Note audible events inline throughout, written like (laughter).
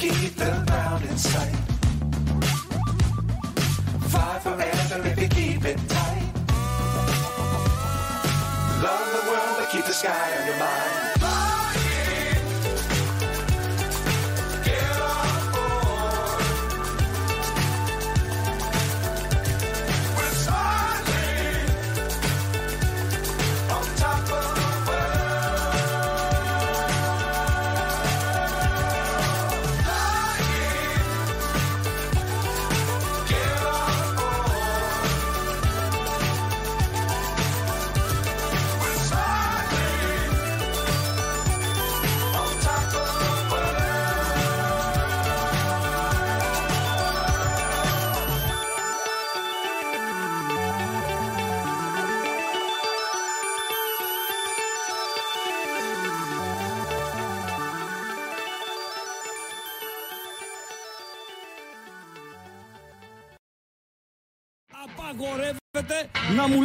keep the ground in sight. Fly forever if you keep it tight. Love the world, but keep the sky on your mind.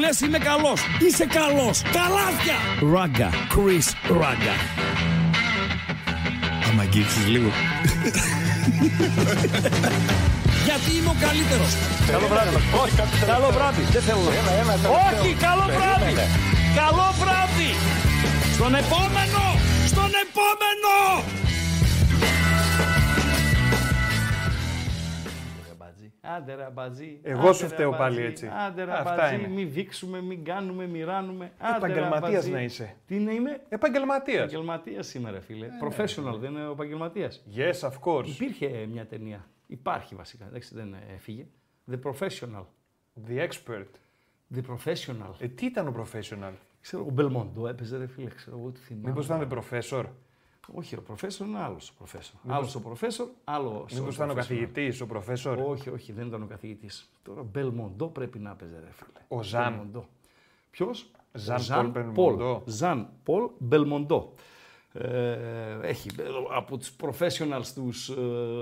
λες είμαι καλός. Είσαι καλός. Καλάθια! Ράγκα. Chris Ράγκα. Άμα αγγίξεις λίγο. (laughs) Γιατί είμαι ο καλύτερος. Καλό βράδυ. Όχι, καλό βράδυ. Δεν θέλω. Ένα, ένα, Όχι, καλό βράδυ. Καλό βράδυ. Στον επόμενο. Στον επόμενο. Άντε ρε μπατζή. Εγώ άντε, σου ρε, φταίω μπατζή. πάλι έτσι. Άντε ρε Αυτά μπατζή, είναι. μη δείξουμε, μην κάνουμε, μη ράνουμε. Άντε, ρε, Επαγγελματίας μπατζή. να είσαι. Τι να είμαι; Επαγγελματίας. Επαγγελματίας σήμερα, φίλε. Professional, δεν είναι ο επαγγελματίας. Yes, of course. Υπήρχε μια ταινία. Υπάρχει βασικά. Εντάξει, δεν έφυγε. The Professional. The expert. The Professional. Ε, τι ήταν ο professional; Ξέρω, ο Μπελμόντο έπαιζε, ρε φίλε. Ξέρω εγώ τι θυμάμαι. Μήπως ήταν the professor; Όχι, ο Professor είναι άλλος ο Professor. Άλλος ο Professor, άλλο. Μήπως ήταν ο καθηγητής, ο professor. Όχι, όχι, δεν ήταν ο καθηγητής. Τώρα Μπελμοντό πρέπει να έπαιζε, ρε φίλε. Ο Ζαν. Ποιος; Ζαν Πολ Μπελμοντό. Ζαν Πολ Μπελμοντό. Ε, έχει ε, από τους professionals τους ε,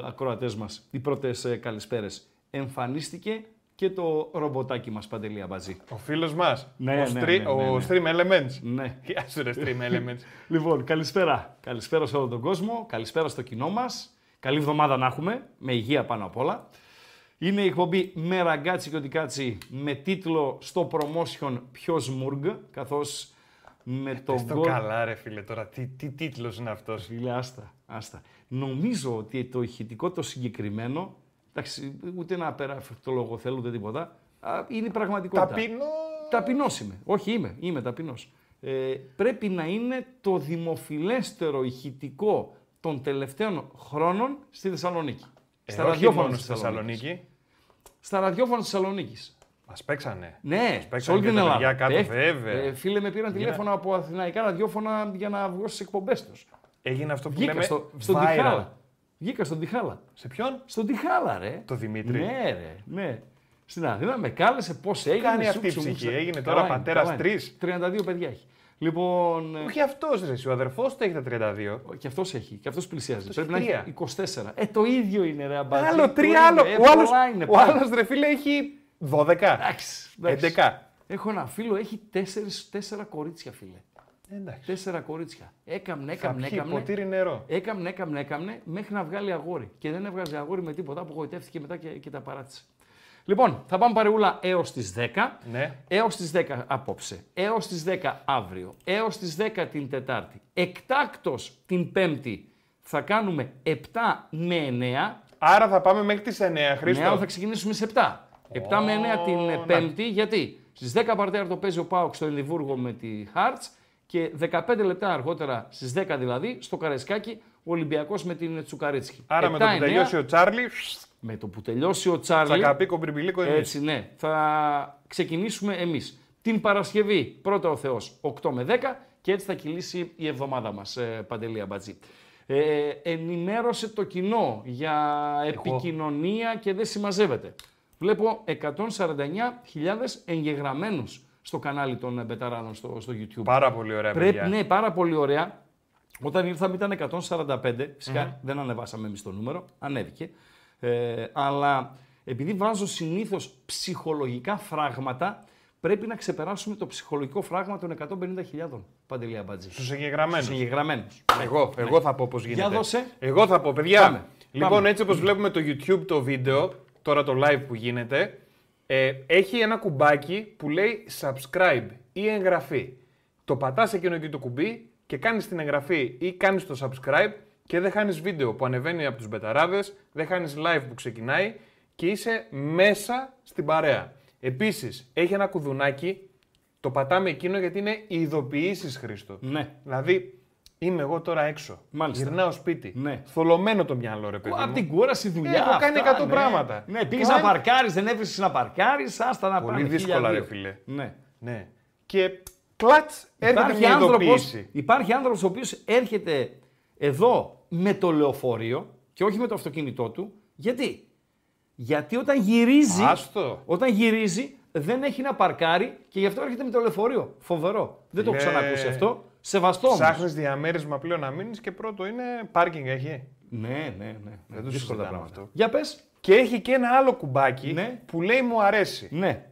ακροατές μας οι πρώτες ε, καλησπέρες. Εμφανίστηκε και το ρομποτάκι μας Παντελή Αμπατζή. Ο φίλος μας. Ναι, ο, ναι, Stri- ναι, ο ναι, ναι. Stream Elements. Ναι. (laughs) Γεια σου ρε Stream (laughs) Elements. Λοιπόν, καλησπέρα. Καλησπέρα σε όλο τον κόσμο. Καλησπέρα στο κοινό μας. Καλή εβδομάδα να έχουμε, με υγεία πάνω απ' όλα. Είναι η εκπομπή με ραγκάτσι και οτικάτσι με τίτλο στο promotion Ποιος Μουργκ, καθώς με το Πες το γκολ... καλά ρε φίλε τώρα. Τι, τι τίτλος είναι αυτός; Φίλε, άστα, άστα. Νομίζω ότι το ηχητικό το συγκεκριμένο, εντάξει, ούτε να το λόγο θέλω, ούτε τίποτα, α, είναι η πραγματικότητα. Ταπεινό. Ταπεινός είμαι. Όχι, είμαι. Είμαι ταπεινός. Ε, πρέπει να είναι το δημοφιλέστερο ηχητικό των τελευταίων χρόνων στη Θεσσαλονίκη. Ε, στα όχι ραδιόφωνα μόνο της στη Θεσσαλονίκης. Θεσσαλονίκη. Στα ραδιόφωνα της Θεσσαλονίκης. Μας παίξανε. Ναι, σε παίξανε όλη και την τα Ελλάδα. παιδιά κάτω, Έχ- βέβαια. Ε, φίλε, με πήραν τηλέφωνα από αθηναϊκά ραδιόφωνα για να βγω στις εκπομπές τους. Έγινε αυτό που Βγήκα λέμε στο, στον viral. Τιχάλα. Βγήκα στον Τιχάλα. Σε ποιον; Στον Τιχάλα, ρε. Το Δημήτρη. Ναι, ρε. Ναι. Στην Αθήνα με κάλεσε πώς έγινε. κάνει σου αυτή η ξου- ψυχή, ξου- έγινε Καλά τώρα είναι, πατέρας καλά είναι. τρεις. 32 παιδιά έχει. Λοιπόν. ε, Όχι αυτός ρε, εσύ, ο αδερφός του έχει τα 32. Και αυτός έχει. Και αυτός πλησιάζει. Αυτός Πρέπει να έχει έχει 24. Ε, το ίδιο είναι, ρε αμπατζή. Άλλο, Το τρία είναι, άλλο. ε, Ο άλλος, πολλά είναι, ο πάρα. άλλος ρε φίλε έχει 12. Εντάξει, εντάξει. 11. Έχω ένα φίλο, έχει τέσσερις, τέσσερα κορίτσια, φίλε. Εντάξει. Τέσσερα κορίτσια. Έκαμνε, Θα έκαμνε, πιει έκαμνε. ποτήρι νερό. Έκαμνε, έκαμνε, έκαμνε μέχρι να βγάλει αγόρι. Και δεν έβγαζε αγόρι με τίποτα. Απογοητεύτηκε μετά και, και τα παράτησε. Λοιπόν, θα πάμε παρεούλα έως τις 10. Ναι. Έως τις 10 απόψε. Έως τις 10 αύριο. Έως τις 10 την Τετάρτη. Εκτάκτος την Πέμπτη θα κάνουμε 7 με 9. Άρα θα πάμε μέχρι τις 9, Χρήστο. Ναι, θα ξεκινήσουμε σε 7. 7 με 9 την ε, να. Πέμπτη. Γιατί; Στις 10 παρτέρ παίζει ο Πάοξ στο Εδιμβούργο με τη Χάρτς και 15 λεπτά αργότερα, στις 10 δηλαδή, στο Καρεσκάκι, ο Ολυμπιακός με την Τσουκαρίτσκι. Άρα με το 7-9, που τελειώσει ο Τσάρλι, με το που τελειώσει ο Τσάρλι, τσακαπίκο μπριμπιλίκο εμείς. έτσι ναι, θα ξεκινήσουμε εμείς. Την Παρασκευή, πρώτα ο Θεός, 8 με 10 και έτσι θα κυλήσει η εβδομάδα μας, ε, Παντελή Αμπατζή. Ε, ενημέρωσε το κοινό για επικοινωνία και δεν συμμαζεύεται. Βλέπω 149.000 εγγεγραμμένους στο κανάλι των ε, Μπεταράδων στο, στο YouTube. Πάρα πολύ ωραία Πρέπει, παιδιά. ναι, πάρα πολύ ωραία. Όταν ήρθαμε ήταν 145, φυσικα δεν ανεβάσαμε εμείς το νούμερο, ανέβηκε. Ε, αλλά επειδή βάζω συνήθως ψυχολογικά φράγματα, πρέπει να ξεπεράσουμε το ψυχολογικό φράγμα των 150.000. Παντελή Αμπατζή. Στους εγγεγραμμένους. Συγγεγραμμένους. Εγώ, εγώ θα πω πώς γίνεται. δώσε. Εγώ θα πω, παιδιά. Πάμε, Λοιπόν, πάμε. έτσι όπως βλέπουμε το YouTube το βίντεο, τώρα το live που γίνεται, ε, έχει ένα κουμπάκι που λέει subscribe ή εγγραφή. Το πατάς εκείνο εκεί το κουμπί και κάνεις την εγγραφή ή κάνεις το subscribe και δεν χάνεις βίντεο που ανεβαίνει από τους μπεταράδες, δεν χάνεις live που ξεκινάει και είσαι μέσα στην παρέα. Επίσης, έχει ένα κουδουνάκι, το πατάμε εκείνο γιατί είναι οι ειδοποιήσεις, Χρήστο. Ναι. Δηλαδή, είμαι εγώ τώρα έξω. Μάλιστα. Γυρνάω σπίτι. Ναι. Θολωμένο το μυαλό, ρε παιδί. Από μου. την κούραση, δουλειά. Έχω κάνει αυτά, 100 ναι. πράγματα. Ναι, πήγες Κάνει- να παρκάρεις, δεν έβρισκε να παρκάρεις, άστα να Πολύ πάνε. δύσκολα, χίλια ρε δύο. φίλε. Ναι. Ναι. Και κλατ έρχεται Υπάρχει μια άνθρωπος, ειδοποίηση. υπάρχει άνθρωπος ο οποίος έρχεται εδώ με το λεωφορείο και όχι με το αυτοκίνητό του. Γιατί; Γιατί όταν γυρίζει, Άστο. όταν γυρίζει δεν έχει να παρκάρει και γι' αυτό έρχεται με το λεωφορείο. Φοβερό. Δεν το έχω Φίλε, ξανακούσει αυτό. Σεβαστό όμως. Ψάχνεις διαμέρισμα πλέον να μείνεις και πρώτο είναι πάρκινγκ έχει. Ναι, ναι, ναι. Δεν το Δύσκολα συζητάμε πράγματα. αυτό. Για πες. Και έχει και ένα άλλο κουμπάκι Ναι. που λέει μου αρέσει. Ναι.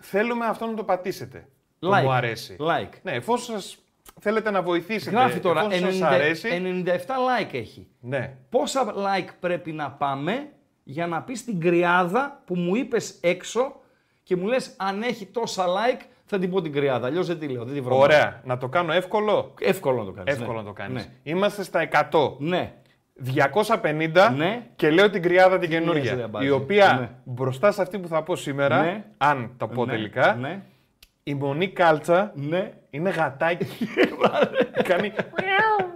Θέλουμε αυτό να το πατήσετε. Το Like. μου αρέσει. Like. Ναι, εφόσον σας θέλετε να βοηθήσετε. Γράφει τώρα εφόσον σας 90 αρέσει. 97 like έχει. Ναι. Πόσα like πρέπει να πάμε για να πεις την κρυάδα που μου είπες έξω και μου λες αν έχει τόσα like θα την πω την κρυάδα. Αλλιώς δεν τη λέω, δεν τη βρω. Ωραία. Να το κάνω εύκολο; Εύκολο να το κάνεις. Εύκολο να το κάνεις. Ναι. Είμαστε στα 100. ναι. 250 Ναι. και λέω την κρυάδα την λες, καινούργια. ρε, Μπάζη; η οποία Ναι. μπροστά σε αυτή που θα πω σήμερα, Ναι. αν τα πω ναι, τελικά, Ναι. η Μονή Κάλτσα ναι. είναι γατάκι. (laughs) Κάνει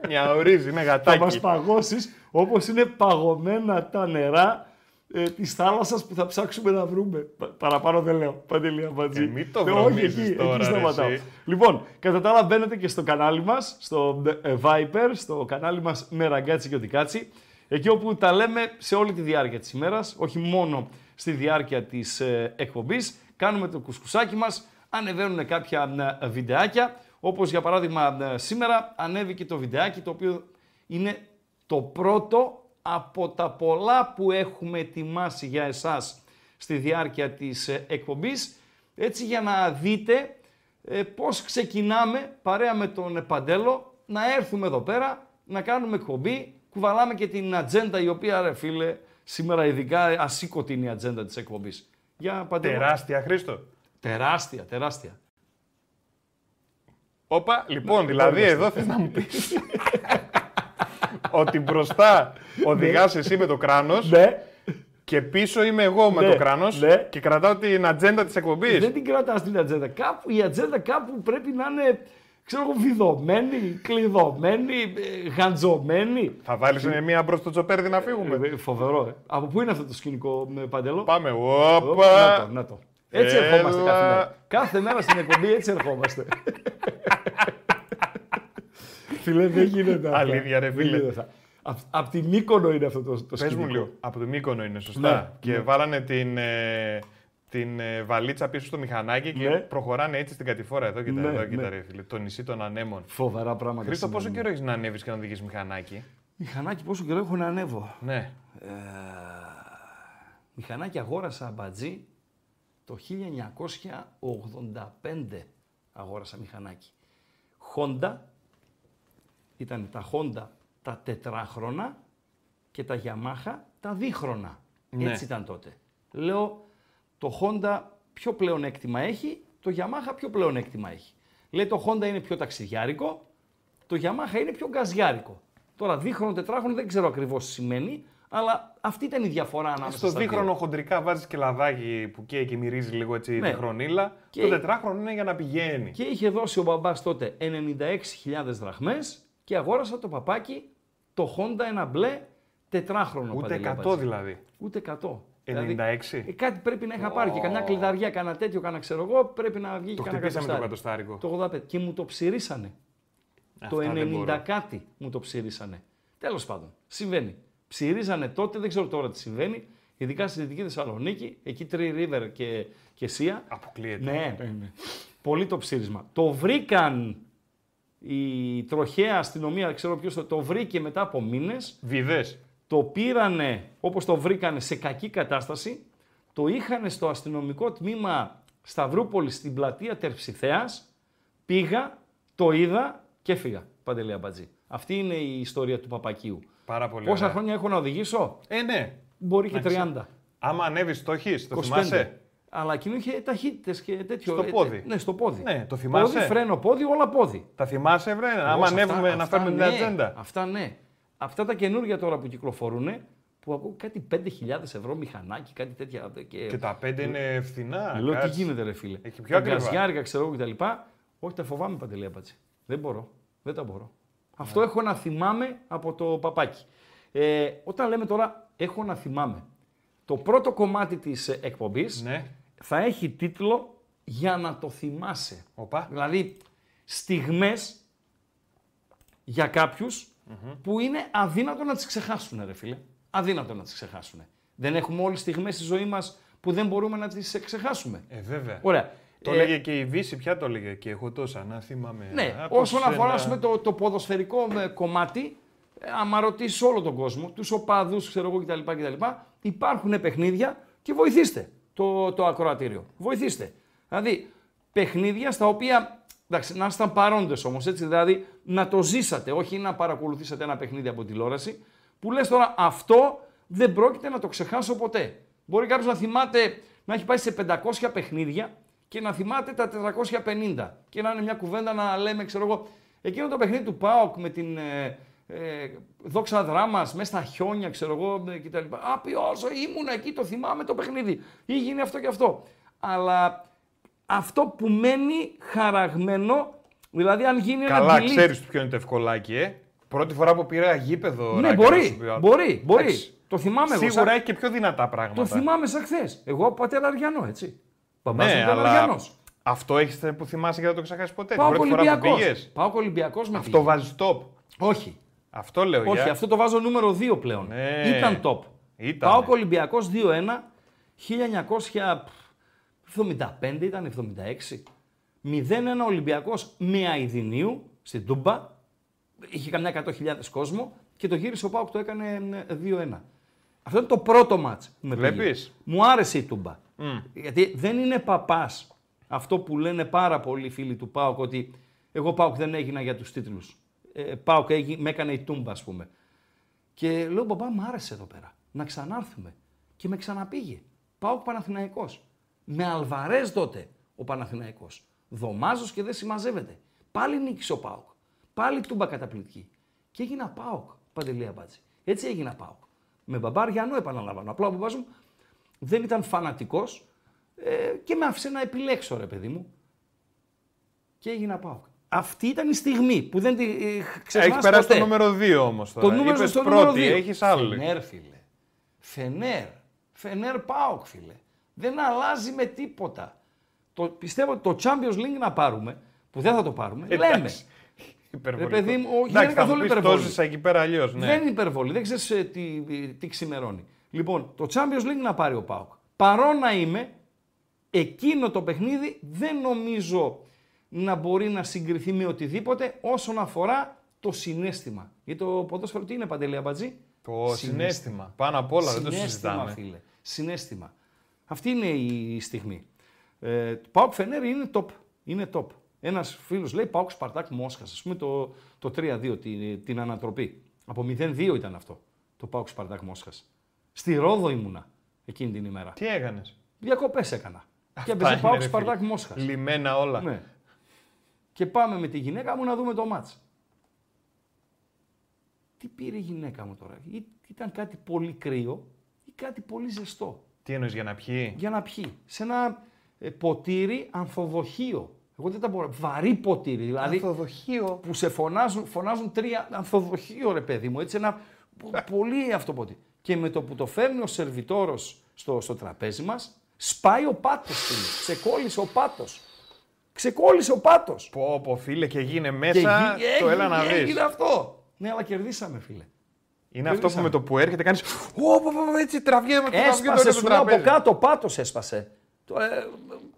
μια ορίζει, είναι Θα γατάκι. μας παγώσεις όπως είναι παγωμένα τα νερά ε, της θάλασσας που θα ψάξουμε να βρούμε. Πα- παραπάνω δεν λέω. Παντελία Μπατζή. Ε, μην το Ε, βρωμίζεις όχι, εκεί, τώρα, εκεί ρε, σταματάω. εσύ. Λοιπόν, κατά τα άλλα μπαίνετε και στο κανάλι μας, στο ε, Viper, στο κανάλι μας με ραγκάτσι και οτικάτσι. Εκεί όπου τα λέμε σε όλη τη διάρκεια της ημέρας, όχι μόνο στη διάρκεια της ε, εκπομπής. Κάνουμε το κουσκουσάκι μας, ανεβαίνουν κάποια ε, βιντεάκια, όπως για παράδειγμα ε, σήμερα ανέβηκε το βιντεάκι το οποίο είναι το πρώτο από τα πολλά που έχουμε ετοιμάσει για εσάς στη διάρκεια της ε, εκπομπής, έτσι για να δείτε ε, πώς ξεκινάμε παρέα με τον ε, Παντέλο να έρθουμε εδώ πέρα, να κάνουμε εκπομπή, κουβαλάμε και την ατζέντα η οποία ρε φίλε σήμερα ειδικά ασήκωτη είναι η ατζέντα της εκπομπής. Για Παντέλο. Τεράστια, Χρήστο. Τεράστια, τεράστια. Όπα, λοιπόν, δηλαδή εδώ θες να μου πεις (laughs) ότι μπροστά οδηγάς εσύ με το κράνος Ναι, και πίσω είμαι εγώ με Ναι, το κράνος ναι. και κρατάω την ατζέντα της εκπομπής. δεν την κρατάς την ατζέντα. Κάπου, η ατζέντα κάπου πρέπει να είναι, ξέρω εγώ, βιδωμένη, κλειδωμένη, ε, γαντζωμένη. Θα βάλεις μια μπρος στο τσοπέρδι να φύγουμε. Ε, Φοβερό, ε. Από πού είναι αυτό το σκηνικό, με Παντελό; Πάμε, Οπ, όπα. Να το, να το. Έτσι Έλα. ερχόμαστε κάθε μέρα. Κάθε μέρα στην εκπομπή έτσι ερχόμαστε. (laughs) φίλε, δεν γίνεται αυτό. Αλήθεια, ρε, Δεν φίλε. γίνεται αυτό. Απ' Απ' τη Μύκονο είναι αυτό το, το Πες σκηνικό. μου λίγο. Από το Μύκονο είναι σωστά. Ναι, και ναι. βάλανε την, ε, την ε, βαλίτσα πίσω στο μηχανάκι και Ναι. προχωράνε έτσι στην κατηφόρα. Εδώ και τα, Ναι, εδώ και ναι. τα ρε φίλε. Το νησί των ανέμων. Φοβερά πράγματα. Χρήστο, πόσο συμβαίνουν. καιρό έχεις να ανέβεις και να οδηγείς μηχανάκι; Μηχανάκι, πόσο καιρό έχω να ανέβω; Ναι. Ε, μηχανάκι αγόρασα μπατζή το 1985 αγόρασα μηχανάκι. Honda, ήταν τα Honda τα τετράχρονα και τα Yamaha τα δίχρονα. Ναι. Έτσι ήταν τότε. Λέω, το Honda πιο πλεονέκτημα έχει, το Yamaha πιο πλεονέκτημα έχει. Λέει το Honda είναι πιο ταξιδιάρικο, το Yamaha είναι πιο γκαζιάρικο. Τώρα δίχρονο, τετράχρονο δεν ξέρω ακριβώς τι σημαίνει, αλλά αυτή ήταν η διαφορά ανάμεσα Στο στα δύο. δίχρονο χοντρικά βάζεις και λαδάκι που καίει και μυρίζει λίγο έτσι Ναι. διχρονίλα. Και- Το τετράχρονο είναι για να πηγαίνει. Και είχε δώσει ο μπαμπάς τότε 96.000 δραχμές και αγόρασα το παπάκι το Honda ένα μπλε τετράχρονο. Ούτε Παντελή 100 Αμπατζή. δηλαδή. Ούτε 100. 96. ε, κάτι πρέπει να είχα πάρει και κανένα κλειδαριά, κανένα τέτοιο, κανένα ξέρω εγώ, πρέπει να βγει Το και κανένα χτυπήσαμε το κατοστάρι. κατοστάρικο. Το 85. Και μου το ψηρίσανε. το Αυτά δεν 90 μπορώ. κάτι μου το ψηρίσανε. Τέλος πάντων, συμβαίνει. Ψηρίζανε τότε, δεν ξέρω τώρα τι συμβαίνει, ειδικά στη Δυτική Θεσσαλονίκη, εκεί Tree River και, και Σία. Αποκλείεται. Ναι, ναι, ναι. Πολύ το ψήρισμα. Το βρήκαν η τροχαία αστυνομία, δεν ξέρω ποιος το, το βρήκε μετά από μήνες, Βιδές. το πήρανε όπως το βρήκανε σε κακή κατάσταση, το είχαν στο αστυνομικό τμήμα Σταυρούπολη στην πλατεία Τερψιθέας, πήγα, το είδα και έφυγα, Παντελή Αμπατζή. Αυτή είναι η ιστορία του Παπακίου. Πάρα πολύ. Πόσα ωραία. χρόνια έχω να οδηγήσω, Ε, ναι. μπορεί και Εντάξει. 30. Άμα ανέβεις, το έχεις, το 25. θυμάσαι; Αλλά εκείνο είχε ταχύτητε και τέτοιο. Στο ε, πόδι. ε, Ναι, στο πόδι. Ναι, το θυμάσαι; Πόδι, φρένο, πόδι, όλα πόδι. Τα θυμάσαι, βρε; Άμα Όσα ανέβουμε αυτά- να αυτά φέρουμε την ναι, ατζέντα. Αυτά ναι. Αυτά τα καινούργια τώρα που κυκλοφορούν, που ακούω κάτι 5.000 ευρώ μηχανάκι, κάτι τέτοια. Και, Και τα πέντε είναι φθηνά. λέω τι κάτσε. γίνεται, ρε φίλε; Έχει πιο Τα ακριβά. γκαζιάρικα, ξέρω εγώ κτλ. Όχι, τα φοβάμαι παντελή απάτσι. Δεν μπορώ. Δεν τα μπορώ. Αυτό έχω να θυμάμαι από το παπάκι. Ε, όταν λέμε τώρα έχω να θυμάμαι. Το πρώτο κομμάτι της ε, εκπομπής Ναι. Θα έχει τίτλο «Για να το θυμάσαι». Οπα. Δηλαδή, στιγμές για καποιους που είναι αδύνατο να τις ξεχάσουν, ρε φίλε. Αδύνατο να τις ξεχάσουν. Δεν έχουμε όλες στιγμές στη ζωή μας που δεν μπορούμε να τις ε, ξεχάσουμε. Ε, βέβαια. Ωραία. Το Ε, έλεγε και η Βύση, ποια το έλεγε και έχω τόσα να θυμάμαι. Ναι, από όσον σένα. αφορά ας πούμε, το, το ποδοσφαιρικό ε, κομμάτι, ε, άμα ρωτήσεις όλο τον κόσμο, τους οπαδούς, ξέρω εγώ κτλ, κτλ. Υπάρχουν παιχνίδια και βοηθήστε το, το ακροατήριο. Βοηθήστε. Δηλαδή, παιχνίδια στα οποία. Εντάξει, να ήσταν παρόντες όμως, έτσι. Δηλαδή, να το ζήσατε, όχι να παρακολουθήσατε ένα παιχνίδι από τηλεόραση. Που λες τώρα αυτό δεν πρόκειται να το ξεχάσω ποτέ. Μπορεί κάποιος να θυμάται να έχει πάει σε 500 παιχνίδια και να θυμάται τα 450 και να είναι μια κουβέντα να λέμε, ξέρω εγώ, εκείνο το παιχνίδι του ΠΑΟΚ με την ε, ε, δόξα δράμας μέσα στα χιόνια, ξέρω εγώ, ε, κτλ. Α, πει όσο ήμουν εκεί, το θυμάμαι το παιχνίδι. Ή γίνει αυτό και αυτό. Αλλά αυτό που μένει χαραγμένο, δηλαδή αν γίνει ένα Καλά, delete- ξέρεις ποιο είναι το ευκολάκι, ε. Πρώτη φορά που πήρα γήπεδο. Ναι, Ράκα, να μπορεί, σου πει. μπορεί, μπορεί. Εντάξει. Το θυμάμαι εγώ. Σίγουρα σαν- έχει και πιο δυνατά πράγματα. Το θυμάμαι σαν χθες. Εγώ πατέρα Αριανό, έτσι. Παπάς Ναι, μου ήταν αλλά Αριανός. αυτό έχεις που θυμάσαι και δεν το ξεχάσεις ποτέ. Την Πάω πρώτη φορά που Ολυμπιακός. πήγες. Πάω Ολυμπιακός με Αυτό βάζεις top. Όχι. Αυτό λέω Όχι, για. αυτό το βάζω νούμερο 2 πλέον. Ναι. Ήταν top. Ήταν. Πάω Ολυμπιακός 2-1, 1975 ήταν, 76. 0-1 Ολυμπιακός με Αιδινίου στην Τούμπα. Είχε καμιά 100.000 κόσμο και το γύρισε ο Πάοκ το έκανε ε, 2-1. Αυτό είναι το πρώτο μάτς που με πήγε. Βλέπεις; Μου άρεσε η Τούμπα. Γιατί δεν είναι παπάς αυτό που λένε πάρα πολλοί φίλοι του Πάοκ ότι εγώ Πάοκ δεν έγινα για τους τίτλους. Ε, Πάοκ έγι- με έκανε η Τούμπα ας πούμε. Και λέω, μπαμπά, μου άρεσε εδώ πέρα. Να ξανάρθουμε. Και με ξαναπήγε. Πάω Παναθηναϊκός. Με Αλβαρές τότε ο Παναθηναϊκός. Δωμάζος και δεν συμμαζεύεται. Πάλι νίκησε ο Πάοκ. Πάλι τούμπα καταπληκτική. Και έγινα Πάοκ, Παντελή Αμπάτζη. Έτσι έγινα Πάοκ. Με μπαμπά Αριανό επαναλαμβάνω. Απλά ο μπαμπάς μου δεν ήταν φανατικός ε, και με άφησε να επιλέξω ρε παιδί μου. Και έγινα Πάοκ. Αυτή ήταν η στιγμή που δεν τη ε, ξεχνάς Έχει περάσει ποτέ. το νούμερο 2 όμως τώρα. Το νούμερο Είπες στο πρώτη, νούμερο 2. έχεις άλλο. Φενέρ, φίλε. Φενέρ. Φενέρ Πάοκ, φίλε. Δεν αλλάζει με τίποτα. Το, πιστεύω ότι το Champions League να πάρουμε, που δεν θα το πάρουμε, λέμε. Εντάξει. Υπερβολικό. Ρε παιδί μου, όχι, Εντάξει, δεν είναι θα καθόλου μου πεις, υπερβολή. το ζήσα εκεί πέρα αλλιώς. Ναι. Δεν είναι υπερβολή, δεν ξέρεις τι, τι ξημερώνει. Λοιπόν, το Champions League να πάρει ο Πάοκ. Παρό να είμαι, εκείνο το παιχνίδι δεν νομίζω να μπορεί να συγκριθεί με οτιδήποτε όσον αφορά το συνέστημα. Γιατί το ποδόσφαιρο τι είναι, Παντελή Αμπατζή; Το συνέστημα. Πάνω απ' όλα δεν το Συναίσθημα, συζητάμε. φίλε. Συνέστημα. Αυτή είναι η στιγμή. Ε, το ΠΑΟΚ Φενέρ είναι top. Είναι top. Ένας φίλος λέει ΠΑΟΚ Σπαρτάκ Μόσχας. Α πούμε το, το 3-2, την, την ανατροπή. Από 0-2 ήταν αυτό. Το ΠΑΟΚ Σπαρτάκ Μόσχας. Στη Ρόδο ήμουνα εκείνη την ημέρα. Τι έκανες; Διακοπές έκανα. και έπαιζε ΠΑΟΚ Σπαρτάκ Μόσχας. Λιμένα όλα. Ναι. Και πάμε με τη γυναίκα μου να δούμε το ματς. Τι πήρε η γυναίκα μου τώρα; Ή ήταν κάτι πολύ κρύο ή κάτι πολύ ζεστό; Τι εννοείς για να πιει; Για να πιει. Σε ένα ε, ποτήρι ανθοδοχείο. Εγώ δεν τα μπορώ. Βαρύ ποτήρι. Δηλαδή Ανθοδοχείο; που σε φωνάζουν, φωνάζουν τρία ανθοδοχείο ρε παιδί μου. Έτσι ένα πο- πολύ αυτό ποτήρι. Και με το που το φέρνει ο σερβιτόρος στο, στο τραπέζι μας, σπάει ο πάτος. φίλε. Ξεκόλλησε ο πάτος. Ξεκόλλησε ο πάτος. Πω, πω, φίλε, και γίνε Και μέσα γι- το έγινε- έλα να δεις. Έγινε αυτό. Ναι, αλλά κερδίσαμε, φίλε. Είναι αυτό που κερδίσαμε. με το που έρχεται κάνεις. Ω, έτσι τραβιέμαι το Έσπασε σου λέω από τραπέζι. κάτω, πάτος έσπασε. Το, ε,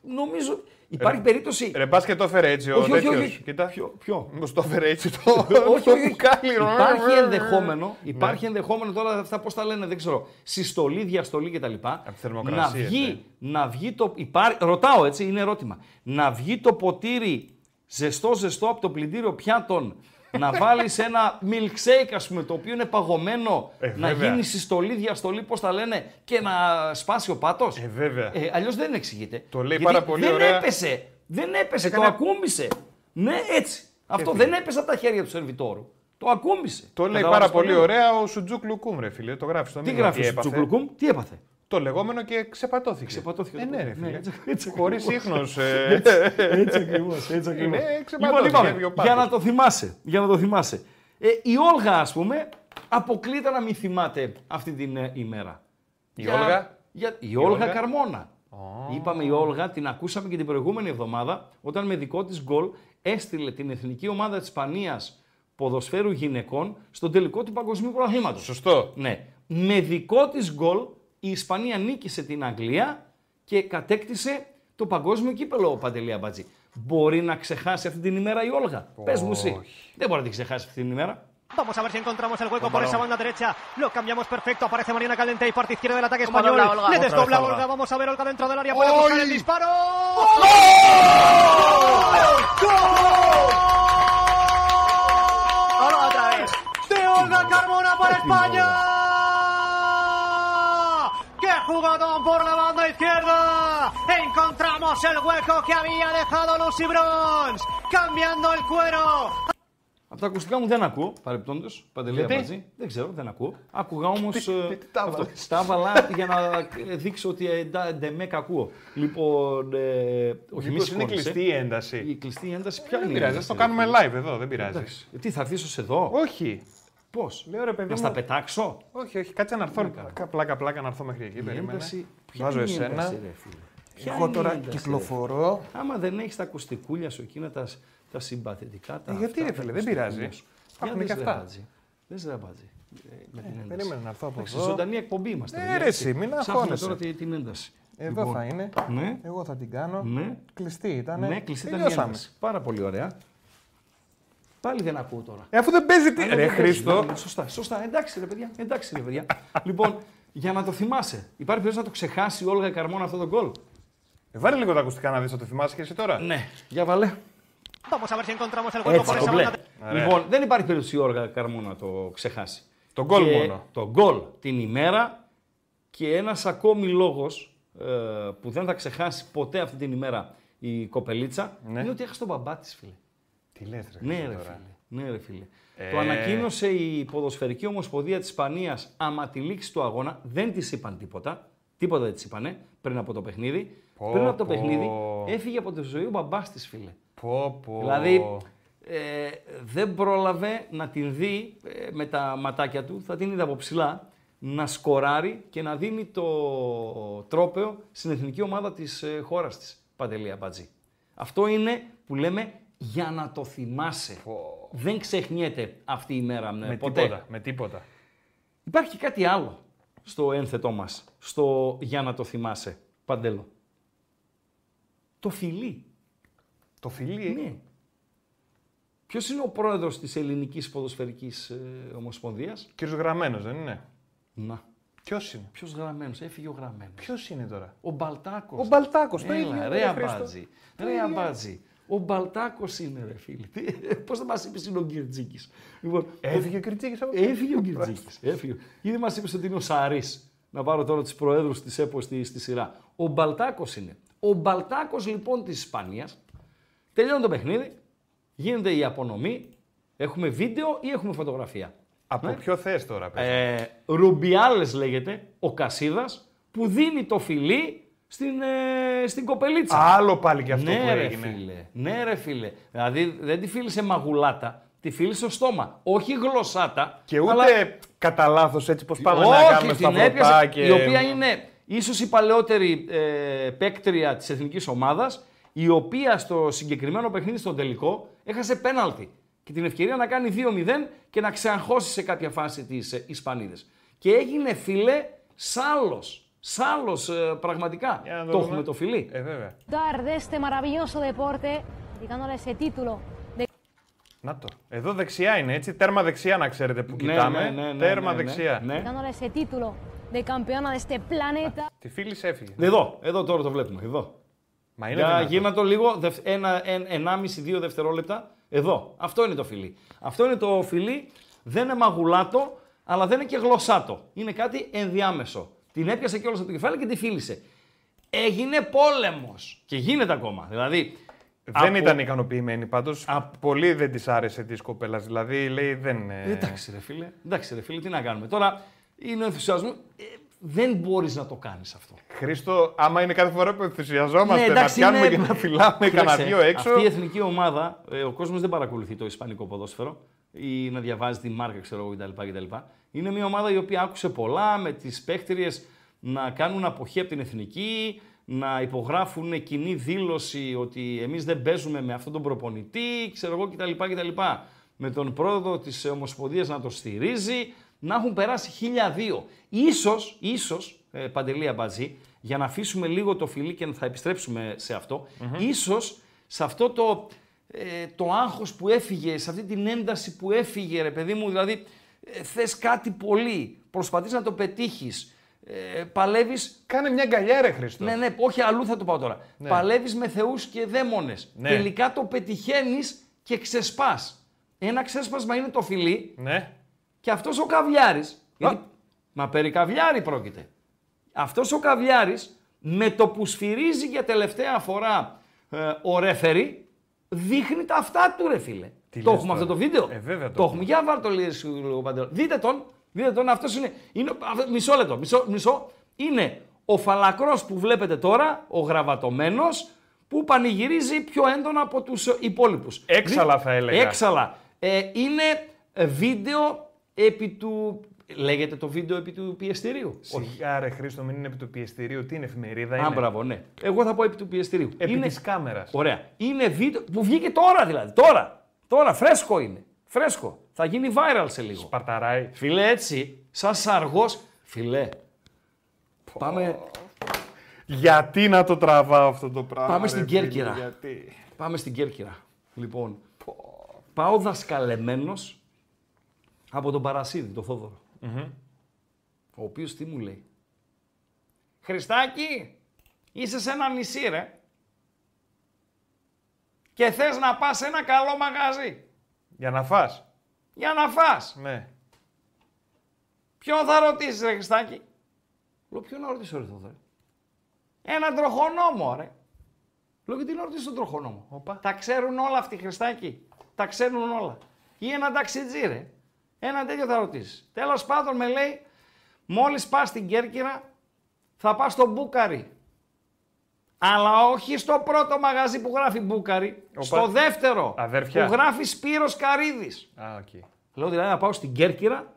νομίζω υπάρχει περίπτωση. Ρε, πας και το έφερε έτσι ο όχι, όχι, τέτοιος. όχι. Κοίτα. Ποιο, ποιο; Μήπως το έφερε έτσι το. όχι, όχι. μπουκάλι, ρε. Υπάρχει Ναι. ενδεχόμενο, υπάρχει ενδεχόμενο τώρα αυτά πώς τα λένε, δεν ξέρω, συστολή, διαστολή κτλ. τη Να θερμοκρασία, βγει, να βγει το. Υπά... Ρωτάω έτσι, είναι ερώτημα. Να βγει το ποτήρι ζεστό-ζεστό από το πλυντήριο πιάτων, να βάλεις ένα milkshake, ας πούμε, το οποίο είναι παγωμένο, Ε, να βέβαια. γίνει συστολή, διαστολή, πώς τα λένε, και να σπάσει ο πάτος. Ε, βέβαια. Ε, Αλλιώς δεν εξηγείται. Το λέει Γιατί πάρα πολύ δεν ωραία. έπεσε. Δεν έπεσε, Έκανε- το ακούμπησε. Ναι, έτσι. Αυτό φίλε. δεν έπεσε από τα χέρια του σερβιτόρου. Το ακούμπησε. Το λέει Καταλάβεις πάρα πολύ λέω; ωραία ο Σουτζούκ Λουκούμ, ρε φίλε. Το γράφεις στο Τι μήνυμα. γράφει ο έπαθε; Τσουκλουκούμ, τι έπαθε; Το λεγόμενο και ξεπατώθηκε. Ξεπατώθηκε Ε, το ναι, ρε πράγμα. φίλε. έτσι- έτσι Χωρίς ακριβώς. ίχνος. ε, Έτσι ακριβώς. Έτσι ακριβώς. Είναι Λοιπόν, ξεπατώθηκε, λοιπόν, έβγαινε ο πάτος. για να το θυμάσαι. Για να το θυμάσαι. Ε, η Όλγα, ας πούμε, αποκλείται να μην θυμάται αυτή την ε, ημέρα. Η Για- Όλγα; Για, η, Όλγα Όλγα; Καρμόνα. Είπαμε η Όλγα, την ακούσαμε και την προηγούμενη εβδομάδα, όταν με δικό της γκολ έστειλε την εθνική ομάδα της Ισπανίας ποδοσφαίρου γυναικών στον τελικό του παγκοσμίου πρωταθλήματος. Σωστό. Ναι. Με δικό της γκολ η Ισπανία νίκησε την Αγγλία και κατέκτησε το παγκόσμιο κύπελο ο Παντελή Αμπατζή. Μπορεί να ξεχάσει αυτή την ημέρα η Όλγα. Πες μου εσύ. Δεν μπορεί να την ξεχάσει αυτή την ημέρα. Vamos a ver si encontramos el hueco por esa banda derecha. Lo cambiamos perfecto. Aparece Mariana Calente y parte izquierda del ataque Como español. dobla Olga. Le Otra desdobla vez Olga. Olga. Vamos a ver Olga dentro del área. Puede buscar el disparo. Olga otra vez. De Olga Carmona para España pelotón por la banda izquierda. Encontramos el hueco que había dejado Lucy Bronze. Cambiando el cuero. Από τα ακουστικά μου δεν ακούω, παρεπτόντως. Παντελή μαζί. Δεν ξέρω, δεν ακούω. Άκουγα όμως. Ε, τα για να δείξω ότι δεν με κακούω. Λοιπόν. Ε, όχι, μη Είναι κλειστή η ένταση; Η κλειστή ένταση ε, πια είναι. Δεν πειράζει, το κάνουμε live εδώ, δεν πειράζει. Τι θα αφήσω εδώ; Όχι πώς; Λέω ρε παιδί Να στα μου. πετάξω; Όχι, όχι, κάτσε να έρθω. να κάνω. Κα- Πλάκα, πλάκα να έρθω μέχρι εκεί. Η Περίμενε. ένταση. ποια Βάζω είναι η εσένα. ένταση, ρε φίλε; Ποια Εγώ είναι η τώρα ένταση, ρε; κυκλοφορώ. Άμα δεν έχεις τα ακουστικούλια σου εκείνα τα, τα συμπαθητικά. Τα Ε, γιατί, αυτά, ρε τα φίλε, δεν ακουστικούλια πειράζει. σου. Υπάρχουν Για και δες, αυτά. ρε Μπάτζη. Δες ρε Μπάτζη. Ε, με την ένταση. Περίμενε να έρθω από Εντάξει, εδώ. ζωντανή εκπομπή είμαστε. Ε, παιδιά, ρε, έτσι. εσύ, μην Ψάχνουμε αγχώνεσαι. τώρα τη- την ένταση. Εδώ Λοιπόν, θα είναι. Ναι, Εγώ θα την κάνω. ναι, Κλειστή ήταν. ναι, κλειστή ήταν η Τελειώσαμε. ένταση. Πάρα πολύ ωραία. Πάλι δεν ακούω τώρα. Ε, αφού δεν παίζει τι. Α, Ρε δεν παίζει. Χρήστο. Ναι, Σωστά, σωστά. Εντάξει ρε παιδιά. Εντάξει ρε παιδιά. λοιπόν, για να το θυμάσαι, υπάρχει περίπτωση να το ξεχάσει η Όλγα Καρμόνα αυτό το γκολ; Ε, Βάλε λίγο τα ακουστικά να δεις το θυμάσαι και εσύ τώρα. Ναι, για βάλε. Vamos a ver si encontramos el hueco Έτσι, por το esa μπλε. banda. Λοιπόν, δεν υπάρχει περίπτωση η Όλγα Καρμόνα να το ξεχάσει. Το γκολ Και μόνο. Το γκολ την ημέρα και ένας ακόμη λόγος ε, που δεν θα ξεχάσει ποτέ αυτή την ημέρα η κοπελίτσα Ναι. είναι ότι έχασε τον μπαμπά της, φίλε. Τι λες, ρε. Ναι, Χρήστο, ρε τώρα; φίλε. Ναι, ρε φίλε. Ε. Το ανακοίνωσε η Ποδοσφαιρική Ομοσπονδία της Ισπανίας άμα τη λήξη του αγώνα. Δεν της είπαν τίποτα. Τίποτα δεν της είπανε πριν από το παιχνίδι. Πω, πριν από το πω. παιχνίδι έφυγε από τη ζωή ο μπαμπάς της, φίλε. Πω, πω. Δηλαδή ε, δεν πρόλαβε να την δει ε, με τα ματάκια του, θα την είδε από ψηλά, να σκοράρει και να δίνει το τρόπεο στην εθνική ομάδα της ε, χώρας της, Παντελή Αμπατζή. Αυτό είναι που λέμε για να το θυμάσαι. Πω. Δεν ξεχνιέται αυτή η μέρα ε, Με ποτέ. τίποτα. Με τίποτα. Υπάρχει και κάτι άλλο στο ένθετό μας, στο για να το θυμάσαι, Παντέλο. Το φιλί. Το φιλί. Ναι. Ποιος είναι ο πρόεδρος της Ελληνικής Ποδοσφαιρικής ε, Ομοσπονδίας, Κύριος Γραμμένος, δεν είναι; Να. Ποιος είναι; Ποιος γραμμένος, έφυγε ο γραμμένος. Ποιος είναι τώρα; Ο Μπαλτάκος. Ο Μπαλτάκος, το ίδιο, Έλα, ρε, ρε Χρήστο. αμπάτζι. Ρε αμπάτζι. Ο Μπαλτάκος είναι, ρε φίλε. Πώς θα μας είπε είναι ο Γκυρτζίκη. Λοιπόν, Έφυγε ο Κριτσίκη από Έφυγε ο Γκυρτζίκη. Έφυγε. Ήδη μας είπε ότι είναι ο Σαρής. Να πάρω τώρα τους προέδρους της ΕΠΟ στη, στη σειρά. Ο Μπαλτάκος είναι. Ο Μπαλτάκος λοιπόν της Ισπανίας τελειώνει το παιχνίδι, γίνεται η απονομή. Έχουμε βίντεο ή έχουμε φωτογραφία; Από Ναι. ποιο θες τώρα, πες. Ε, Ρουμπιάλες λέγεται, ο Κασίδας, που δίνει το φιλί στην, ε, στην κοπελίτσα. Άλλο πάλι και αυτό ναι, που ρε έγινε. φίλε. Ναι, ρε φίλε. Δηλαδή δεν τη φίλησε μαγουλάτα, τη φίλησε στο στόμα. Όχι γλωσσάτα. Και ούτε αλλά... κατά λάθος έτσι πως πάμε Όχι, να κάνουμε την στα έπιασε, και... η οποία είναι ίσως η παλαιότερη ε, παίκτρια της εθνικής ομάδας, η οποία στο συγκεκριμένο παιχνίδι στον τελικό έχασε πέναλτι και την ευκαιρία να κάνει 2-0 και να ξεαγχώσει σε κάποια φάση τις ε, Ισπανίδες. Και έγινε φίλε σάλος. Σάλος ε, πραγματικά. Για να το Το δούμε. έχουμε το φιλί. Ε, βέβαια. disfrutar de este maravilloso deporte, dedicándole ese título de Να το. Εδώ δεξιά είναι έτσι. Τέρμα δεξιά να ξέρετε που Ναι, κοιτάμε. ναι, ναι, ναι, Τέρμα ναι, ναι, δεξιά. ναι. dándole ese título de campeona de este planeta. Τη φίλη έφυγε. Εδώ, εδώ τώρα το βλέπουμε. Εδώ. Μα είναι Για δυνατόν. γύρνα το λίγο, δευ- ένα, ένα, ενάμιση, δύο δευτερόλεπτα. Εδώ. Αυτό είναι το φιλί. Αυτό είναι το φιλί. Δεν είναι μαγουλάτο, αλλά δεν είναι και γλωσσάτο. Είναι κάτι ενδιάμεσο. Την έπιασε κιόλας από το κεφάλι και τη φίλησε. Έγινε πόλεμος. Και γίνεται ακόμα. Δηλαδή, Δεν από- ήταν ικανοποιημένη πάντως. Από- Πολύ δεν της άρεσε της κοπέλας. Δηλαδή λέει δεν. ε, Εντάξει ρε φίλε, εντάξει ρε φίλε, τι να κάνουμε. Τώρα είναι ο ενθουσιασμός. Ε, δεν μπορείς να το κάνεις αυτό. Χρήστο, άμα είναι κάθε φορά που ενθουσιαζόμαστε Ναι, να εντάξει, πιάνουμε είναι- και να φυλάμε κανένα Κοίταξε, δυο έξω. Αυτή η εθνική ομάδα, ε, ο κόσμος δεν παρακολουθεί το ισπανικό ποδόσφαιρο ή να διαβάζει τη μάρκα, ξέρω εγώ κτλ. Κτλ. Είναι μια ομάδα η οποία άκουσε πολλά με τις παίχτριες να κάνουν αποχή από την εθνική, να υπογράφουν κοινή δήλωση ότι εμείς δεν παίζουμε με αυτόν τον προπονητή, ξέρω εγώ κτλ. κτλ. Με τον πρόεδρο της Ομοσπονδίας να το στηρίζει, να έχουν περάσει χίλια δύο. Ίσως, ίσως, ε, Παντελή Αμπατζή, για να αφήσουμε λίγο το φιλί και θα επιστρέψουμε σε αυτό, ίσως σε αυτό το, ε, το άγχος που έφυγε, σε αυτή την ένταση που έφυγε, ρε παιδί μου, δηλαδή ε, θες κάτι πολύ, προσπαθείς να το πετύχεις, ε, παλεύεις Κάνε μια γκαλιά, ρε Χρήστο. ναι, ναι, όχι αλλού θα το πάω τώρα. Ναι. Παλεύεις με θεούς και δαίμονες. Ναι. Τελικά το πετυχαίνεις και ξεσπάς. Ένα ξέσπασμα είναι το φιλί Ναι. και αυτός ο καβλιάρη. Γιατί... Μα περί καβλιάρη πρόκειται. Αυτός ο καβλιάρη Με το που σφυρίζει για τελευταία φορά ε, ο ρεφερή, δείχνει τα αυτά του ρε φίλε. Τι το λες έχουμε τώρα. αυτό το βίντεο; Ε, βέβαια το το έχουμε. Για βάλ το λίγο παντελώ. Δείτε τον. Δείτε τον. Αυτός είναι. είναι αυτό- μισό λεπτό. Μισό, μισό. Είναι ο φαλακρός που βλέπετε τώρα, ο γραβατωμένος, που πανηγυρίζει πιο έντονα από τους υπόλοιπους. Έξαλα Δι- θα έλεγα. Έξαλα. Ε, είναι ε, βίντεο επί του... Λέγεται το βίντεο επί του πιεστηρίου; Σιγά ρε Χρήστο, μην είναι επί του πιεστηρίου. Τι είναι εφημερίδα, Α, είναι; μπράβο, ναι. Εγώ θα πω επί του πιεστηρίου. Επί είναι... της κάμερας. Ωραία. Είναι βίντεο που βγήκε τώρα δηλαδή. Τώρα. Τώρα, φρέσκο είναι. Φρέσκο. Θα γίνει viral σε λίγο. Παρταράει. Φίλε, έτσι, σαν σαργός, φιλέ. Πάμε, Γιατί να το τραβάω αυτό το πράγμα. Πάμε ρε στην φίλε, Κέρκυρα. Γιατί; πάμε στην Κέρκυρα. Λοιπόν, πάω δασκαλεμένος από τον Παρασίδη, τον θοδωρο Ο οποίος τι μου λέει. Χριστάκη, είσαι σε ένα νησί ρε. Και θες να πας σε ένα καλό μαγαζί. Για να φας. Για να φας. Ναι. Ποιον θα ρωτήσεις ρε Χριστάκη; Λέω ποιον να ρωτήσω ρε Θοδωρή. Έναν τροχονόμο ρε. Λέω γιατί να ρωτήσω τον τροχονόμο; Οπα. Τα ξέρουν όλα αυτοί Χριστάκη. Τα ξέρουν όλα. Ή έναν ταξιτζή ρε. Ένα τέτοιο θα ρωτήσεις. Τέλος πάντων με λέει μόλις πας στην Κέρκυρα θα πας στο Μπούκαρι. Αλλά όχι στο πρώτο μαγαζί που γράφει Μπούκαρι. Οπα. Στο δεύτερο Αδέρφια. που γράφει Σπύρος Καρύδης. Α, οκ. Λέω δηλαδή να πάω στην Κέρκυρα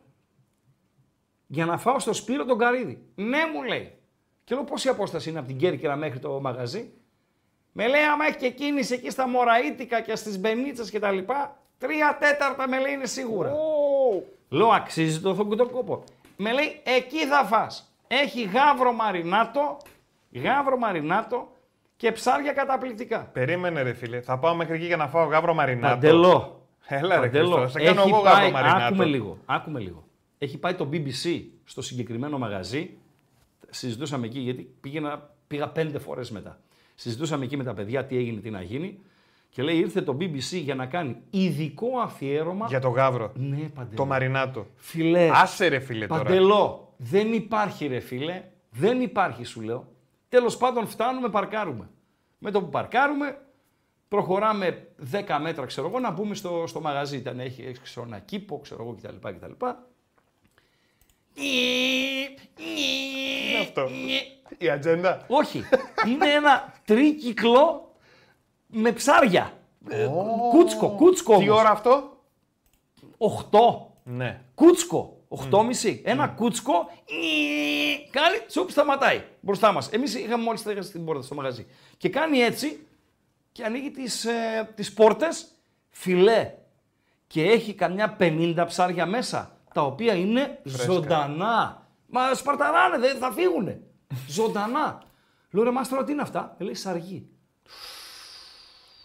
για να φάω στο Σπύρο τον Καρύδη. Ναι, μου λέει. Και λέω πόση απόσταση είναι από την Κέρκυρα μέχρι το μαγαζί; Με λέει άμα έχει και κίνηση εκεί στα Μωραΐτικα και στις Μπενίτσες και τα λοιπά, τρία τέταρτα με λέει είναι σίγουρα. Λέω αξίζει το, το κόπο. Με λέει εκεί θα φας. Έχει γάβρο μαρινάτο, γάβρο μαρινάτο και ψάρια καταπληκτικά. Περίμενε ρε φίλε. Θα πάω μέχρι εκεί για να φάω γάβρο μαρινάτο. Παντελώ. Έλα ρε Παντελώ. Χριστός. Θα κάνω Έχει εγώ πάει- γάβρο μαρινάτο. Άκουμε λίγο, άκουμε λίγο. Έχει πάει το BBC στο συγκεκριμένο μαγαζί. Συζητούσαμε εκεί, γιατί πήγαινα, πήγα πέντε φορές μετά. Συζητούσαμε εκεί με τα παιδιά τι έγινε, τι να γίνει. Και λέει ήρθε το BBC για να κάνει ειδικό αφιέρωμα. Για το γάβρο. Ναι, παντελώ. Το μαρινάτο. Φιλές. Άσε ρε φίλε τώρα. Παντελώ. Δεν υπάρχει ρε φίλε. Δεν υπάρχει σου λέω. Τέλος πάντων φτάνουμε, παρκάρουμε. Με το που παρκάρουμε, προχωράμε 10 μέτρα ξέρω εγώ να μπούμε στο, στο μαγαζί. Ήταν, έχει, έχεις ξέρω, ένα κήπο ξέρω εγώ κτλ. κτλ. είναι αυτό. Η ατζέντα. Όχι. είναι ένα τρίκυκλο με ψάρια. Ε, Κούτσκο, κούτσκο Τι όμως. ώρα αυτό; 8. Ναι. Κούτσκο. 8,5. Ένα κούτσκο. ι, Κάνει τσουπ, σταματάει μπροστά μας. Εμείς είχαμε μόλις στέγα στην πόρτα στο μαγαζί. Και κάνει έτσι και ανοίγει τις ε, τις πόρτες φιλέ. Και έχει καμιά 50 ψάρια μέσα. Τα οποία είναι ζωντανά. Μα σπαρταράνε, δεν θα φύγουνε. (laughs) ζωντανά. Λέω ρε μάστρο, τι είναι αυτά; Με λέει σαργή.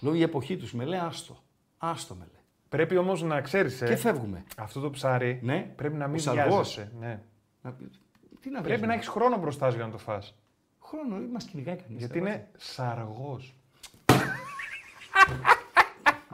Λέω η εποχή τους. Με λέει άστο. Άστο με λέει. Πρέπει όμως να ξέρεις. Και φεύγουμε. Αυτό το ψάρι Ναι. πρέπει να Ο μην σαργός. βιάζεσαι. Ναι. Να- Τι να Πρέπει να έχεις χρόνο μπροστά σου για να το φας. χρόνο, μας κυνηγάει κανείς. Γιατί είναι σαργός.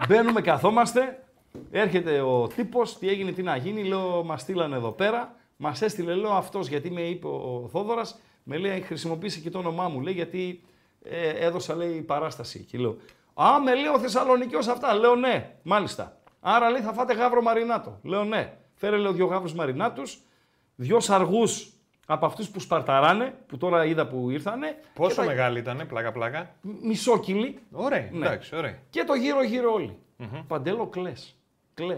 Μπαίνουμε, καθόμαστε. Έρχεται ο τύπος, τι έγινε, τι να γίνει. Λέω, μας στείλανε εδώ πέρα. Μας έστειλε, λέω αυτός γιατί με είπε ο Θόδωρας. Με λέει, χρησιμοποίησε και το όνομά μου. Λέει, γιατί ε, έδωσα, λέει, παράσταση. Και λέω, Α, με λέει ο Θεσσαλονικιός αυτά. Λέω, ναι, μάλιστα. Άρα λέει, θα φάτε γάβρο μαρινάτο. Λέω, ναι. Φέρε, λέω, δύο γάβρους μαρινάτους, δύο σαργούς από αυτούς που σπαρταράνε, που τώρα είδα που ήρθανε. Πόσο και τα- μεγάλη ήταν, πλάκα-πλάκα. Μισόκυλοι. Ωραία, Ναι. εντάξει, ωραία. Και το γύρω-γύρω όλοι. Παντέλο, κλε. Κλε.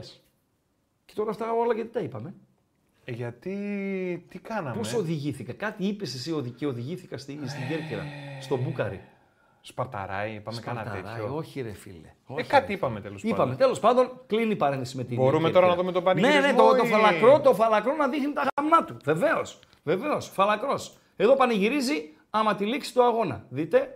Και τώρα αυτά όλα γιατί τα είπαμε; Ε, γιατί. Τι κάναμε; Πώς οδηγήθηκα; Κάτι είπες εσύ οδη- και οδηγήθηκα στη, στην Κέρκυρα. Στο Μπούκαρι. Σπαρταράει, είπαμε κανένα Σπαρταράει, τέτοιο. Όχι, ρε φίλε. Ε, Όχι, κάτι ρε. είπαμε τέλος πάντων. Είπαμε. Τέλος πάντων, κλείνει η παρένθεση με την. Μπορούμε Κέρκυρα. τώρα να δούμε τον πανηγυρισμό Ναι, ναι, το, το, ή- φαλακρό, το φαλακρό να δείχνει τα γαμνά του. Βεβαίως. Βεβαίως. Φαλακρός. Εδώ πανηγυρίζει άμα τη λήξει το αγώνα. Δείτε.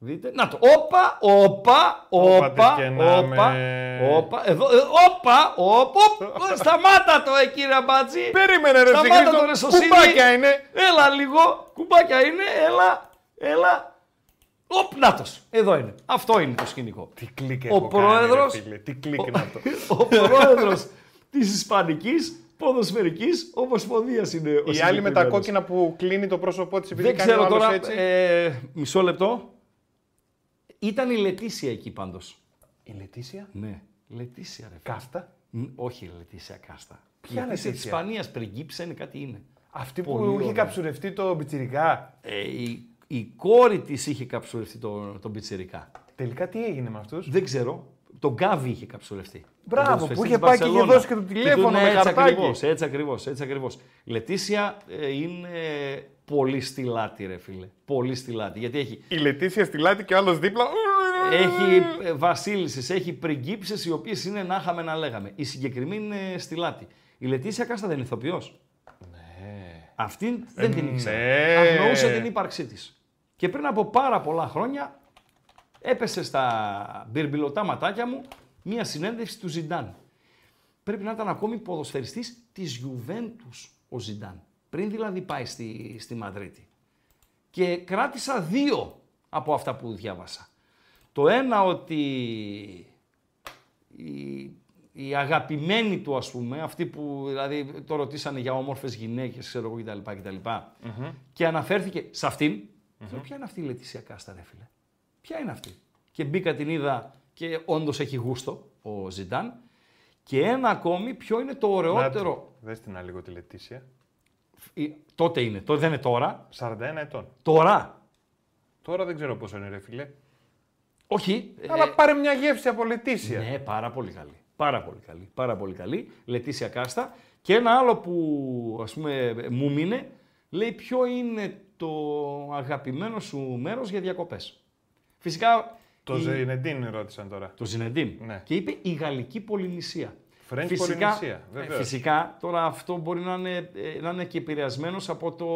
Δείτε. Να το. Όπα, όπα, Όπα, όπα, τις κενάμε. όπα, όπα. Εδώ, ε, όπα, όπα, όπα. (laughs) Σταμάτα το, ε, κύριε Μπάτζη. Περίμενε, ρε Σταμάτα Σιγρίδο. το, ρε Σωσίνη. Κουμπάκια είναι. Έλα λίγο. Κουμπάκια είναι. Έλα, έλα. Οπ, νάτος. Εδώ είναι. Αυτό είναι το σκηνικό. Τι κλικ Ο έχω κάνει, πρόεδρος... ρε φίλε. Τι κλικ είναι αυτό. (laughs) ο πρόεδρος της Ισπανικής ποδοσφαιρικής ομοσπονδίας είναι ο Η άλλη με τα συγκεκριμένος. κόκκινα που κλείνει το πρόσωπό της επειδή Δεν κάνει ο ξέρω άλλος τώρα. έτσι. Ε, μισό λεπτό. Ήταν η Λετήσια εκεί πάντως. Η Λετήσια; Ναι. Λετήσια, ρε. φίλε. Κάστα; Μ, Όχι, η Λετήσια Κάστα. Ποια η Λετήσια τη Λετήσια; Ισπανίας πριγκίψα είναι κάτι είναι. Αυτή Πολύ που είχε ωραία. καψουρευτεί το μπιτσιρικά. Ε, η, η κόρη της είχε καψουρευτεί τον το πιτσιρικά. Τελικά τι έγινε με αυτούς; Δεν ξέρω. Τον Γκάβι είχε καψουρευτεί. Μπράβο, Ο ποδοσφαιριστής που είχε της πάει και είχε Μπαρσελόνα. δώσει και το του- τηλέφωνο ναι, με έτσι χαρτάκι. Ακριβώς, έτσι ακριβώς, έτσι ακριβώς. Λετήσια ε, είναι πολύ στυλάτη ρε φίλε. Πολύ στυλάτη. Γιατί έχει, Η Λετήσια στη λάτη και ο άλλος δίπλα. έχει ε, βασίλισσες, έχει πριγκίψες οι οποίες είναι να είχαμε να λέγαμε. Η συγκεκριμένη είναι στυλάτη. Η Λετήσια Κάστα δεν είναι ηθοποιός. Ναι. Αυτή δεν την ήξερα. ναι. Αγνοούσε την ύπαρξή της. Και πριν από πάρα πολλά χρόνια έπεσε στα μπυρμπιλωτά ματάκια μου μία συνέντευξη του Ζιντάν. Πρέπει να ήταν ακόμη ποδοσφαιριστής της Γιουβέντους ο Ζιντάν. Πριν δηλαδή πάει στη, στη Μαδρίτη. Και κράτησα δύο από αυτά που διάβασα. Το ένα ότι η, η αγαπημένη του ας πούμε, αυτή που δηλαδή το ρωτήσανε για όμορφες γυναίκες, ξέρω εγώ κτλ. κτλ. Και αναφέρθηκε σε αυτην Λέω, ποια είναι αυτή η Λετήσια Κάστα ρε φίλε; Ποια είναι αυτή; Και μπήκα την είδα και όντως έχει γούστο ο Ζιντάν. Και ένα ακόμη, ποιο είναι το ωραιότερο. Δες την άλλη λίγο τη Λετήσια. Ε, Τότε είναι, τότε δεν είναι τώρα. 41 ετών. Τώρα. Τώρα δεν ξέρω πόσο είναι, ρε φίλε. Όχι. ε, Αλλά πάρε μια γεύση από Λετήσια. Ναι, πάρα πολύ καλή. Πάρα πολύ καλή. Πάρα πολύ καλή. Λετήσια Κάστα. Και ένα άλλο που ας πούμε μου μείνε, λέει ποιο είναι το αγαπημένο σου μέρος για διακοπές. Φυσικά Το η- Ζεϊνεντίν ρώτησαν τώρα. το Ζινεντίν. Ναι. Και είπε η Γαλλική Πολυνησία. French φυσικά, Πολυνησία, ε, βεβαίως. φυσικά, τώρα αυτό μπορεί να είναι, ε, να είναι και επηρεασμένος από το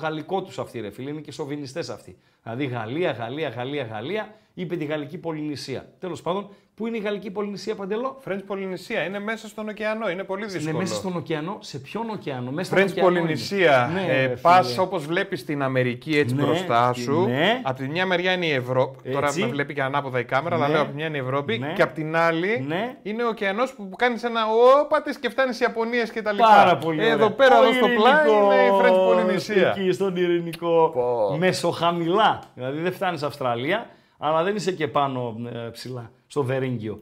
γαλλικό τους αυτοί, ρε φίλε. Είναι και σοβινιστές αυτοί. Δηλαδή Γαλλία, Γαλλία, Γαλλία, Γαλλία, είπε τη Γαλλική Πολυνησία. Τέλος πάντων, πού είναι η Γαλλική Πολυνησία, Παντελό; French Πολυνησία είναι μέσα στον ωκεανό. Είναι πολύ δύσκολο. Είναι μέσα στον ωκεανό. Σε ποιον ωκεανό, μέσα στον French ωκεανό. είναι. Πολυνησία. Ναι, ε, ρε Πας φίλε. όπως βλέπεις την Αμερική έτσι Ναι, μπροστά και- σου. ναι. Από τη μια μεριά είναι η Ευρώπη. Τώρα Έτσι. με βλέπει και ανάποδα η κάμερα, αλλά Ναι. λέω από τη μια είναι η Ευρώπη. Ναι. Και από την άλλη Ναι. είναι ο ωκεανός που κάνεις ένα όπατε και φτάνεις σε Ιαπωνίες και τα λοιπά. Πάρα πολύ Εδώ ωραία. πέρα, Το εδώ στο πλάι ειρηνικό, είναι η French Πολυνησία. Εκεί στον ειρηνικό. Πω. Μεσοχαμηλά. Δηλαδή δεν φτάνεις Αυστραλία, αλλά δεν είσαι και πάνω ε, ψηλά. Στο Βερίνγκιο.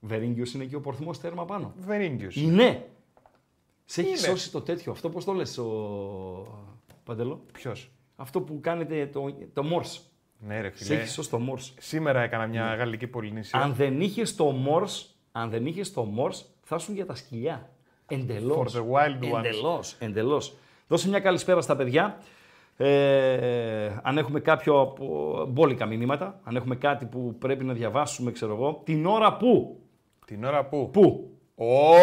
Βερίνγκιος είναι εκεί ο πορθμός τέρμα πάνω. Βερίνγκιος. Είναι. Σε έχει Είναι. σώσει το τέτοιο. Αυτό πώς το λες, ο Παντελό. Ποιος; Αυτό που κάνετε το, το Morse. Ναι, ρε Σε φίλε. έχει σώσει το Morse. Σήμερα έκανα μια γαλλική Πολυνησία. Αν δεν είχες το Morse, αν δεν είχες το Morse, θα ήσουν για τα σκυλιά. Εντελώς. For the wild ones. Εντελώς. Εντελώς. Δώσε μια καλησπέρα στα παιδιά. Ε, αν έχουμε κάποιο από μπόλικα μηνύματα, αν έχουμε κάτι που πρέπει να διαβάσουμε, ξέρω εγώ, την ώρα που, Την ώρα που. που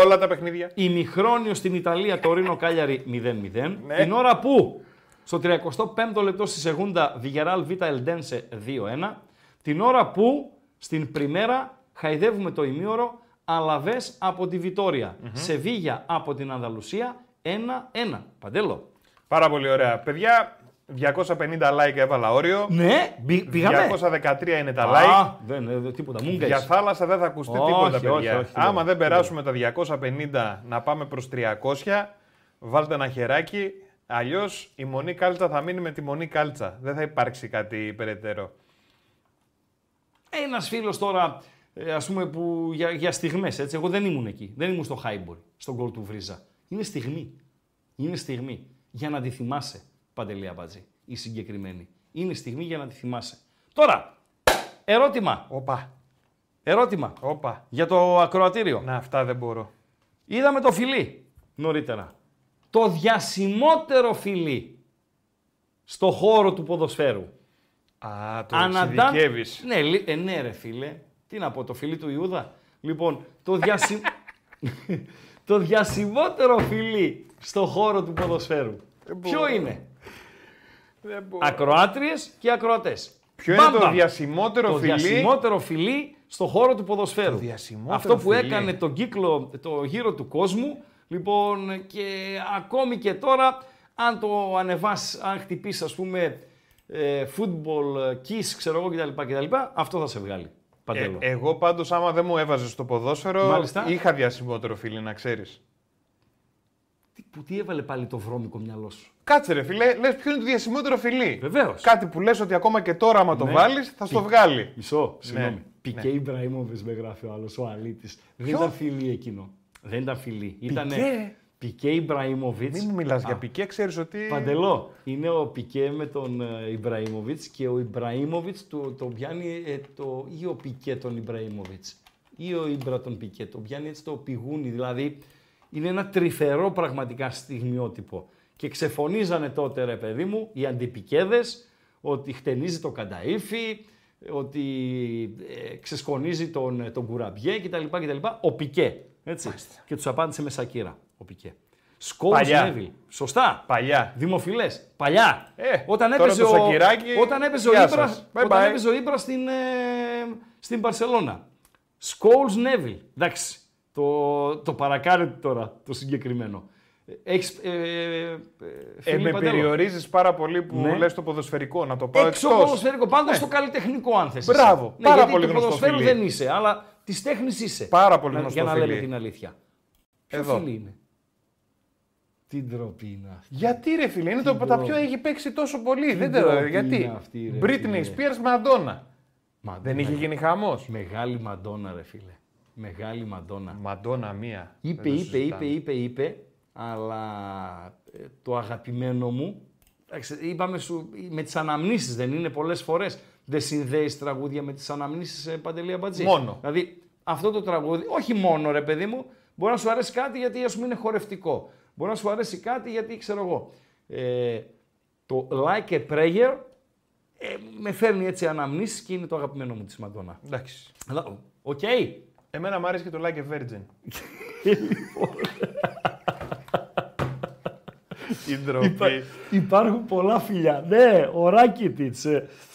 Όλα τα παιχνίδια. ημιχρόνιο στην Ιταλία το Ρήνο Κάλιαρη 0-0, Ναι. την ώρα που στο 35ο λεπτό στη Σεγούντα Βιγεράλ Β Ελντένσε 2-1, την ώρα που στην Πριμέρα χαϊδεύουμε το ημίωρο Αλαβές από τη βιτορια Σεβίγια από την Ανδαλουσία 1-1. Παντέλο. Πάρα πολύ ωραία. Παιδιά, 250 like έβαλα όριο. Ναι, μπη- πήγαμε. 213 είναι τα like. Α, δεν, ε, τίποτα, μου Για θάλασσα δεν θα ακουστεί Όχι, τίποτα, όχι, παιδιά. όχι, Άμα τίποτα, δεν περάσουμε τα 250 να πάμε προς 300, βάλτε ένα χεράκι. Αλλιώς η Μονή Κάλτσα θα μείνει με τη Μονή Κάλτσα. Δεν θα υπάρξει κάτι περαιτέρω. Ένας φίλος τώρα, ε, ας πούμε, που για, για στιγμές, έτσι. Εγώ δεν ήμουν εκεί. Δεν ήμουν στο Χάιμπορ, στον γκολ του Βρίζα. Είναι στιγμή. Είναι στιγμή για να τη θυμάσαι, Παντελή Αμπατζή, η συγκεκριμένη. Είναι στιγμή για να τη θυμάσαι. Τώρα, ερώτημα. Όπα, Ερώτημα όπα. για το ακροατήριο. Να, αυτά δεν μπορώ. Είδαμε το φιλί νωρίτερα. Το διασημότερο φιλί στο χώρο του ποδοσφαίρου. Α, το Αναντάν- εξειδικεύεις. Ναι, λι- ε, ναι, ρε φίλε. Τι να πω, το φιλί του Ιούδα. Λοιπόν, το, διασυ... (laughs) το διασημότερο φιλί στο χώρο του ποδοσφαίρου. Ποιο μπορώ. είναι; Δεν μπορώ. Ακροάτριες και ακροατές. Ποιο είναι Μπαμ, το μπαμ. διασημότερο το φιλί; διασημότερο φιλί στο χώρο του ποδοσφαίρου. Το διασημότερο Αυτό που φιλί. έκανε τον κύκλο, το γύρο του κόσμου, λοιπόν, και ακόμη και τώρα, αν το ανεβάσει, αν χτυπήσεις, ας πούμε, ε, football, kiss, ξέρω εγώ κτλ, κτλ, αυτό θα σε βγάλει. Ε, Παντέλο. εγώ πάντως άμα δεν μου έβαζες στο ποδόσφαιρο, Μάλιστα. είχα διασημότερο φίλι, να ξέρεις. Τι, που, τι έβαλε πάλι το βρώμικο μυαλό σου; Κάτσε ρε φίλε, λες ποιο είναι το διασημότερο φιλί; Βεβαίως. Κάτι που λες ότι ακόμα και τώρα, άμα το Ναι. βάλεις, θα στο βγάλει. Μισό, συγγνώμη. Ναι. Πικέ Ιμπραήμοβιτς με γράφει ο άλλος, ο αλήτης. Δεν Ποιο; ήταν φιλί εκείνο. Δεν ήταν φιλί. Ήτανε Πικέ Ιμπραήμοβιτς. Μην μου μιλάς για πικέ, ξέρεις ότι. Παντελό. Είναι ο Πικέ με τον ε, Ιμπραήμοβιτς και ο Ιμπραήμοβιτς το, το πιάνει ε, το, ή ο Πικέ τον Ιμπραήμοβιτς ή ο Ιμπρα τον Πικέ. Το πιάνει έτσι το πηγούνι. Δηλαδή είναι ένα τρυφερό πραγματικά στιγμιότυπο. Και ξεφωνίζανε τότε ρε παιδί μου οι αντιπικέδες ότι χτενίζει το κανταήφι, ότι ε, ξεσκονίζει τον, ε, τον κουραμπιέ κτλ. κτλ. Ο Πικέ. Έτσι. Και τους απάντησε με σακύρα ο Πικέ. Σκόλς Παλιά. Νέβιλ. Σωστά. Παλιά. Δημοφιλές. Παλιά. Ε, όταν τώρα έπαιζε το ο, σακυράκι, όταν έπαιζε ο γεια Ήμπρα, σας. Bye όταν bye. έπαιζε ο Ήμπρας στην, ε, στην Παρσελώνα. Σκόλς Νέβιλ. Εντάξει. Το, το παρακάνετε τώρα το συγκεκριμένο. Έχεις ε, ε, Ε, φίλη με Παντέλο; περιορίζεις πάρα πολύ που Ναι. λες το ποδοσφαιρικό. Να το πάω Έξω εκτός. ποδοσφαιρικό, πάντως Ναι. στο καλλιτεχνικό αν θες. Μπράβο, εσύ. πάρα γιατί πολύ του γνωστό ποδοσφαίρου φιλί. δεν είσαι, αλλά της τέχνης είσαι. Πάρα πολύ Να- γνωστό Για να φιλί. λέμε την αλήθεια. Ποιο Εδώ. φιλί είναι; Τι ντροπή είναι αυτή. Γιατί ρε φίλε, είναι το Τι τα ντροπή. πιο έχει παίξει τόσο πολύ. Δεν ντροπή ξέρω γιατί. είναι αυτή, ρε Britney φίλε. Spears Madonna. Μαντόνα. Δεν είχε γίνει χαμός. Μεγάλη Μαντόνα, ρε φίλε. Μεγάλη Μαντόνα. Μαντόνα μία. Είπε, Δεν το είπε, είπε, συζητάμε. είπε, είπε, αλλά ε, το αγαπημένο μου, εντάξει, είπαμε σου, με τις αναμνήσεις δεν είναι πολλές φορές, δεν συνδέεις τραγούδια με τις αναμνήσεις ε, Παντελή Αμπατζής. Μόνο. Δηλαδή αυτό το τραγούδι, όχι μόνο ρε παιδί μου, μπορεί να σου αρέσει κάτι γιατί ας πούμε είναι χορευτικό. Μπορεί να σου αρέσει κάτι γιατί ξέρω εγώ. Ε, το Like a Prayer ε, με φέρνει έτσι αναμνήσεις και είναι το αγαπημένο μου της Μαντόνα. Εντάξει. Αλλά, Οκ. Εμένα μου άρεσε και το Like a Virgin. (laughs) Η ντροπή. Υπά- υπάρχουν πολλά φιλιά. Ναι, ο Ράκιτιτς.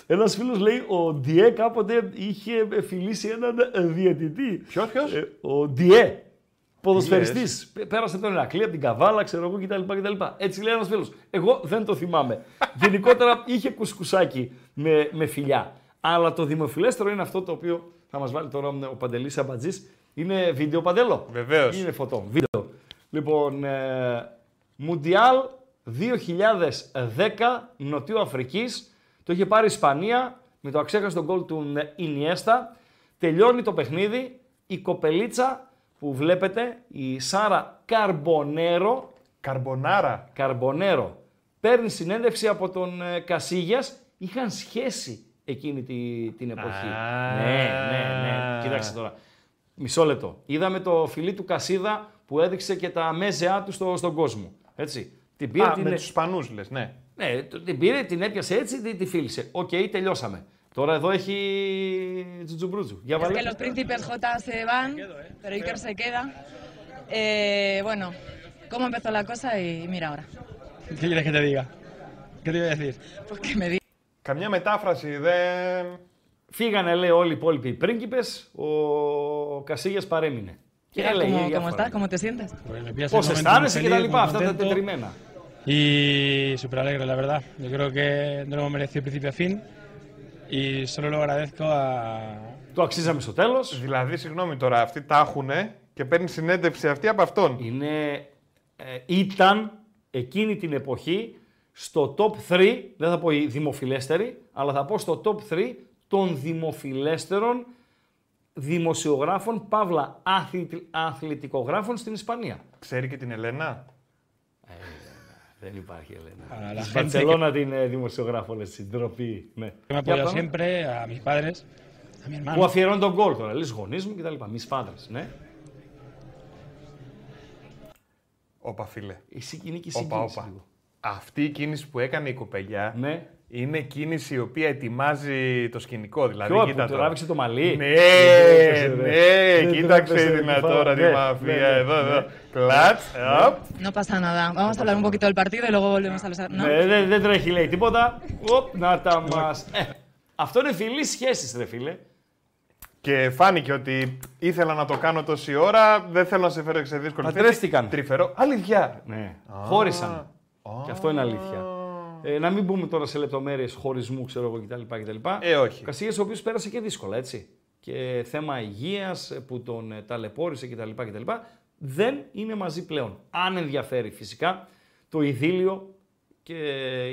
Ένας φίλος λέει ο Ντιέ κάποτε είχε φιλήσει έναν ε, διαιτητή. Ποιος, ποιος; Ε, ο Ντιέ. Ποδοσφαιριστής. Πέρασε από τον Ηρακλή, από την Καβάλα, ξέρω εγώ κτλ. κτλ. Έτσι λέει ένας φίλος. Εγώ δεν το θυμάμαι. (laughs) Γενικότερα είχε κουσκουσάκι με, με φιλιά. Αλλά το δημοφιλέστερο είναι αυτό το οποίο θα μας βάλει τώρα ο Παντελής Αμπατζής. Είναι βίντεο παντέλο; Βεβαίως. Είναι φωτό. Βίντεο. Λοιπόν, ε, Μουντιάλ 2010 Νοτιού Αφρικής. Το είχε πάρει η Ισπανία με το αξέχαστο γκολ του Ινιέστα. Τελειώνει το παιχνίδι. Η κοπελίτσα που βλέπετε, η Σάρα Καρμπονέρο, Καρμπονάρα. Καρμπονέρο, παίρνει συνέντευξη από τον ε, Κασίγιας. Είχαν σχέση εκείνη τη, την εποχή. Α. Ναι, ναι, ναι. Κοίταξε τώρα. Μισό λεπτό. Είδαμε το φιλί του Κασίδα που έδειξε και τα μέζεά του στο, στον κόσμο. Έτσι. Την πήρε, Α, την... με τους Ισπανούς λες, ναι. ναι, το- την πήρε, την έπιασε έτσι, την, τη φίλησε. Οκ, τελειώσαμε. Τώρα εδώ έχει τζουτζουμπρούτζου. Για Es βάλε. que los príncipes J se van, pero Iker se queda. Eh, bueno, cómo empezó la cosa y mira ahora; ¿Qué quieres que te diga? ¿Qué te iba a decir? Pues que me diga. Καμιά μετάφραση δεν... Φύγανε, λέει, όλοι οι υπόλοιποι πρίγκιπες, ο Κασίγιας παρέμεινε. Και ¿Cómo, έλεγε cómo διάφορα. estás? ¿Cómo te sientes? Porque me pillas en Πώς un momento αισθάνεσαι muy και τα feliz, λοιπά, muy αυτά τα contento τετριμένα; Y súper alegre, la verdad. Yo creo que no lo hemos merecido de principio a fin y solo lo agradezco a, Το αξίζαμε στο τέλος. Δηλαδή, συγγνώμη τώρα, αυτοί τα έχουνε και παίρνει συνέντευξη αυτή από αυτόν. Είναι, ε, ήταν εκείνη την εποχή στο top 3, δεν θα πω η δημοφιλέστερη, αλλά θα πω στο top 3 των δημοφιλέστερων δημοσιογράφων, παύλα αθλητι- αθλητικογράφων στην Ισπανία. Ξέρει και την Ελένα; Δεν υπάρχει, Ελένα. Α, la Στην gente Μπαρτσελώνα την ε, δημοσιογράφο, λες, στην ντροπή. Ναι. que me ha Για apoyado πάμε. siempre, a mis padres, a mi hermano. Που αφιερώνει τον γκολ τώρα, λες γονείς μου κτλ. Μης φάδρες, ναι. Όπα, φίλε. Εσύ είναι και η Όπα, συγκίνηση όπα. λίγο. Αυτή η κίνηση που έκανε η κοπελιά Ναι. είναι κίνηση η οποία ετοιμάζει το σκηνικό. Δηλαδή, Ποιο, κοίτα που τώρα. τράβηξε το μαλλί; Ναι, Δεν τρέπεσαι, ρε. ναι, Δεν κοίταξε τρέπεσαι, την ρε, τώρα τη ναι, μαφία. ναι, ναι, Εδώ, εδώ. ναι. Κλατ, οπ. No pasa nada. Vamos a hablar un poquito del partido y luego volvemos a los... ¿no? Ναι, δεν, δεν τρέχει, λέει τίποτα. Οπ, να τα μας. Ε, αυτό είναι φιλής σχέσης, ρε φίλε. Και φάνηκε ότι ήθελα να το κάνω τόση ώρα, δεν θέλω να σε φέρω σε δύσκολη θέση. Παντρεύτηκαν. Τρυφερό. Αλήθεια. Ναι. Χώρισαν. Και αυτό είναι αλήθεια. Ε, να μην μπούμε τώρα σε λεπτομέρειες χωρισμού, ξέρω εγώ κτλ. κτλ. Ε, όχι. Ο Κασίγια, ο οποίος πέρασε και δύσκολα, έτσι. Και θέμα υγείας που τον ε, ταλαιπώρησε κτλ. κτλ. δεν είναι μαζί πλέον. Αν ενδιαφέρει φυσικά το ειδήλιο και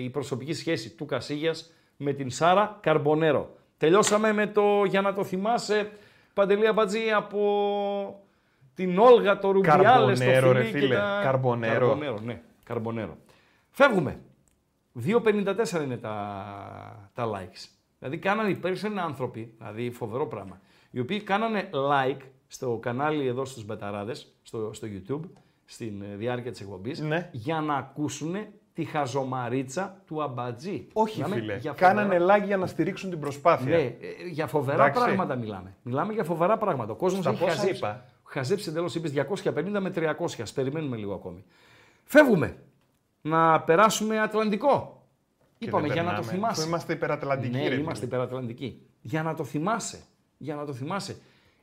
η προσωπική σχέση του Κασίγιας με την Σάρα Καρμπονέρο. Τελειώσαμε με το για να το θυμάσαι Παντελή Αμπατζή από την Όλγα, το Ρουμπιάλε στο Καρμπονέρο, ρε φιλί και φίλε. τα... Καρμπονέρο. Καρμπονέρο, ναι. Καρμπονέρο. Φεύγουμε. 2.54 είναι τα, τα likes. Δηλαδή κάνανε υπέρσεν άνθρωποι, δηλαδή φοβερό πράγμα, οι οποίοι κάνανε like στο κανάλι εδώ στους Μπεταράδες, στο, στο YouTube, στην ε, διάρκεια της εκπομπής, Ναι. για να ακούσουν τη χαζομαρίτσα του Αμπατζή. Όχι, Μιλάμε φίλε. για φοβερά- Κάνανε like για να στηρίξουν την προσπάθεια. ναι, ε, για φοβερά Εντάξει. πράγματα μιλάμε. Μιλάμε για φοβερά πράγματα. Ο κόσμος Στα έχει πόσα χαζέψει. είπα. Χαζέψει εντελώς, είπες 250 με 300. Ας περιμένουμε λίγο ακόμη. Φεύγουμε. Να περάσουμε Ατλαντικό. Και Είπαμε δεν για να το περνάμε, θυμάσαι. αφού Είμαστε υπερατλαντικοί. Ναι, ρε είμαστε φίλε. υπερατλαντικοί. Για να το θυμάσαι. Για να το θυμάσαι.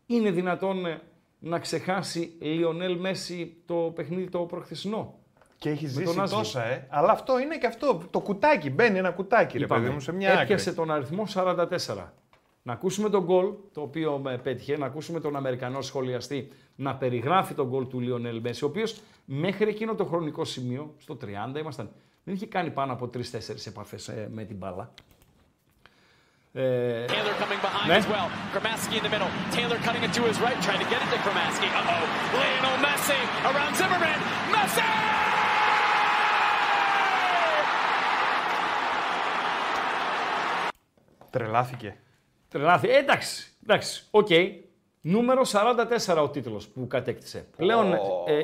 Είναι δυνατόν ε, να ξεχάσει Λιονέλ Μέση το παιχνίδι το προχθεσινό; Και έχει τον ζήσει Άσβη. τόσα, ε. Αλλά αυτό είναι και αυτό. Το κουτάκι. Μπαίνει ένα κουτάκι, ρε Είπαμε, παιδί μου, σε μια άκρη. έπιασε τον αριθμό 44. Να ακούσουμε τον γκολ, το οποίο με πέτυχε, να ακούσουμε τον Αμερικανό σχολιαστή να περιγράφει τον γκολ του Λιονέλ Μέση, ο οποίος μέχρι εκείνο το χρονικό σημείο, στο 30 ήμασταν, δεν είχε κάνει πάνω από 3-4 επαφέ με την μπάλα. Ε, Taylor coming behind Ναι. as well. Kramaski in the middle. Taylor cutting it to his right, trying to get it to Kramaski. Uh-oh. Lionel Messi around Zimmerman. Messi! Τρελάθηκε. Τρελάθη. Ε, εντάξει, εντάξει, οκ. Νούμερο 44 ο τίτλος που κατέκτησε. Πλέον ε,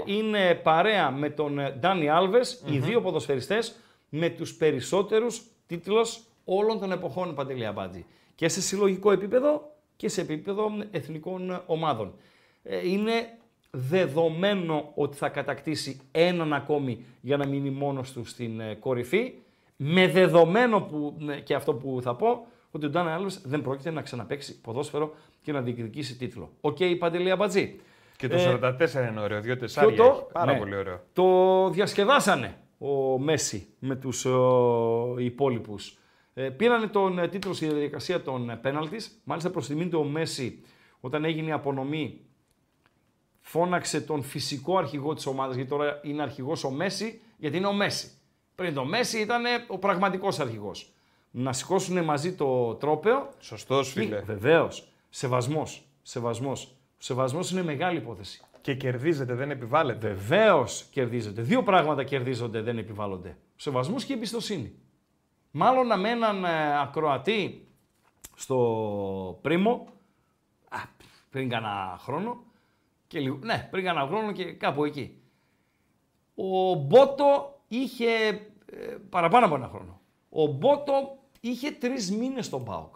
είναι παρέα με τον ε, Ντάνι Άλβες, οι δύο ποδοσφαιριστές με τους περισσότερους τίτλους όλων των εποχών Παντελή Αμπάτζη. Και σε συλλογικό επίπεδο και σε επίπεδο εθνικών ομάδων. Ε, είναι δεδομένο ότι θα κατακτήσει έναν ακόμη για να μείνει μόνος του στην ε, κορυφή. Με δεδομένο που, ναι, και αυτό που θα πω, ότι ο Ντάνι Άλβες δεν πρόκειται να ξαναπαίξει ποδόσφαιρο και να διεκδικήσει τίτλο. Οκ, Παντελή Αμπατζή. Και το Ε, 44 είναι ωραίο. Δύο Ποιο τεσσάρια. το, έχει. Πάρα ναι. πολύ ωραίο. Το διασκεδάσανε ο Μέσι με τους ο, υπόλοιπους. Ε, πήρανε τον ε, τίτλο στη διαδικασία των ε, πέναλτις. Μάλιστα προς τιμήν του ο Μέσι όταν έγινε η απονομή φώναξε τον φυσικό αρχηγό της ομάδας, γιατί τώρα είναι αρχηγός ο Μέσι, γιατί είναι ο Μέσι. Πριν το Μέση ήταν ο πραγματικός αρχηγός. Να σηκώσουν μαζί το τρόπεο. Σωστός, φίλε. Βεβαίως. Σεβασμός. Σεβασμός. Ο σεβασμός είναι μεγάλη υπόθεση. Και κερδίζεται, δεν επιβάλλεται. Βεβαίως κερδίζονται. Δύο πράγματα κερδίζονται, δεν επιβάλλονται. Ο σεβασμός και η εμπιστοσύνη. Μάλλον να με έναν ε, ακροατή στο πρίμο, α, πριν κάνα χρόνο, και λίγο, ναι, πριν κάνα χρόνο και κάπου εκεί. Ο Μπότο είχε ε, παραπάνω από ένα χρόνο. Ο Μπότο είχε τρεις μήνες στον ΠΑΟΚ.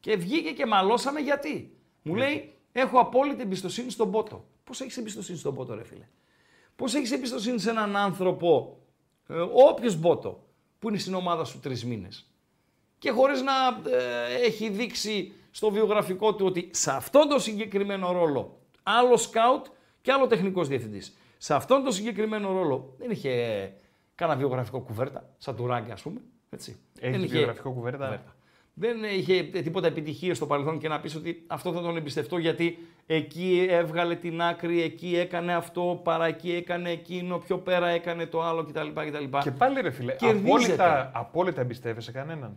Και βγήκε και μαλώσαμε γιατί. Μου λέει, έχω απόλυτη εμπιστοσύνη στον Μπότο. Πώς έχεις εμπιστοσύνη στον Μπότο, ρε φίλε; Πώς έχεις εμπιστοσύνη σε έναν άνθρωπο, ε, όποιος Μπότο, που είναι στην ομάδα σου τρεις μήνες. Και χωρίς να ε, έχει δείξει στο βιογραφικό του ότι σε αυτόν τον συγκεκριμένο ρόλο, άλλο σκάουτ και άλλο τεχνικός διευθυντής. Σε αυτόν τον συγκεκριμένο ρόλο δεν είχε ε, κανένα βιογραφικό κουβέρτα, σαν του Ράγκη ας πούμε. Έτσι. Έχεις δεν βιογραφικό κουβέρτα. Δεν είχε τίποτα επιτυχία στο παρελθόν και να πεις ότι αυτό θα τον εμπιστευτώ γιατί εκεί έβγαλε την άκρη, εκεί έκανε αυτό, παρά εκεί έκανε εκείνο, πιο πέρα έκανε το άλλο κτλ. κτλ. Και πάλι ρε φίλε, Κερδίζεται. απόλυτα, απόλυτα εμπιστεύεσαι κανέναν;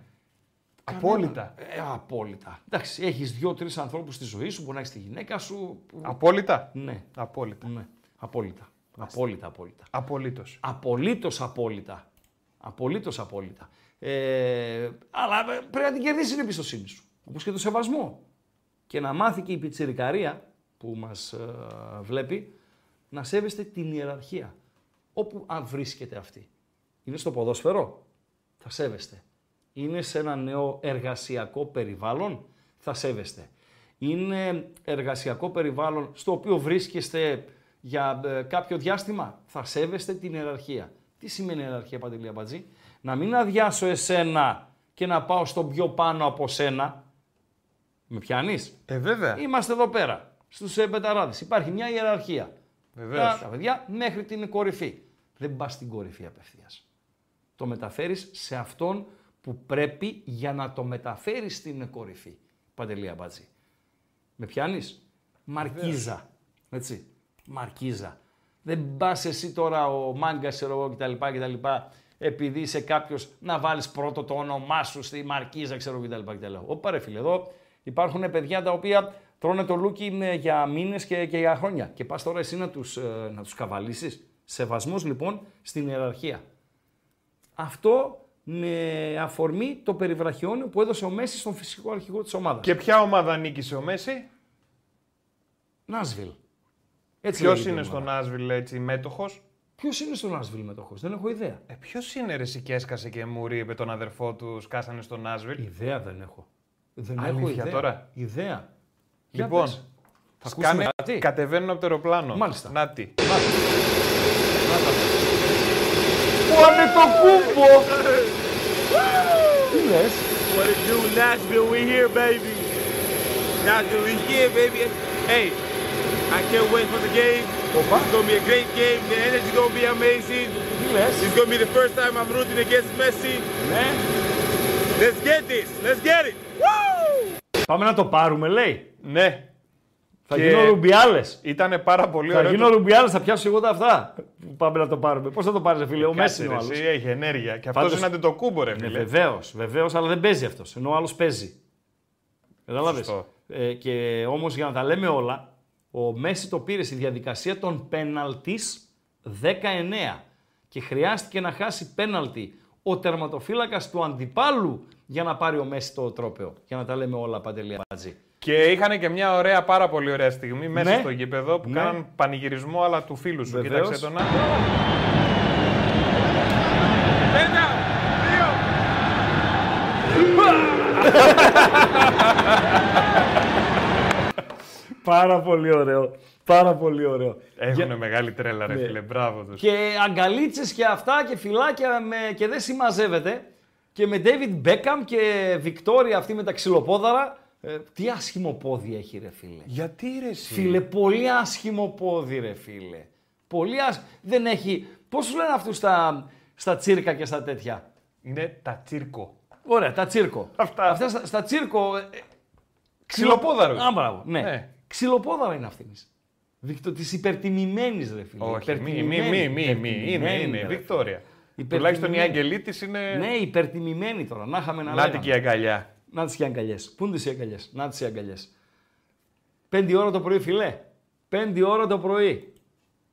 Απόλυτα. Ε, απόλυτα. Εντάξει, έχεις δύο-τρεις ανθρώπους στη ζωή σου, μπορεί να έχει τη γυναίκα σου. που- Απόλυτα. Ναι, Απόλυτα. ναι. Απόλυτα. Απόλυτα, απόλυτα. Απολύτως. Απολύτως απόλυτα. Απολύτως απόλυτα. Ε, αλλά ε, πρέπει να την κερδίσει την εμπιστοσύνη σου. Όπως και το σεβασμό. Και να μάθει και η πιτσιρικαρία που μας ε, βλέπει να σέβεστε την ιεραρχία. Όπου αν βρίσκεται αυτή. Είναι στο ποδόσφαιρο, θα σέβεστε. Είναι σε ένα νέο εργασιακό περιβάλλον, θα σέβεστε. Είναι εργασιακό περιβάλλον στο οποίο βρίσκεστε για ε, κάποιο διάστημα, θα σέβεστε την ιεραρχία. Τι σημαίνει ιεραρχία, Παντελή Αμπατζή; Να μην αδειάσω εσένα και να πάω στον πιο πάνω από σένα. Με πιάνεις; Ε, βέβαια. Είμαστε εδώ πέρα, στους ε, πεταράδες. Υπάρχει μια ιεραρχία. Βεβαίως. Τα, τα παιδιά μέχρι την κορυφή. Δεν πας στην κορυφή απευθείας. Το μεταφέρεις σε αυτόν που πρέπει για να το μεταφέρεις στην κορυφή. Παντελή Αμπάτζη. Με πιάνεις; Μαρκίζα. Έτσι. Μαρκίζα. Δεν πας εσύ τώρα ο μάγκα, ξέρω εγώ κτλ. κτλ επειδή είσαι κάποιος να βάλεις πρώτο το όνομά σου στη μαρκίζα, ξέρω κτλ. κτλ. Ωπα ρε φίλε, εδώ υπάρχουν παιδιά τα οποία τρώνε το λούκι ε, για μήνες και, και για χρόνια. Και πας τώρα εσύ να τους να τους καβαλήσεις. Σεβασμός λοιπόν στην ιεραρχία. Αυτό με αφορμή το περιβραχιόνιο που έδωσε ο Μέσης στον φυσικό αρχηγό της ομάδας. Και ποια ομάδα νίκησε ο Μέση, Νάσβιλ. Έτσι ποιος λέγεται η είναι ομάδα. στο Νάσβιλ έτσι μέτοχος; Ποιος είναι στο Νάσβιλ μετοχός, δεν έχω ιδέα. Ε, ποιος είναι ρε, εσύ και έσκασε και μουρή, είπε τον αδερφό του, σκάσανε στο Νάσβιλ; Ιδέα δεν έχω. Δεν Αλήθεια έχω ιδέα. τώρα; Ιδέα. Για Λοιπόν, πες. θα Σκάνε, ακούσουμε κάτι. κατεβαίνουν από το αεροπλάνο. Μάλιστα. Νάτι. Πάνε το κούμπο! Τι λες; What it do, Nashville? We here, baby. Nashville, we here, baby. Hey, I can't wait for the game. Οπα. It's gonna be a great game. The energy gonna be amazing. Τι λες; It's gonna be the first time I'm rooting against Messi. Ναι. Let's get this. Let's get it. Woo! Πάμε να το πάρουμε, λέει. Ναι, Θα Και- γίνω ρουμπιάλες. ήταν πάρα πολύ Θα ωραίο. γίνω ρουμπιάλες, θα πιάσω εγώ τα αυτά. Πάμε να το πάρουμε. Πώς θα το πάρεις, φίλε, ο Μέση Κάτσε, είναι ο ρε, άλλος. εσύ, έχει ενέργεια. Και αυτός Πάντως- είναι αντιτοκούμπο, ρε Ναι, φίλε. βεβαίως, βεβαίως, αλλά δεν παίζει αυτός. Ενώ ο άλλος παίζει. Κατάλαβε. Σωστό. Ε, και όμως για να τα λέμε όλα, ο Μέση το πήρε στη διαδικασία των πέναλτις 19 και χρειάστηκε να χάσει πέναλτι ο τερματοφύλακας του αντιπάλου για να πάρει ο Μέση το τρόπεο. Για να τα λέμε όλα παντελή μπατζή. Και είχαν και μια ωραία, πάρα πολύ ωραία στιγμή μέσα Ναι. στο γήπεδο που Ναι. κάναν πανηγυρισμό αλλά του φίλου σου. Βεβαίως. Κοίταξε τον να. (laughs) (laughs) (laughs) Πάρα πολύ ωραίο. Πάρα πολύ ωραίο. Έχουν μεγάλη τρέλα, ρε Ναι. φίλε. Μπράβο τους. Και αγκαλίτσες και αυτά και φυλάκια με... και δεν συμμαζεύεται. Και με David Beckham και Βικτόρια αυτή με τα ξυλοπόδαρα. Ε, τι άσχημο πόδι έχει ρε φίλε. Γιατί ρε εσύ; Φίλε, πολύ άσχημο πόδι ρε φίλε. Πολύ άσχημο. Δεν έχει... Πώς σου λένε αυτούς στα, στα τσίρκα και στα τέτοια; Είναι τα τσίρκο. Ωραία, τα τσίρκο. Αυτά. Αυτά στα, στα τσίρκο... ε, Ξυλοπόδαρος. Α, μπράβο. Ναι. Ναι. Ξυλοπόδαρα είναι αυτή. Βίκτο, της υπερτιμημένης, ρε φίλε. Όχι, μη, μη, μη, μη, μη. Είναι, είναι. Βικτόρια. Τουλάχιστον η αγγελή της είναι. Ναι, υπερτιμημένη τώρα. Να είχαμε να Να την λέγαμε. και η αγκαλιά. Να τις οι αγκαλιές. Πού είναι οι αγκαλιές; Να τις οι αγκαλιές. Πέντε ώρα το πρωί, φιλέ. Πέντε ώρα το πρωί.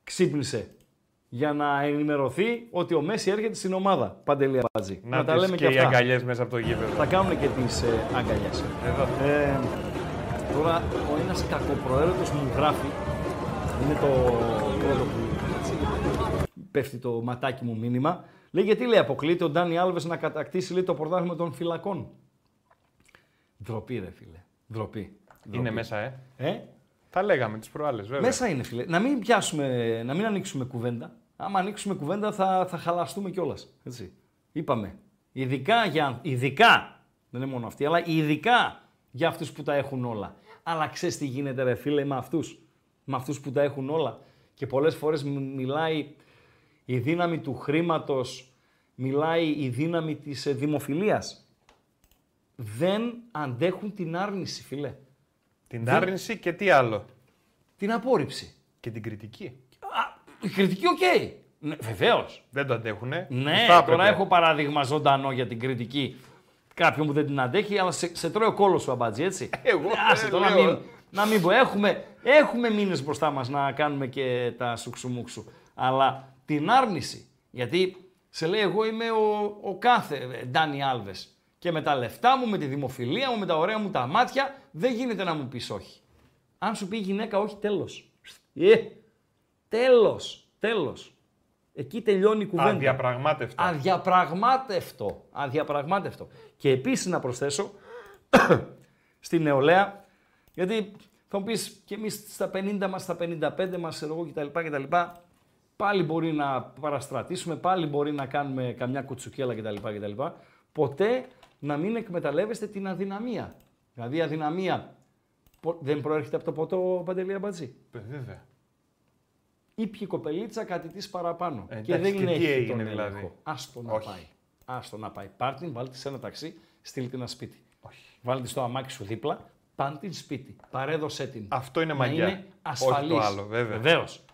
Ξύπνησε. Για να ενημερωθεί ότι ο Μέση έρχεται στην ομάδα. Παντελή Αμπάτζη. Να, τα τις λέμε και, και, οι αυτά. αγκαλιές μέσα από το γήπεδο. Θα κάνουν και τις ε, αγκαλιές. Εδώ. Ε, τώρα ο ένας κακοπροαίρετο μου γράφει. Είναι το πρώτο που έτσι, πέφτει το ματάκι μου μήνυμα. Λέει γιατί λέει αποκλείται ο Ντάνι Άλβες να κατακτήσει λέει, το πρωτάθλημα των φυλακών. Ντροπή ρε φίλε. Ντροπή. Είναι Ντροπή. μέσα, ε. Ε; Τα λέγαμε τις προάλλες, βέβαια. Μέσα είναι φίλε. Να μην πιάσουμε, να μην ανοίξουμε κουβέντα. Άμα ανοίξουμε κουβέντα θα, θα χαλαστούμε κιόλας. Έτσι. Είπαμε. Ειδικά για. Ειδικά. Δεν είναι μόνο αυτοί, αλλά ειδικά για αυτούς που τα έχουν όλα. Αλλά ξέρεις τι γίνεται, ρε φίλε, με αυτούς. Με αυτούς που τα έχουν όλα. Και πολλές φορές μιλάει η δύναμη του χρήματος, μιλάει η δύναμη της δημοφιλίας. Δεν αντέχουν την άρνηση, φίλε. Την Δεν- άρνηση και τι άλλο; Την απόρριψη. Και την κριτική. Α, η κριτική, οκ. Ναι, Βεβαίως. Δεν το αντέχουνε. Ναι, Θα τώρα έπρεπε. έχω παράδειγμα ζωντανό για την κριτική. Κάποιον που δεν την αντέχει, αλλά σε, σε τρώει ο κώλος σου Αμπατζή, έτσι. Εγώ, Άσε ε, το να λέω. μην, να μην πω. Έχουμε, έχουμε μήνες μπροστά μας να κάνουμε και τα σουξουμούξου. Αλλά την άρνηση. Γιατί σε λέει, εγώ είμαι ο, ο κάθε ε, Ντάνι Άλβες. Και με τα λεφτά μου, με τη δημοφιλία μου, με τα ωραία μου τα μάτια, δεν γίνεται να μου πεις όχι. Αν σου πει η γυναίκα όχι, τέλος. Ε, τέλος. Τέλος. Εκεί τελειώνει η κουβέντα. Αδιαπραγμάτευτο. Αδιαπραγμάτευτο. Αδιαπραγμάτευτο. Και επίσης να προσθέσω (coughs) στη νεολαία, γιατί θα μου πεις και εμείς στα 50 μας, στα 55 μας, εγώ κτλ, κτλ. Πάλι μπορεί να παραστρατήσουμε, πάλι μπορεί να κάνουμε καμιά κουτσουκέλα κτλ. κτλ. Ποτέ να μην εκμεταλλεύεστε την αδυναμία. Δηλαδή η αδυναμία πο- δεν προέρχεται από το ποτό Παντελή Αμπατζή. Ε, Βέβαια. Ήπια η κοπελίτσα κάτι της παραπάνω. Ε, και εντάξει, δεν και τι έχει έγινε τον δηλαδή; έλεγχο. Άστο να Όχι. πάει. Άστο να πάει. Πάρ' την, βάλτε σε ένα ταξί, στείλ την ένα σπίτι. Όχι. Βάλτε στο αμάξι σου δίπλα, πάν την σπίτι. Παρέδωσέ την. Αυτό είναι να μαγιά. Είναι Όχι το ασφαλής. άλλο, βέβαια. Βεβαίως.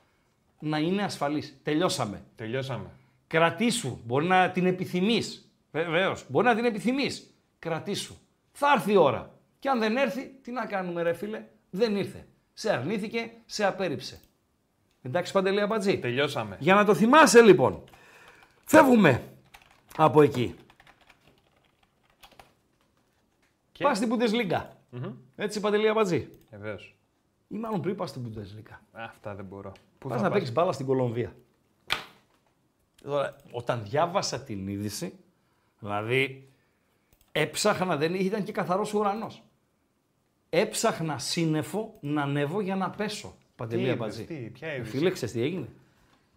να είναι ασφαλής. Τελειώσαμε. Τελειώσαμε. Κρατήσου. Μπορεί να την επιθυμείς. Βεβαίως. Μπορεί να την επιθυμείς. Κρατήσου. Θα έρθει η ώρα. Και αν δεν έρθει, τι να κάνουμε ρε φίλε; Δεν ήρθε. Σε αρνήθηκε, σε απέρριψε. Εντάξει Παντελή Αμπατζή. Τελειώσαμε. Για να το θυμάσαι λοιπόν. Φεύγουμε από εκεί. Και; Πας στην Bundesliga. Έτσι Παντελή Αμπατζή. Βεβαίως. Ή μάλλον πριν πας στην Bundesliga. Αυτά δεν μπορώ. Πού Πας θα να πας; παίξεις μπάλα στην Κολομβία. Τώρα, όταν διάβασα την είδηση, δηλαδή έψαχνα, δεν ήταν και καθαρός ουρανός. Έψαχνα σύννεφο να ανέβω για να πέσω. Παντελή είδες, Αμπατζή. τι, ποια Ε, είδηση; Φίλε, ξέρεις τι έγινε;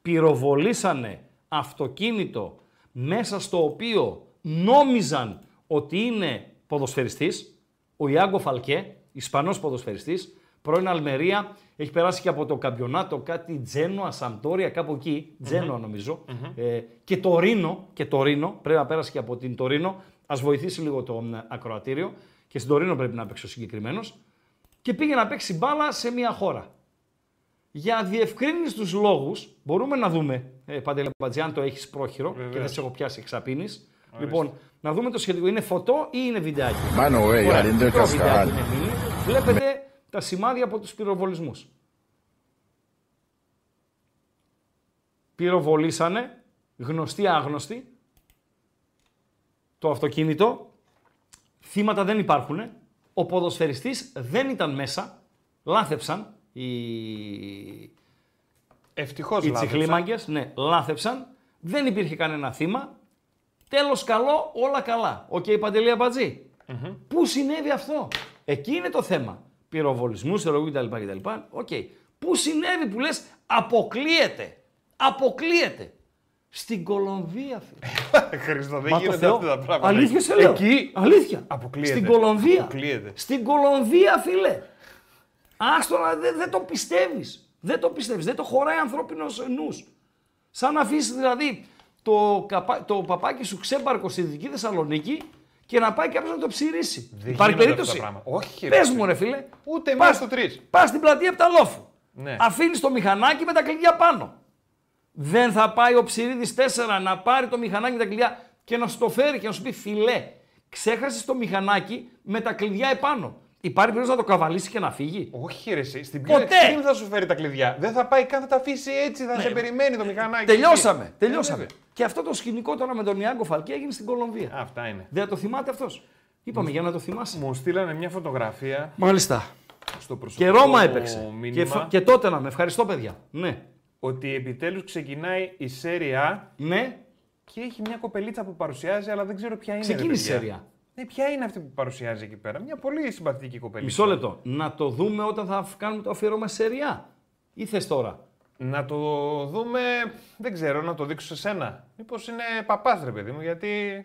Πυροβολήσανε αυτοκίνητο μέσα στο οποίο νόμιζαν ότι είναι ποδοσφαιριστής, ο Ιάγκο Φαλκέ, Ισπανός ποδοσφαιριστής, πρώην Αλμερία, έχει περάσει και από το καμπιονάτο κάτι Τζένοα, Σαμπτόρια, κάπου εκεί, Τζένοα νομίζω, ε, και το Ρήνο, και το Ρήνο, πρέπει να πέρασε και από την Τωρίνο, ας βοηθήσει λίγο το ε, ακροατήριο, και στην Τωρίνο πρέπει να παίξει ο συγκεκριμένος, και πήγε να παίξει μπάλα σε μια χώρα. Για διευκρίνηστους λόγους, μπορούμε να δούμε, ε, Παντελή Μπατζή, αν το έχεις πρόχειρο και Βεβαίως. δεν σε έχω πιάσει εξαπίνης. Λοιπόν, να δούμε το σχετικό. Είναι φωτό ή είναι βιντεάκι; Mano, güey, Ωραία, Alindo μικρό Cascabal. βιντεάκι είναι μήνυ. Βλέπετε τα σημάδια από τους πυροβολισμούς. Πυροβολήσανε, γνωστοί άγνωστοι, το αυτοκίνητο. Θύματα δεν υπάρχουν. Ο ποδοσφαιριστής δεν ήταν μέσα. Λάθεψαν οι, Ευτυχώς οι τσιχλίμαγκες. Ναι, λάθεψαν. Δεν υπήρχε κανένα θύμα. Τέλος καλό, όλα καλά. Οκ, Παντελή Αμπατζή. Πού συνέβη αυτό; Εκεί είναι το θέμα. Πυροβολισμούς, ξέρω 'γω κτλ. κτλ. Οκ. Πού συνέβη που λες αποκλείεται. Αποκλείεται. Στην Κολομβία, φίλε. (laughs) Χρήστο, δεν Μα το γίνονται Θεό. αυτά τα πράγματα. Αλήθεια σε λέω. Εκεί Αλήθεια. αποκλείεται. Στην Κολομβία. Αποκλείεται. Στην Κολομβία, φίλε. Άστο να δεν δεν το πιστεύεις. Δεν το πιστεύεις. Δεν το χωράει ανθρώπινος νους. Σαν να αφήσεις δηλαδή το, καπα... το παπάκι σου ξέμπαρκο στη Δυτική Θεσσαλονίκη και να πάει κάποιος να το ψηρίσει. Δεν Υπάρχει γίνονται περίπτωση. αυτά τα πράγματα. Όχι, ρε, Πες φίλε. μου, ρε φίλε. Ούτε Πας- μία στο τρεις. Πας στην πλατεία Πταλόφου. Ναι. Αφήνεις το μηχανάκι με τα κλειδιά πάνω. Δεν θα πάει ο ψηρίδη 4 να πάρει το μηχανάκι με τα κλειδιά και να σου το φέρει και να σου πει φιλέ, ξέχασες το μηχανάκι με τα κλειδιά επάνω. Υπάρχει περίπτωση να το καβαλήσει και να φύγει. Όχι, ρε, εσύ. Στην πιο Ποτέ. extreme θα σου φέρει τα κλειδιά. Δεν θα πάει καν, θα τα αφήσει έτσι, θα σε περιμένει το μηχανάκι. Τελειώσαμε. Ε, Τελειώσαμε. βέβαια. και αυτό το σκηνικό τώρα με τον Ιάγκο Φαλκέ έγινε στην Κολομβία. Αυτά είναι. Δεν το θυμάται αυτός; Είπαμε για να το θυμάσαι. Μου στείλανε μια φωτογραφία Μάλιστα. στο προσωπικό Και Ρώμα μου έπαιξε. μήνυμα Και, φα- και τότε να με ευχαριστώ, παιδιά. Ναι. ότι επιτέλους ξεκινάει η Σέρια Ναι. και έχει μια κοπελίτσα που παρουσιάζει, αλλά δεν ξέρω ποια είναι. Ξεκίνησε η ρε παιδιά. Σέρια. Ναι, ποια είναι αυτή που παρουσιάζει εκεί πέρα; Μια πολύ συμπαθητική κοπελίτσα. Μισό λεπτό. Να το δούμε όταν θα κάνουμε το αφιέρωμα σε ριά. Ή θες τώρα; Να το δούμε, δεν ξέρω, να το δείξω σε σένα. Μήπως είναι παπάς ρε παιδί μου, γιατί...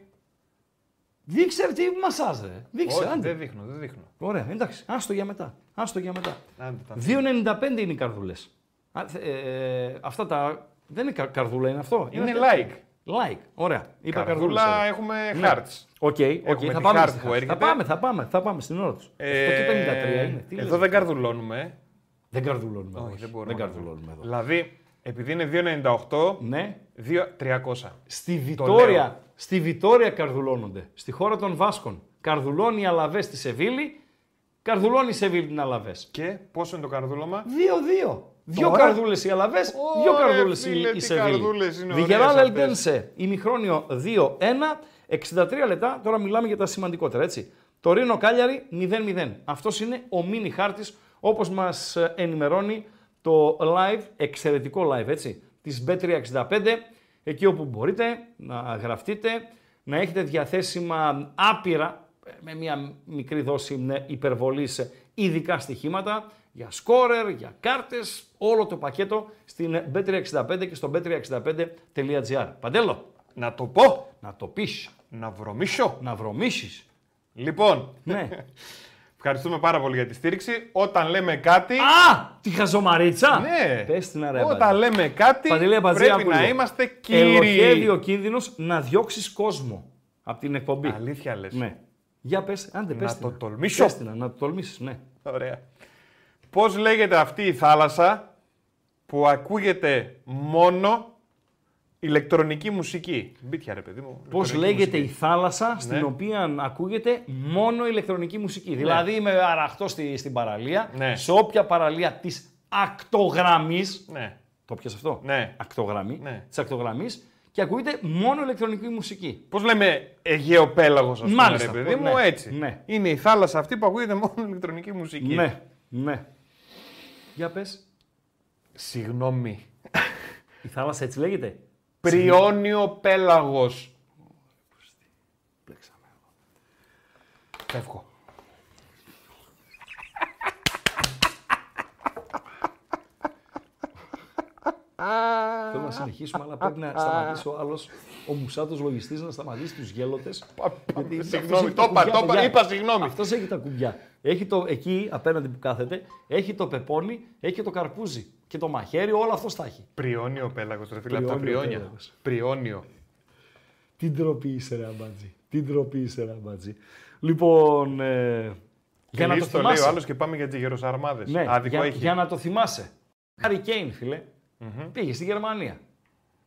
Δείξε ρε, τι μασάζ ρε. Δείξε, Όχι, άντε. δεν δείχνω, δεν δείχνω. Ωραία, εντάξει. Άστο για μετά. Άστο για μετά. Άντε, τα 2,95 είναι οι καρδούλες. Α, θε- ε, αυτά τα... Δεν είναι κα- καρδούλα, είναι αυτό. Είναι τε- like. Like. Ωραία. Είπα Καρδούλα καρδούλες, ωραία. έχουμε Ναι. hearts. OK, OK, Έχουμε θα τη πάμε heart στη που heart. έρχεται. Θα πάμε, θα πάμε, θα πάμε στην ώρα τους. Ε, 8,53 είναι. Τι λες, εδώ ρε. δεν καρδουλώνουμε. Δεν καρδουλώνουμε. Όχι, όχι. δεν μπορούμε. Δεν να καρδουλώνουμε εδώ. Δηλαδή, επειδή είναι 2,98, Ναι. 2,300. Στη λέω. Βιτόρια, στη Βιτόρια καρδουλώνονται. Στη χώρα των Βάσκων. Καρδουλώνει η Αλαβές στη Σεβίλη, καρδουλώνει η Σεβίλη την Αλαβές. Και πόσο είναι το καρδούλωμα; 2-2. Δύο Τώρα. καρδούλες οι Αλαβές, δύο Ωραία, καρδούλες φίλε, η, τι η Σεβίλη. καρδούλες είναι ωραίες Βιγεράλ αυτές. Ελτένσε, ημιχρόνιο 2-1, 63 λεπτά. Τώρα μιλάμε για τα σημαντικότερα, έτσι. Το Ρήνο Κάλιαρη 0-0. Αυτός είναι ο μίνι χάρτης, όπως μας ενημερώνει το live, εξαιρετικό live, έτσι, της B365, εκεί όπου μπορείτε να γραφτείτε, να έχετε διαθέσιμα άπειρα, με μια μικρή δόση ναι, υπερβολής, ειδικά στοιχήματα, για σκόρερ, για κάρτες, όλο το πακέτο στην B365 και στο b365.gr. Παντέλο, Να το πω, να το πεις, να βρωμίσω. να βρωμίσεις. Λοιπόν, Ναι. (laughs) ευχαριστούμε πάρα πολύ για τη στήριξη. Όταν λέμε κάτι. Α, τη χαζομαρίτσα. Ναι. Πες την αρέα. Όταν λέμε κάτι, Παντελή Αμπατζή, πρέπει άκου να λίγο. είμαστε Ελοχεύει κύριοι. ο κίνδυνος να διώξεις κόσμο από την εκπομπή. Αλήθεια λες. Ναι. Για πες, άντε πες Να την. το τολμήσω. Πες την, να το τολμήσεις, ναι. Ωραία. Πώς λέγεται αυτή η θάλασσα που ακούγεται μόνο ηλεκτρονική μουσική; Μπίτια ρε παιδί μου. Πώς ηλεκτρονική λέγεται η μουσική. θάλασσα στην Ναι. οποία ακούγεται μόνο ηλεκτρονική μουσική; Δηλαδή είμαι αραχτός στη, στην παραλία, Ναι. σε όποια παραλία της ακτογραμμής. Ναι. Το πιασε αυτό. Ναι. Ακτογραμμή. Ναι. Της ακτογραμμής και ακούγεται μόνο ηλεκτρονική μουσική. Πώς λέμε Αιγαίο πέλαγος, ας πούμε, Μάλιστα, ρε παιδί ναι. μου, έτσι. Ναι. Είναι η θάλασσα αυτή που ακούγεται μόνο ηλεκτρονική μουσική. Ναι, ναι. Για πες. Συγγνώμη. Η θάλασσα έτσι λέγεται; Πριόνιο πέλαγος. Φεύγω. Θέλω να συνεχίσουμε, αλλά πρέπει να σταματήσει ο άλλος, ο μουσάτος λογιστής, να σταματήσει τους γέλοτε. Συγγνώμη, το είπα, το είπα, είπα συγγνώμη. Αυτός έχει τα κουμπιά. Έχει το, εκεί απέναντι που κάθεται, έχει το πεπόνι, έχει και το καρπούζι. Και το μαχαίρι, όλο αυτό τα έχει. Πριόνιο πέλαγος, ρε φίλε, από τα Πριόνιο πριόνια. πέλαγος. Πριόνιο. Τι ντροπή είσαι, ρε αμπάτζι. Τι ντροπή είσαι, ρε αμπάτζι. Λοιπόν. Ε, για να το Λύση το λέει θυμάσαι. ο άλλος και πάμε για τις γεροσαρμάδες. Ναι, Άδικο για, έχει. για να το θυμάσαι. Harry Kane, φιλε πήγε στη Γερμανία.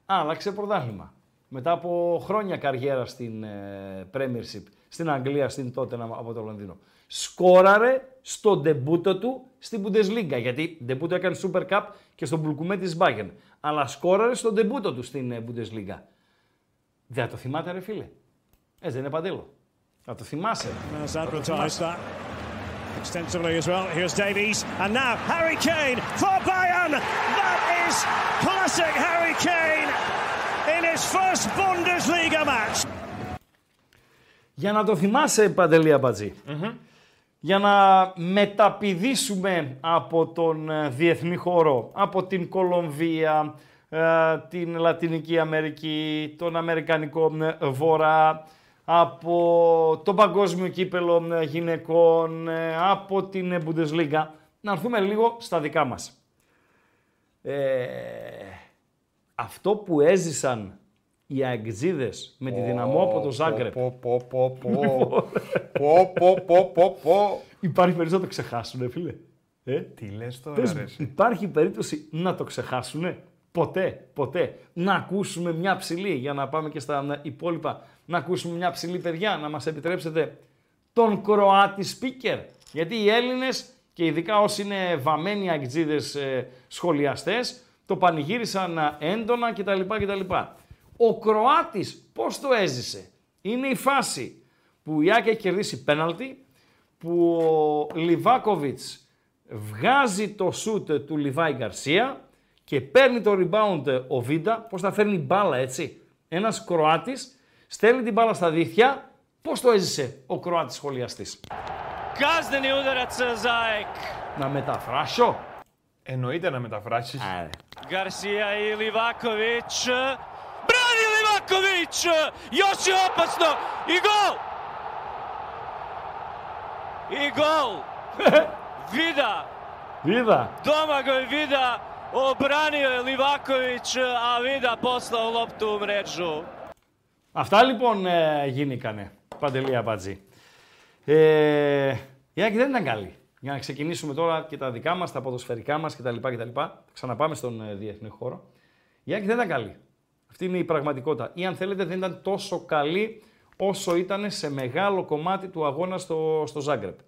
Άλλαξε πρωτάθλημα. Μετά από χρόνια καριέρα στην ε, Premiership, στην Αγγλία, στην τότε από το Λονδίνο. Σκόραρε στο ντεμπούτο του στην Bundesliga. Γιατί ντεμπούτο έκανε Super Cup και στον Μπουλκουμέ της Bayern. Αλλά σκόραρε στο ντεμπούτο του στην ε, Bundesliga. Δεν θα το θυμάται, ρε φίλε. Έτσι δεν είναι παντέλο. Θα το θυμάσαι. Has advertised that extensively as well. Here's Davies, and now Harry Kane for Bayern. That is classic Harry Kane in his first Bundesliga match. Για να το θυμάσαι, Παντελή Αμπατζή. Για να μεταπηδήσουμε από τον ε, διεθνή χώρο, από την Κολομβία, ε, την Λατινική Αμερική, τον Αμερικανικό ε, Βορρά, από το παγκόσμιο κύπελο ε, γυναικών, ε, από την ε, Bundesliga, να έρθουμε λίγο στα δικά μας. Ε, αυτό που έζησαν οι αεξίδες με τη δυναμό από το Ζάγκρεπ. Πω, πω, πω, πω. Πω, πω, πω, πω, πω. Υπάρχει περίπτωση να το ξεχάσουν, ε, φίλε. Ε; Τι λες τώρα, Πες ρε. μου, εσύ; υπάρχει περίπτωση να το ξεχάσουν. Ποτέ, ποτέ. Να ακούσουμε μια ψηλή, για να πάμε και στα υπόλοιπα, να ακούσουμε μια ψηλή παιδιά, να μας επιτρέψετε τον Κροάτι speaker. Γιατί οι Έλληνες και ειδικά όσοι είναι βαμμένοι αγτζίδες ε, σχολιαστές, το πανηγύρισαν ε, έντονα κτλ. κτλ. Ο Κροάτης πώς το έζησε; Είναι η φάση που η Άκη έχει κερδίσει πέναλτι, που ο Λιβάκοβιτς βγάζει το σούτ του Λιβάη Γκαρσία και παίρνει το rebound ο Βίντα, πώς θα φέρνει μπάλα έτσι; Ένας Κροάτης στέλνει την μπάλα στα δίχτυα, πώς το έζησε ο Κροάτης σχολιαστής; Kazneni udarac za AEK. Να μεταφράσω. Εννοείται να μεταφράσεις. Garcia i Livaković. Brani Livaković! Još je opasno! I gol! I gol! (laughs) Vida! Είδα. Domagoj Vida obranio je Livaković, a Vida poslao loptu u mrežu. Αυτά λοιπόν ε, γίνηκανε. Παντελή Αμπατζή. Ε, η Άκη δεν ήταν καλή. Για να ξεκινήσουμε τώρα και τα δικά μας, τα ποδοσφαιρικά μας κτλ. κτλ. Θα ξαναπάμε στον ε, διεθνή χώρο. Η Άκη δεν ήταν καλή. Αυτή είναι η πραγματικότητα. Ή αν θέλετε δεν ήταν τόσο καλή όσο ήταν σε μεγάλο κομμάτι του αγώνα στο, στο Ζάγκρεπ.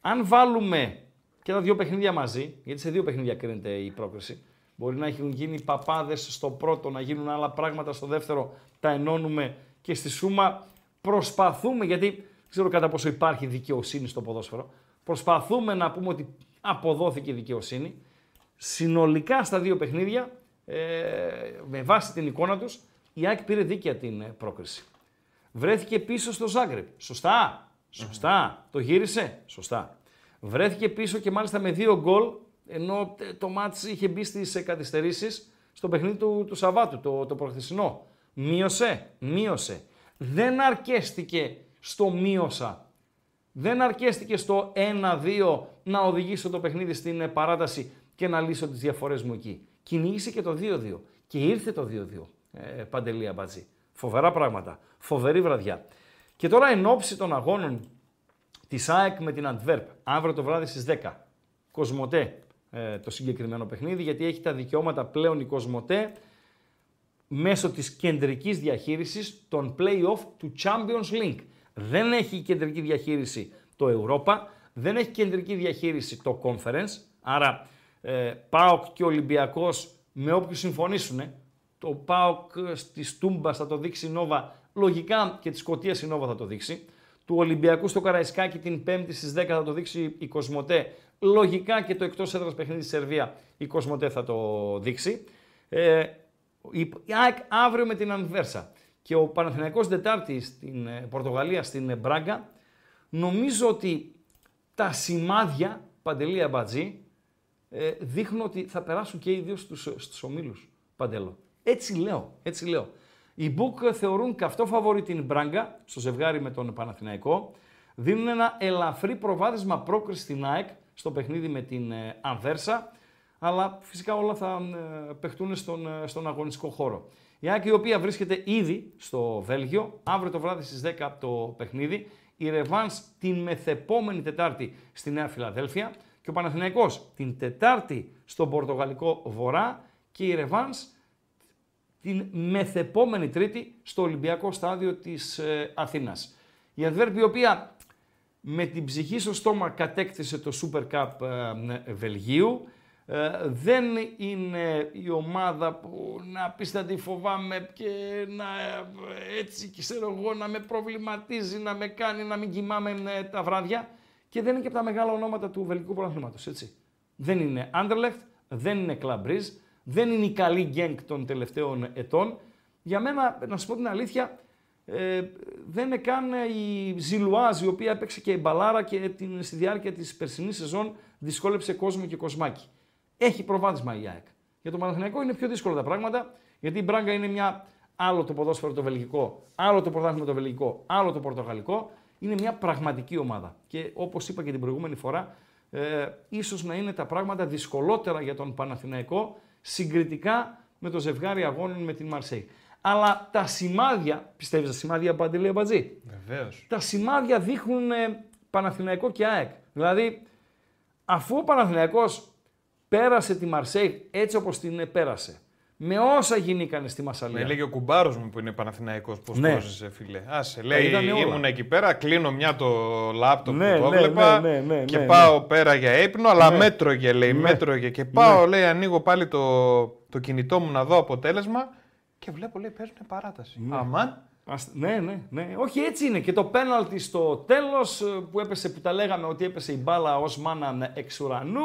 Αν βάλουμε και τα δύο παιχνίδια μαζί, γιατί σε δύο παιχνίδια κρίνεται η πρόκριση, μπορεί να έχουν γίνει παπάδες στο πρώτο, να γίνουν άλλα πράγματα στο δεύτερο, τα ενώνουμε και στη σούμα προσπαθούμε, γιατί δεν ξέρω κατά πόσο υπάρχει δικαιοσύνη στο ποδόσφαιρο, προσπαθούμε να πούμε ότι αποδόθηκε η δικαιοσύνη. Συνολικά στα δύο παιχνίδια, ε, με βάση την εικόνα τους, η Άκη πήρε δίκαια την ε, πρόκριση. Βρέθηκε πίσω στο Ζάγκρεπ. Σωστά. Σωστά. Το γύρισε. Σωστά. Βρέθηκε πίσω και μάλιστα με δύο γκολ, ενώ ε, το μάτς είχε μπει στις καθυστερήσεις στο παιχνίδι του, του Σαββάτου, το, το προχθεσινό. Μείωσε. Μείωσε. Δεν αρκέστηκε στο μείωσα. Δεν αρκέστηκε στο 1-2 να οδηγήσω το παιχνίδι στην ε, παράταση και να λύσω τις διαφορές μου εκεί. Κυνήγησε και το 2-2. Και ήρθε το 2-2. Ε, Παντελία Μπατζή. Φοβερά πράγματα. Φοβερή βραδιά. Και τώρα εν ώψη των αγώνων της ΑΕΚ με την Αντβέρπ, αύριο το βράδυ στις 10, Κοσμοτέ, ε, το συγκεκριμένο παιχνίδι, γιατί έχει τα δικαιώματα πλέον η Κοσμοτέ μέσω της κεντρικής διαχείρισης των play-off του Champions League. Δεν έχει κεντρική διαχείριση το Europa, δεν έχει κεντρική διαχείριση το Conference, άρα ε, ΠΑΟΚ και Ολυμπιακός με όποιους συμφωνήσουν, το ΠΑΟΚ στη Τούμπα θα το δείξει η Νόβα, λογικά και της Σκωτίας η Νόβα θα το δείξει, του Ολυμπιακού στο Καραϊσκάκι την 5η στις 10 θα το δείξει η Κοσμοτέ, λογικά και το εκτός έδρας παιχνίδι στη Σερβία η Κοσμοτέ θα το δείξει. Ε, η ΑΕΚ αύριο με την Ανβέρσα. Και ο Παναθηναϊκός Δετάρτη στην ε, Πορτογαλία, στην ε, Μπράγκα, νομίζω ότι τα σημάδια, Παντελή Αμπατζή, ε, δείχνουν ότι θα περάσουν και οι δύο στους, στους ομίλους, Παντέλο. Έτσι λέω, έτσι λέω. Οι Μπουκ θεωρούν καυτό φαβορή την Μπράγκα, στο ζευγάρι με τον Παναθηναϊκό. Δίνουν ένα ελαφρύ προβάδισμα πρόκριση στην ΑΕΚ στο παιχνίδι με την Ανβέρσα αλλά φυσικά όλα θα ε, παιχτούν στον, ε, στον αγωνιστικό χώρο. Η Άκη η οποία βρίσκεται ήδη στο Βέλγιο, αύριο το βράδυ στις 10 το παιχνίδι, η Ρεβάνς την μεθεπόμενη Τετάρτη στη Νέα Φιλαδέλφια και ο Παναθηναϊκός την Τετάρτη στο Πορτογαλικό Βορρά και η Ρεβάνς την μεθεπόμενη Τρίτη στο Ολυμπιακό Στάδιο της ε, Αθήνας. Η Αδβέρπη η οποία με την ψυχή στο στόμα κατέκτησε το Super Cup ε, Βελγίου, ε, δεν είναι η ομάδα που να πεις θα τη φοβάμαι και να έτσι ξέρω εγώ να με προβληματίζει, να με κάνει να μην κοιμάμαι ε, τα βράδια και δεν είναι και από τα μεγάλα ονόματα του βελγικού πρωταθλήματος, έτσι. Δεν είναι Anderlecht, δεν είναι Club δεν είναι η καλή γκένκ των τελευταίων ετών. Για μένα, να σου πω την αλήθεια, ε, δεν είναι καν η Ζιλουάζ, η οποία έπαιξε και η Μπαλάρα και την, στη διάρκεια της περσινής σεζόν δυσκόλεψε κόσμο και κοσμάκι έχει προβάδισμα η ΑΕΚ. Για τον Παναθηναϊκό είναι πιο δύσκολα τα πράγματα, γιατί η Μπράγκα είναι μια άλλο το ποδόσφαιρο το βελγικό, άλλο το πρωτάθλημα το βελγικό, άλλο το πορτογαλικό. Είναι μια πραγματική ομάδα. Και όπως είπα και την προηγούμενη φορά, ε, ίσως να είναι τα πράγματα δυσκολότερα για τον Παναθηναϊκό συγκριτικά με το ζευγάρι αγώνων με την Μαρσέη. Αλλά τα σημάδια, πιστεύεις τα σημάδια Παντελή Αμπατζή. Βεβαίως. Τα σημάδια δείχνουν ε, Παναθηναϊκό και ΑΕΚ. Δηλαδή, αφού ο Παναθηναϊκός πέρασε τη Μαρσέη έτσι όπως την πέρασε. Με όσα γινήκανε στη Μασαλία. Με έλεγε ο κουμπάρος μου που είναι Παναθηναϊκός πώς Ναι. ναι. φίλε. Άσε, λέει, είδαμε όλα. ήμουν εκεί πέρα, κλείνω μια το λάπτοπ Ναι, που το ναι, έβλεπα ναι, ναι, ναι, και ναι, πάω πέρα για ύπνο, αλλά Ναι. μέτρωγε, λέει, Ναι. μέτρωγε. Και πάω, λέει, ανοίγω πάλι το, το κινητό μου να δω αποτέλεσμα και βλέπω, λέει, παίζουν παράταση. Αμάν. Ας- ναι, ναι, ναι. Όχι, έτσι είναι. Και το πέναλτι στο τέλος ε, που έπεσε, που τα λέγαμε ότι έπεσε η μπάλα ως μάναν εξ ουρανού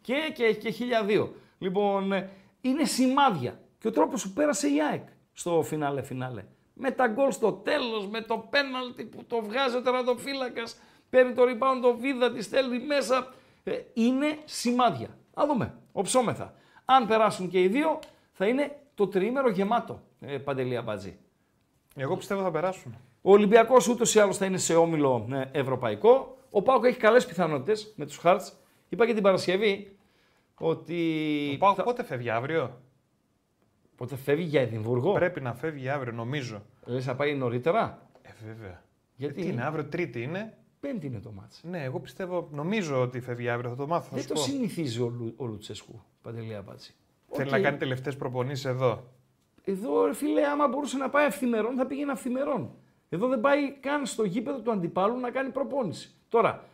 και, και, και χίλια δύο. Λοιπόν, ε, είναι σημάδια. Και ο τρόπος που πέρασε η ΑΕΚ στο φινάλε φινάλε. Με τα γκολ στο τέλος, με το πέναλτι που το βγάζει ο τερματοφύλακας, παίρνει το rebound το βίδα, τη στέλνει μέσα. Ε, είναι σημάδια. Α δούμε, οψόμεθα. Αν περάσουν και οι δύο, θα είναι το τριήμερο γεμάτο, ε, Παντελή Αμπατζή. Εγώ πιστεύω θα περάσουν. Ο Ολυμπιακός ούτως ή άλλως θα είναι σε όμιλο ε, ευρωπαϊκό. Ο Πάοκ έχει καλές πιθανότητες με τους Χάρτ. Είπα και την Παρασκευή ότι. Ο Πάοκ θα- πότε φεύγει αύριο; Πότε φεύγει για Εδιμβούργο; Πρέπει να φεύγει αύριο, νομίζω. Λες να πάει νωρίτερα; Ε, βέβαια. Γιατί; Ε, τι είναι, αύριο Τρίτη είναι; Πέμπτη είναι το μάτς. Ναι, εγώ πιστεύω, νομίζω ότι φεύγει αύριο, θα το μάθω. Θα Δεν σου το πω. συνηθίζει ο, Λου, ο Λουτσέσκου, Παντελή Αμπάτση. Θέλει Οκ. να κάνει τελευταίες προπονήσεις εδώ. Εδώ, ρε φίλε, άμα μπορούσε να πάει αυθημερόν, θα πήγαινε αυθημερόν. Εδώ δεν πάει καν στο γήπεδο του αντιπάλου να κάνει προπόνηση. Τώρα,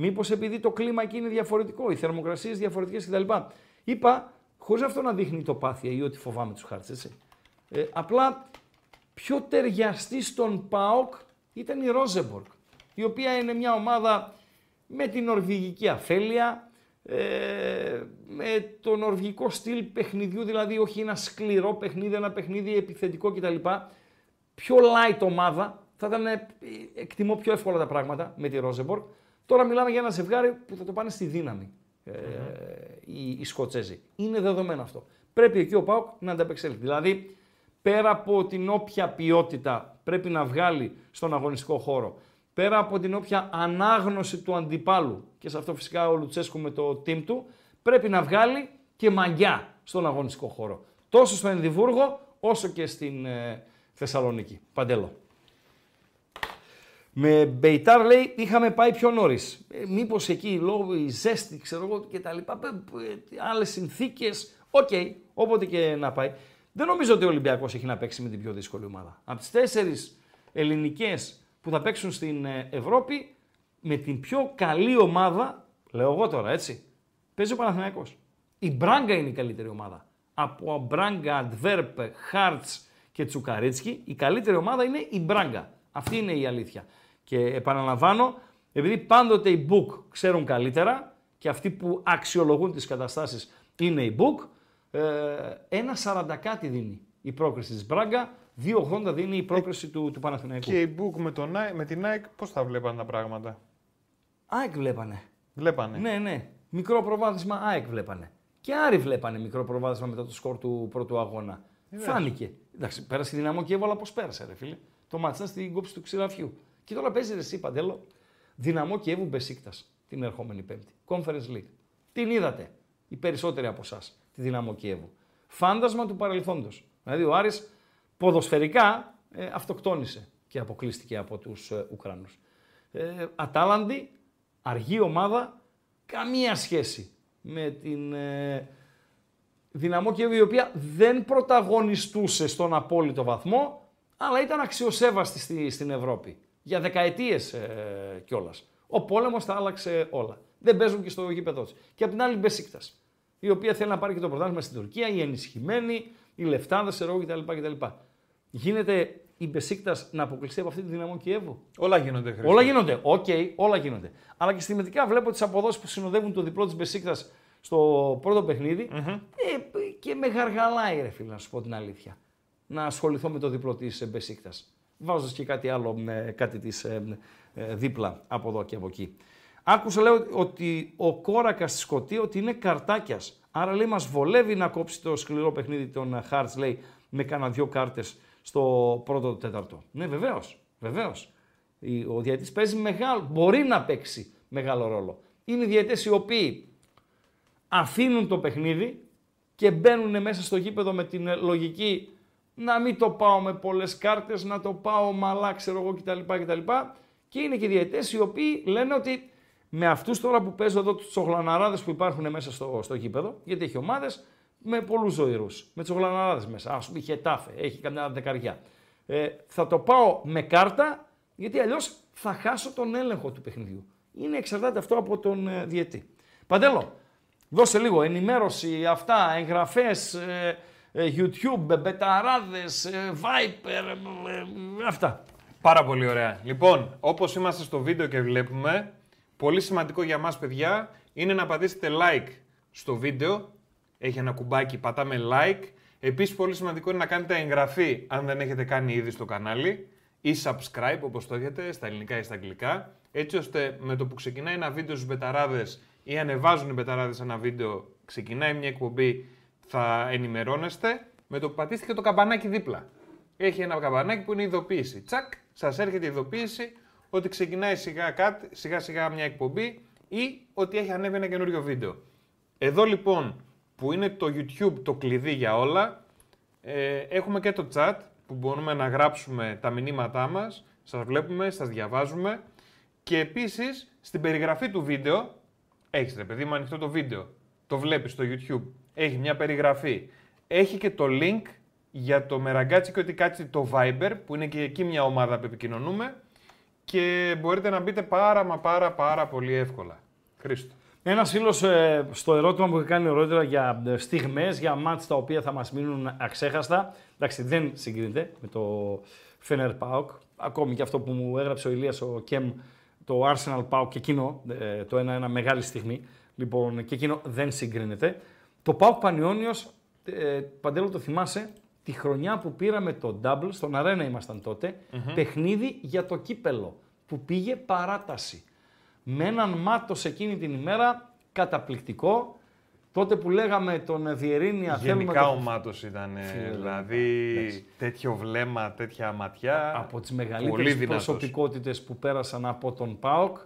μήπως επειδή το κλίμα εκεί είναι διαφορετικό, οι θερμοκρασίες διαφορετικές κτλ. Είπα, χωρίς αυτό να δείχνει ηττοπάθεια ή ότι φοβάμαι τους χάρτες, έτσι. Ε, απλά πιο ταιριαστή στον ΠΑΟΚ ήταν η Ρόζεμπορκ, η οποία είναι μια ομάδα με την νορβηγική αφέλεια, ε, με το νορβηγικό στυλ παιχνιδιού, δηλαδή όχι ένα σκληρό παιχνίδι, ένα παιχνίδι επιθετικό κτλ. Πιο light ομάδα, θα ήταν, ε, εκτιμώ πιο εύκολα τα πράγματα με τη Ρόζεμπορκ. Τώρα μιλάμε για ένα ζευγάρι που θα το πάνε στη δύναμη ε, οι, οι Σκοτσέζοι. Είναι δεδομένο αυτό. Πρέπει εκεί ο Πάουκ να ανταπεξέλθει. Δηλαδή, πέρα από την όποια ποιότητα πρέπει να βγάλει στον αγωνιστικό χώρο, πέρα από την όποια ανάγνωση του αντιπάλου, και σε αυτό φυσικά ο Λουτσέσκου με το team του, πρέπει να βγάλει και μαγιά στον αγωνιστικό χώρο. Τόσο στο Εδιμβούργο, όσο και στην ε, Θεσσαλονίκη. Παντέλο. Με Μπεϊτάρ λέει είχαμε πάει πιο νωρίς. Ε, Μήπως εκεί λόγω η ζέστη, ξέρω εγώ και τα λοιπά, άλλες συνθήκες. Οκ, όποτε και να πάει. Δεν νομίζω ότι ο Ολυμπιακός έχει να παίξει με την πιο δύσκολη ομάδα. Από τις τέσσερις ελληνικές που θα παίξουν στην ε, Ευρώπη, με την πιο καλή ομάδα, λέω εγώ τώρα έτσι, παίζει ο Παναθηναϊκός. Η Μπράγκα είναι η καλύτερη ομάδα. Από Μπράγκα, Αντβέρπ, Χάρτς και Τσουκαρίτσκι, η καλύτερη ομάδα είναι η Μπράγκα. Αυτή είναι η αλήθεια. Και επαναλαμβάνω, επειδή πάντοτε οι Book ξέρουν καλύτερα και αυτοί που αξιολογούν τις καταστάσεις είναι οι Book, ε, ένα 40 κάτι δίνει η πρόκριση της Μπράγκα, 2,80 δίνει η πρόκριση του, του Παναθηναϊκού. Και η Book με, τον, Nike- με την Nike πώς θα βλέπαν τα πράγματα; ΑΕΚ βλέπανε. Βλέπανε. Ναι, ναι. Μικρό προβάδισμα ΑΕΚ βλέπανε. Και Άρη βλέπανε μικρό προβάδισμα μετά το σκορ του πρώτου αγώνα. Φάνηκε. Εντάξει, πέρασε η δυναμό και έβαλα πώ πέρασε, ρε φίλε. Το μάτσα στην κόψη του ξηραφιού. Και τώρα παίζει ρε, εσύ παντέλο. Δυναμό και Μπεσίκτας την ερχόμενη Πέμπτη. Conference League. Την είδατε οι περισσότεροι από εσάς τη Δυναμό Κιέβου. Φάντασμα του παρελθόντος. Δηλαδή ο Άρης ποδοσφαιρικά ε, αυτοκτόνησε και αποκλείστηκε από τους ε, Ουκρανούς. Ε, Ατάλαντη, αργή ομάδα, καμία σχέση με την ε, Δυναμό Κιέβου η οποία δεν πρωταγωνιστούσε στον απόλυτο βαθμό, αλλά ήταν αξιοσέβαστη στη, στην Ευρώπη. Για δεκαετίες ε, κιόλας. Ο πόλεμος τα άλλαξε όλα. Δεν παίζουν και στο γήπεδό της. Και απ' την άλλη Μπεσίκτας, η οποία θέλει να πάρει και το πρωτάθλημα στην Τουρκία, η ενισχυμένη, οι λεφτάδες, ξέρω εγώ κτλ. κτλ. Γίνεται η Μπεσίκτας να αποκλειστεί από αυτή τη Δυναμό Κιέβου; Όλα γίνονται Χρήστο μου. Όλα γίνονται. Οκ, όλα γίνονται. Αλλά και στιγμητικά βλέπω τις αποδόσεις που συνοδεύουν το διπλό της Μπεσίκτας στο πρώτο παιχνίδι, ε, και με γαργαλάει, ρε φίλε, να σου πω την αλήθεια. Να ασχοληθώ με το διπλό της Μπεσίκτας. Βάζοντας και κάτι άλλο, ε, κάτι της ε, δίπλα από εδώ και από εκεί. Άκουσα, λέω, ότι ο κόρακας στη Σκωτία ότι είναι καρτάκιας. Άρα λέει, μας βολεύει να κόψει το σκληρό παιχνίδι των Χάρτ, λέει, με κάνα δύο κάρτες στο πρώτο τέταρτο. Ναι, βεβαίως. Βεβαίως. Ο διαιτητής παίζει μεγάλο, μπορεί να παίξει μεγάλο ρόλο. Είναι διαιτητές οι οποίοι αφήνουν το παιχνίδι και μπαίνουν μέσα στο γήπεδο με την λογική να μην το πάω με πολλές κάρτες, να το πάω μαλά, ξέρω εγώ κτλ. κτλ. Και είναι και διαιτητές οι οποίοι λένε ότι με αυτούς τώρα που παίζω εδώ τους τσογλαναράδες που υπάρχουν μέσα στο, στο γήπεδο, γιατί έχει ομάδες με πολλούς ζωηρούς, με τσογλαναράδες μέσα, ας πούμε η Χετάφε, έχει καμιά δεκαριά. Ε, θα το πάω με κάρτα, γιατί αλλιώς θα χάσω τον έλεγχο του παιχνιδιού. Είναι εξαρτάται αυτό από τον ε, διαιτή. Παντέλο, δώσε λίγο ενημέρωση, αυτά, εγγραφές, ε, ε, YouTube, μπεταράδες, ε, Viper, ε, αυτά. Πάρα πολύ ωραία. Λοιπόν, όπως είμαστε στο βίντεο και βλέπουμε, πολύ σημαντικό για μας παιδιά είναι να πατήσετε like στο βίντεο. Έχει ένα κουμπάκι, πατάμε like. Επίσης πολύ σημαντικό είναι να κάνετε εγγραφή αν δεν έχετε κάνει ήδη στο κανάλι ή subscribe όπως το έχετε στα ελληνικά ή στα αγγλικά έτσι ώστε με το που ξεκινάει ένα βίντεο στους μπεταράδες ή ανεβάζουν οι μπεταράδες ένα βίντεο, ξεκινάει μια εκπομπή, θα ενημερώνεστε με το που πατήσετε και το καμπανάκι δίπλα. Έχει ένα καμπανάκι που είναι ειδοποίηση. Τσακ, σας έρχεται η ειδοποίηση ότι ξεκινάει σιγά, κάτι, σιγά σιγά μια εκπομπή ή ότι έχει ανέβει ένα καινούριο βίντεο. Εδώ λοιπόν που είναι το YouTube το κλειδί για όλα, ε, έχουμε και το chat που μπορούμε να γράψουμε τα μηνύματά μας, σας βλέπουμε, σας διαβάζουμε και επίσης στην περιγραφή του βίντεο, έχεις ρε παιδί μου ανοιχτό το βίντεο, το βλέπεις στο YouTube, έχει μια περιγραφή, έχει και το link για το Μεραγκάτσι και ότι κάτσει το Viber, που είναι και εκεί μια ομάδα που επικοινωνούμε και μπορείτε να μπείτε πάρα μα πάρα πάρα πολύ εύκολα. Χρήστο. Ένα φίλο ε, στο ερώτημα που είχε κάνει νωρίτερα για ε, στιγμές, για μάτς τα οποία θα μας μείνουν αξέχαστα. Εντάξει, δεν συγκρίνεται με το Φενέρ Πάοκ. Ακόμη και αυτό που μου έγραψε ο Ηλίας ο Κέμ, το Arsenal Πάοκ και εκείνο, ε, το ένα-ένα μεγάλη στιγμή. Λοιπόν, και εκείνο δεν συγκρίνεται. Το Πάοκ Πανιόνιο, ε, Παντέλο το θυμάσαι, τη χρονιά που πήραμε το double, στον αρένα ήμασταν τότε, παιχνίδι για το κύπελο, που πήγε παράταση. Με έναν μάτος εκείνη την ημέρα, καταπληκτικό. Τότε που λέγαμε τον Διερήνια θέλουμε... Γενικά το- ο Μάτος ήταν, ε, Φίλε, δηλαδή εντάξει. τέτοιο βλέμμα, τέτοια ματιά. από τις πολύ μεγαλύτερες δυνατός. προσωπικότητες που πέρασαν από τον ΠΑΟΚ.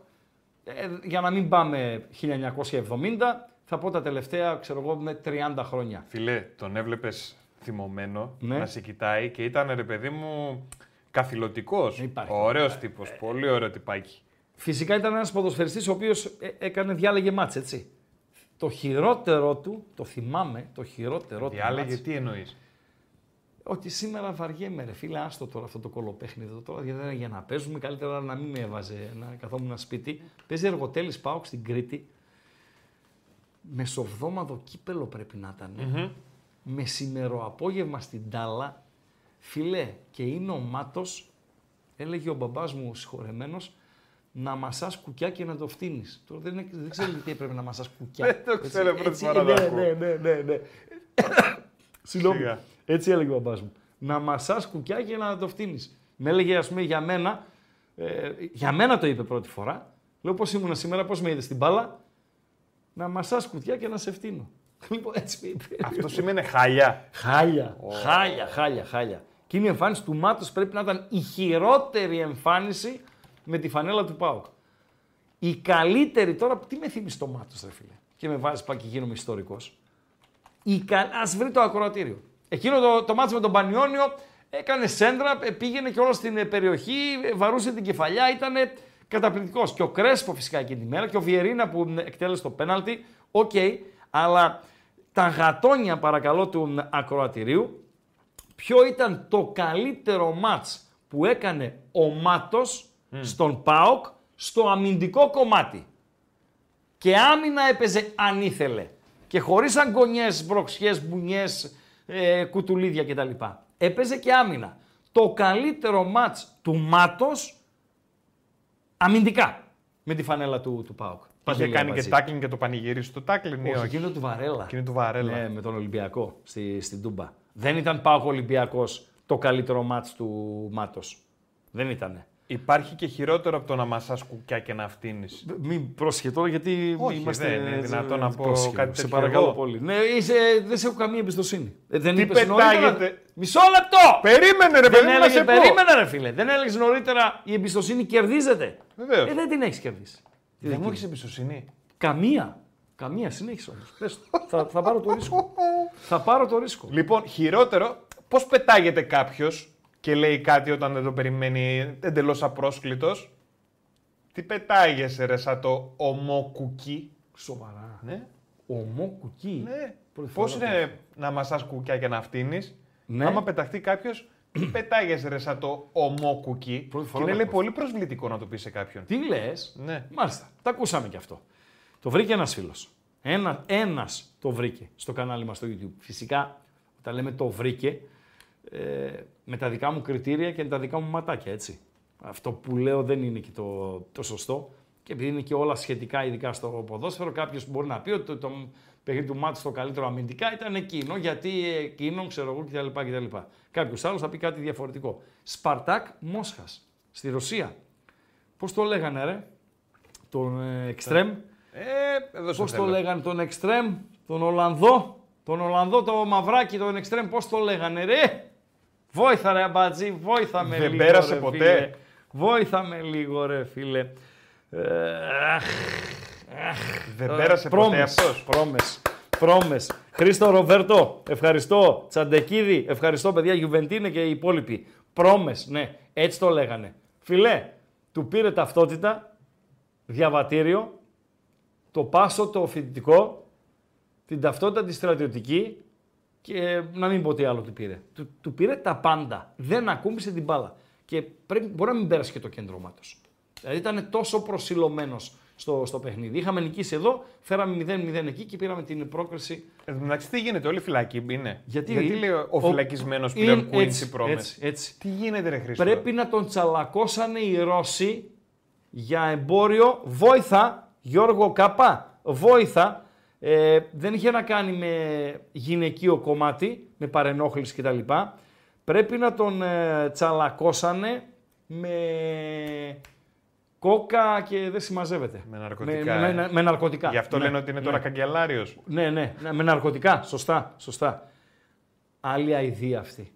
Ε, για να μην πάμε 1970, θα πω τα τελευταία, ξέρω εγώ, με 30 χρόνια. Φιλέ, τον έβλεπες θυμωμένο Ναι. να σε κοιτάει και ήταν ρε παιδί μου Καθηλωτικός. Υπάρχει. Ωραίος τύπος. Πολύ ωραίο τυπάκι. Φυσικά ήταν ένας ποδοσφαιριστής ο οποίος έκανε διάλεγε μάτς, έτσι. Το χειρότερο του, το θυμάμαι, το χειρότερο του. Διάλεγε μάτς, τι εννοείς; Ότι σήμερα βαριέμαι, ρε φίλε, άστο τώρα αυτό το κολοπέχνιδο. Τώρα γιατί για να παίζουμε, καλύτερα να μην με έβαζε να καθόμουν σπίτι. Παίζει εργοτέλης Πάοκ στην Κρήτη. Μεσοβδόμαδο κύπελο πρέπει να ήταν. Μεσημερό απόγευμα στην Τάλα. Φιλέ, και είναι ο Μάτος, έλεγε ο μπαμπάς μου συγχωρεμένος, να μασάς κουκιά και να το φτύνεις. Τώρα δεν, είναι- δεν ξέρω γιατί έπρεπε να μασάς κουκιά. (laughs) Δεν το ξέρω, Έτσι- πρώτη έτσι- φορά το ναι, ακούω. ναι, ναι, ναι, ναι. (coughs) Συγγνώμη. Σιγά. Έτσι έλεγε ο μπαμπάς μου. Να μασάς κουκιά και να το φτύνεις. Με έλεγε, ας πούμε, για μένα, ε, για μένα το είπε πρώτη φορά. Λέω, πώς ήμουνα σήμερα, πώς με είδες στην μπάλα; Να μασάς κουκιά και να σε φτύνω. (laughs) Λοιπόν, έτσι με είπε. Αυτό σημαίνει χάλια. Χάλια, χάλια, χάλια, χάλια. Και είναι η εμφάνιση του Μάτος πρέπει να ήταν η χειρότερη εμφάνιση με τη φανέλα του ΠΑΟΚ. Η καλύτερη τώρα, τι με θυμίζει το Μάτος, ρε φίλε; Και με βάζει πάει και γίνομαι ιστορικός. Η κα... Ας βρει το ακροατήριο. Εκείνο το, το μάτσο με τον Πανιόνιο έκανε σέντρα, ε, πήγαινε και όλα στην ε, περιοχή, ε, βαρούσε την κεφαλιά, ήταν καταπληκτικός. Και ο Κρέσπο φυσικά εκείνη τη μέρα και ο Βιεϊρίνια που μ, εκτέλεσε το πέναλτι, οκ, αλλά τα γατόνια παρακαλώ του μ, ακροατηρίου, ποιο ήταν το καλύτερο ματς που έκανε ο Μάτος στον ΠΑΟΚ στο αμυντικό κομμάτι; Και άμυνα έπαιζε αν ήθελε. Και χωρίς αγκωνιές, μπροξιές, μπουνιές, ε, κουτουλίδια κτλ. Έπαιζε και άμυνα. Το καλύτερο μάτς του Μάτος αμυντικά με τη φανέλα του, του ΠΑΟΚ. Είχε Παντελή κάνει και Αμπατζή. τάκλινγκ και το πανηγύρι στο τάκλινγκ. ή Όχι, όχι; εκείνο του Βαρέλα. Εκείνο του Βαρέλα. Ναι, με τον Ολυμπιακό στη, στην Τούμπα. Δεν ήταν Πάοκ Ολυμπιακός το καλύτερο μάτς του Μάτος. Δεν ήτανε. Υπάρχει και χειρότερο από το να μασάς κουκιά και να φτύνεις. Μην πρόσχε τώρα γιατί Όχι, είμαστε... δεν είναι δυνατόν να πω Πρόσχε, κάτι Σε τέτοιο παρακαλώ εγώ. πολύ. Ναι, είσαι, δεν σε έχω καμία εμπιστοσύνη. Ε, δεν Τι είπες νωρίτερα- πετάγεται; Μισό λεπτό! Περίμενε, ρε δεν παιδί μου, να έλεγε, σε πω. περίμενε ρε φίλε. Δεν έλεγες νωρίτερα η εμπιστοσύνη κερδίζεται. Βεβαίως. Ε, δεν την έχεις κερδίσει. Τη Δεν δική μου μου. έχεις εμπιστοσύνη. Καμία. Καμία, συνέχισε όμως. Πες το. θα, θα πάρω το ρίσκο. θα πάρω το ρίσκο. Λοιπόν, χειρότερο, πώς πετάγεται κάποιος και λέει κάτι όταν δεν το περιμένει εντελώς απρόσκλητος. Τι πετάγεσαι, ρε, σαν το ομόκουκί. Σοβαρά. Ναι. Ομό κουκί. ναι. Πρώτη Πώς φορά είναι να μασάς κουκιά και να φτύνεις; Ναι. Άμα πεταχτεί κάποιος, τι πετάγεσαι, ρε, σαν το ομόκουκί. Πρώτη Και φορά είναι το λέει, ακούω. πολύ προσβλητικό να το πεις σε κάποιον. Τι λες; Ναι. Μάλιστα. Τα ακούσαμε κι αυτό. Το βρήκε ένας φίλος. Ένα, ένας το βρήκε στο κανάλι μας στο YouTube. Φυσικά, όταν λέμε το βρήκε, ε, με τα δικά μου κριτήρια και με τα δικά μου ματάκια, έτσι. Αυτό που λέω δεν είναι και το, το σωστό. Και επειδή είναι και όλα σχετικά, ειδικά στο ποδόσφαιρο, κάποιος μπορεί να πει ότι το, το παιχνίδι του μάτς το καλύτερο αμυντικά ήταν εκείνο, γιατί εκείνο, ξέρω εγώ κτλ. κτλ. Κάποιος άλλος θα πει κάτι διαφορετικό. Σπαρτάκ Μόσχας στη Ρωσία. Πώς το λέγανε, ρε, τον ε, Εκστρέμ. Ε, εδώ σε Πώς το θέλω. λέγανε τον Εκστρέμ, τον Ολλανδό; Τον Ολλανδό, το μαυράκι, τον Εκστρέμ, πώς το λέγανε, ρε; Βόηθα ρε αμπατζή, βόηθα με Δεν λίγο. πέρασε ρε, ποτέ. Φίλε. Βόηθα με λίγο, ρε φίλε. Ε, αχ, Δεν ε, πέρασε ποτέ πρόμες, αυτός. Πρόμες, πρόμες. Χρήστο Ροβέρτο, ευχαριστώ. Τσαντεκίδη, ευχαριστώ παιδιά, Γιουβεντίνε και οι υπόλοιποι. Πρόμες, ναι, έτσι το λέγανε. Φιλέ, του πήρε ταυτότητα, διαβατήριο, το πάσο το φοιτητικό, την ταυτότητα τη στρατιωτική και να μην πω τι άλλο του πήρε. Του, του πήρε τα πάντα. Δεν ακούμπησε την μπάλα. Και πρέπει, μπορεί να μην πέρασε και το κέντρο μάτος. Δηλαδή ήταν τόσο προσιλωμένος στο, στο παιχνίδι. Είχαμε νικήσει εδώ, φέραμε 0-0 εκεί και πήραμε την πρόκριση. Εν τω μεταξύ, τι γίνεται, όλοι φυλακοί είναι. Γιατί, Γιατί λέει ο, ο- φυλακισμένος είναι πλέον Quincy έτσι, Promes; έτσι, έτσι. Τι γίνεται, ρε Χρήστο; Πρέπει να τον τσαλακώσανε οι Ρώσοι για εμπόριο βόηθα, Γιώργο Καπά, βόηθα. Ε, δεν είχε να κάνει με γυναικείο κομμάτι, με παρενόχληση κτλ. Πρέπει να τον ε, τσαλακώσανε με κόκα και δεν συμμαζεύεται. Με ναρκωτικά, Με, ε. με, με ναρκωτικά. Γι' αυτό Ναι, λένε ότι είναι τώρα ναι. καγκελάριος. Ναι, ναι, ναι, με ναρκωτικά. Σωστά, σωστά. Άλλη αηδία αυτή.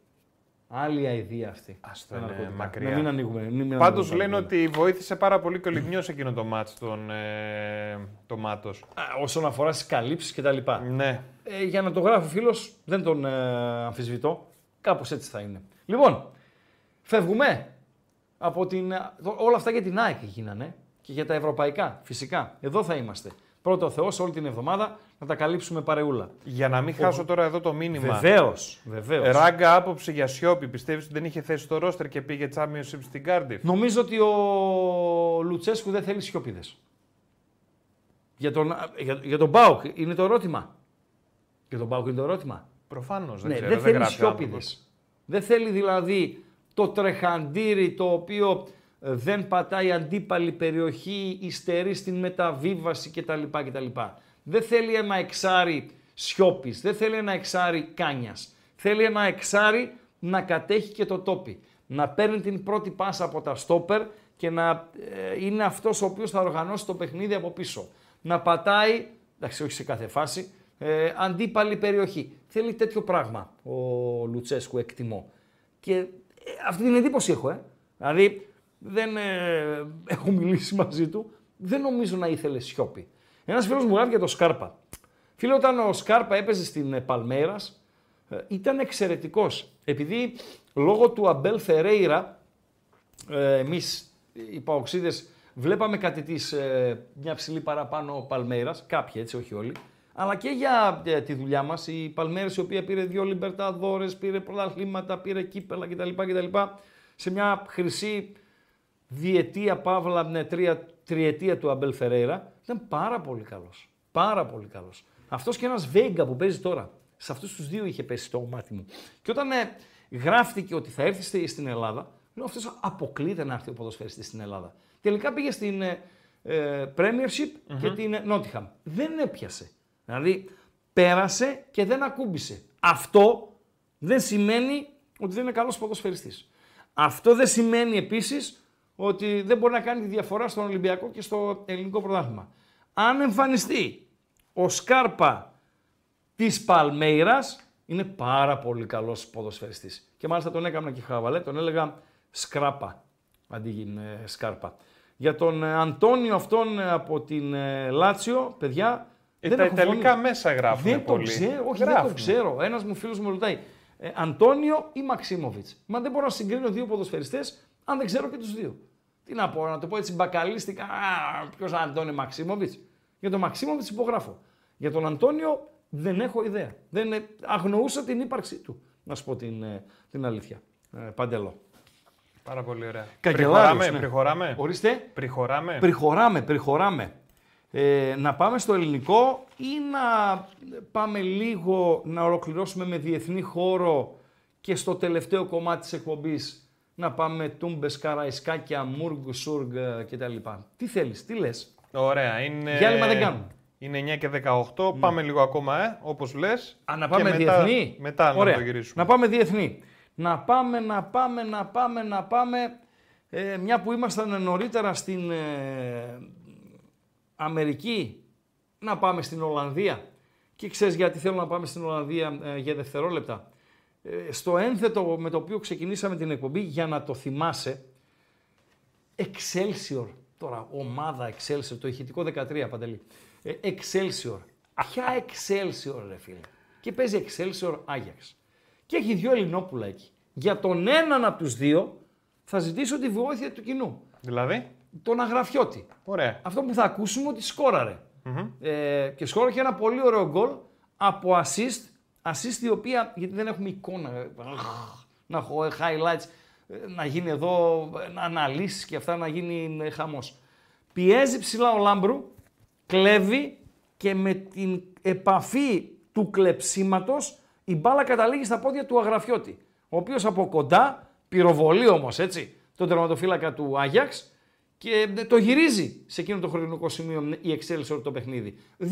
Άλλη αηδία αυτή. Ας το Τα είναι ναρκωτικά. μακριά. Ναι, μην ανοίγουμε. Μην, μην Πάντως ανοίγουμε λένε παραπάνω. ότι βοήθησε πάρα πολύ και ο Λιγνιός εκείνο το μάτ τον ε, το Μάτος. Α, όσον αφορά στις καλύψεις και τα λοιπά. Ναι. Ε, για να το γράφει ο φίλος, δεν τον ε, αμφισβητώ. Κάπως έτσι θα είναι. Λοιπόν, Φεύγουμε. Από την, το- όλα αυτά για την ΑΕΚ γίνανε και για τα ευρωπαϊκά. Φυσικά. Εδώ θα είμαστε. Πρώτο ο Θεός όλη την εβδομάδα να τα καλύψουμε παρεούλα. Για να μην χάσω τώρα εδώ το μήνυμα. Βεβαίως. Βεβαίως. Ράγκα άποψη για Σιώπη. Πιστεύεις ότι δεν είχε θέση στο ρόστερ και πήγε Championship στην Cardiff. Νομίζω ότι ο Λουτσέσκου δεν θέλει σιωπίδε. Για τον, για, για τον Μπάουκ είναι το ερώτημα. Για τον Μπάουκ είναι το ερώτημα. Προφανώς. Δεν, ναι, ξέρω, δεν θέλει γράφει ο σιωπίδε. άνθρωπος. Δεν θέλει δηλαδή το τρεχαντήρι το οποίο ε, δεν πατάει αντίπαλη περιοχή, υστερεί στην μεταβίβαση κτλ. κτλ. Δεν θέλει ένα εξάρι σιώπης, δεν θέλει ένα εξάρι κάνιας. Θέλει ένα εξάρι να κατέχει και το τόπι. Να παίρνει την πρώτη πάσα από τα στόπερ και να ε, είναι αυτός ο οποίος θα οργανώσει το παιχνίδι από πίσω. Να πατάει, εντάξει όχι σε κάθε φάση, ε, αντίπαλη περιοχή. Θέλει τέτοιο πράγμα ο Λουτσέσκου, εκτιμώ. Και ε, αυτή την εντύπωση έχω, ε. Δηλαδή, δεν ε, έχω μιλήσει μαζί του, δεν νομίζω να ήθελε σιώπη. Ένας φίλος μου γράφει για το Σκάρπα. Φίλε, όταν ο Σκάρπα έπαιζε στην ε, Παλμέρας, ε, ήταν εξαιρετικός. Επειδή λόγω του Αμπέλ Φερέιρα, ε, εμείς οι Παοξίδες βλέπαμε κάτι της ε, μια ψηλή παραπάνω Παλμέρας, κάποιοι έτσι, όχι όλοι, αλλά και για ε, τη δουλειά μας, η Παλμέρας η οποία πήρε δύο Λιμπερταδόρες, πήρε πρωταθλήματα, πήρε κύπελα κτλ. κτλ. Σε μια χρυσή διετία, παύλα, ναι, τρία, τριετία του Αμπέλ Φερέιρα, ήταν πάρα πολύ καλός. Πάρα πολύ καλός. Αυτός και ένας Βέγγα που παίζει τώρα. Σε αυτούς τους δύο είχε πέσει το μάτι μου. Και όταν ε, γράφτηκε ότι θα έρθει στη- στην Ελλάδα, λέω αυτός αποκλείται να έρθει ο ποδοσφαιριστής στην Ελλάδα. Τελικά πήγε στην ε, ε, Premiership και την ε, Nottingham. Δεν έπιασε. Δηλαδή πέρασε και δεν ακούμπησε. Αυτό δεν σημαίνει ότι δεν είναι καλός ποδοσφαιριστής. Αυτό δεν σημαίνει επίσης ότι δεν μπορεί να κάνει τη διαφορά στον Ολυμπιακό και στο ελληνικό πρωτάθλημα. Αν εμφανιστεί ο Σκάρπα της Παλμέιρας, είναι πάρα πολύ καλός ποδοσφαιριστής. Και μάλιστα τον έκανα και χαβαλέ, τον έλεγα Σκράπα, αντί για ε, Σκάρπα. Για τον ε, Αντώνιο αυτόν ε, από την ε, Λάτσιο, παιδιά, Ε, δεν τα έχω Ιταλικά φωνή. μέσα γράφουν Δεν πολύ. το ξέρω, όχι δεν Γράφουν. το ξέρω. Ένας μου φίλος μου ρωτάει, ε, Αντώνιο ή Μαξίμοβιτς; Μα δεν μπορώ να συγκρίνω δύο ποδοσφαιριστές αν δεν ξέρω και τους δύο. Τι να πω, να το πω έτσι μπακαλίστικα, α, ποιος Αντώνιο Μαξίμοβιτς. Για τον Μαξίμοβιτς υπογράφω. Για τον Αντώνιο δεν έχω ιδέα. Δεν, ε, αγνοούσα την ύπαρξή του, να σου πω την, ε, την αλήθεια. Ε, παντελώ. Πάρα πολύ ωραία. Καγκελάριος, Προχωράμε, ναι. προχωράμε. Ορίστε. Προχωράμε. Προχωράμε, προχωράμε. Ε, να πάμε στο ελληνικό ή να πάμε λίγο να ολοκληρώσουμε με διεθνή χώρο και στο τελευταίο κομμάτι της εκπομπής; Να πάμε τούμπες, καραϊσκάκια, μούργ, σούργ ε, κτλ. Τι θέλεις, τι λες; Ωραία. Είναι... Διάλειμμα δεν κάνουμε. Είναι 9 και 18. Πάμε λίγο ακόμα, ε, όπως λες. Α, να Και πάμε μετά, διεθνή; Μετά Ωραία. να το γυρίσουμε. Να πάμε διεθνή. Να πάμε, να πάμε, να πάμε, να πάμε. Ε, μια που ήμασταν νωρίτερα στην ε, Αμερική, να πάμε στην Ολλανδία. Και ξέρεις γιατί θέλω να πάμε στην Ολλανδία ε, για δευτερόλεπτα. Ε, στο ένθετο με το οποίο ξεκινήσαμε την εκπομπή, για να το θυμάσαι, Excelsior, τώρα ομάδα Excelsior, το ηχητικό 13 Παντελή. Ε, Excelsior. Ποια Excelsior ρε φίλε. Και παίζει Excelsior Ajax. Και έχει δύο Ελληνόπουλα εκεί. Για τον έναν από τους δύο θα ζητήσω τη βοήθεια του κοινού. Δηλαδή; Τον Αγραφιώτη. Ωραία. Αυτό που θα ακούσουμε ότι σκόραρε. Ε, και σκόραρε και ένα πολύ ωραίο γκολ από assist. Assist η οποία, γιατί δεν έχουμε εικόνα, ε, να έχω ε, highlights, ε, να γίνει εδώ, ε, να αναλύσεις και αυτά να γίνει ε, χαμός. Πιέζει ψηλά ο Λάμπρου, κλέβει και με την επαφή του κλεψίματος η μπάλα καταλήγει στα πόδια του Αγραφιώτη. Ο οποίος από κοντά, πυροβολεί όμως έτσι, τον τερματοφύλακα του Άγιαξ και ε, το γυρίζει σε εκείνο το χρονικό σημείο η Excelsior το παιχνίδι. 2-2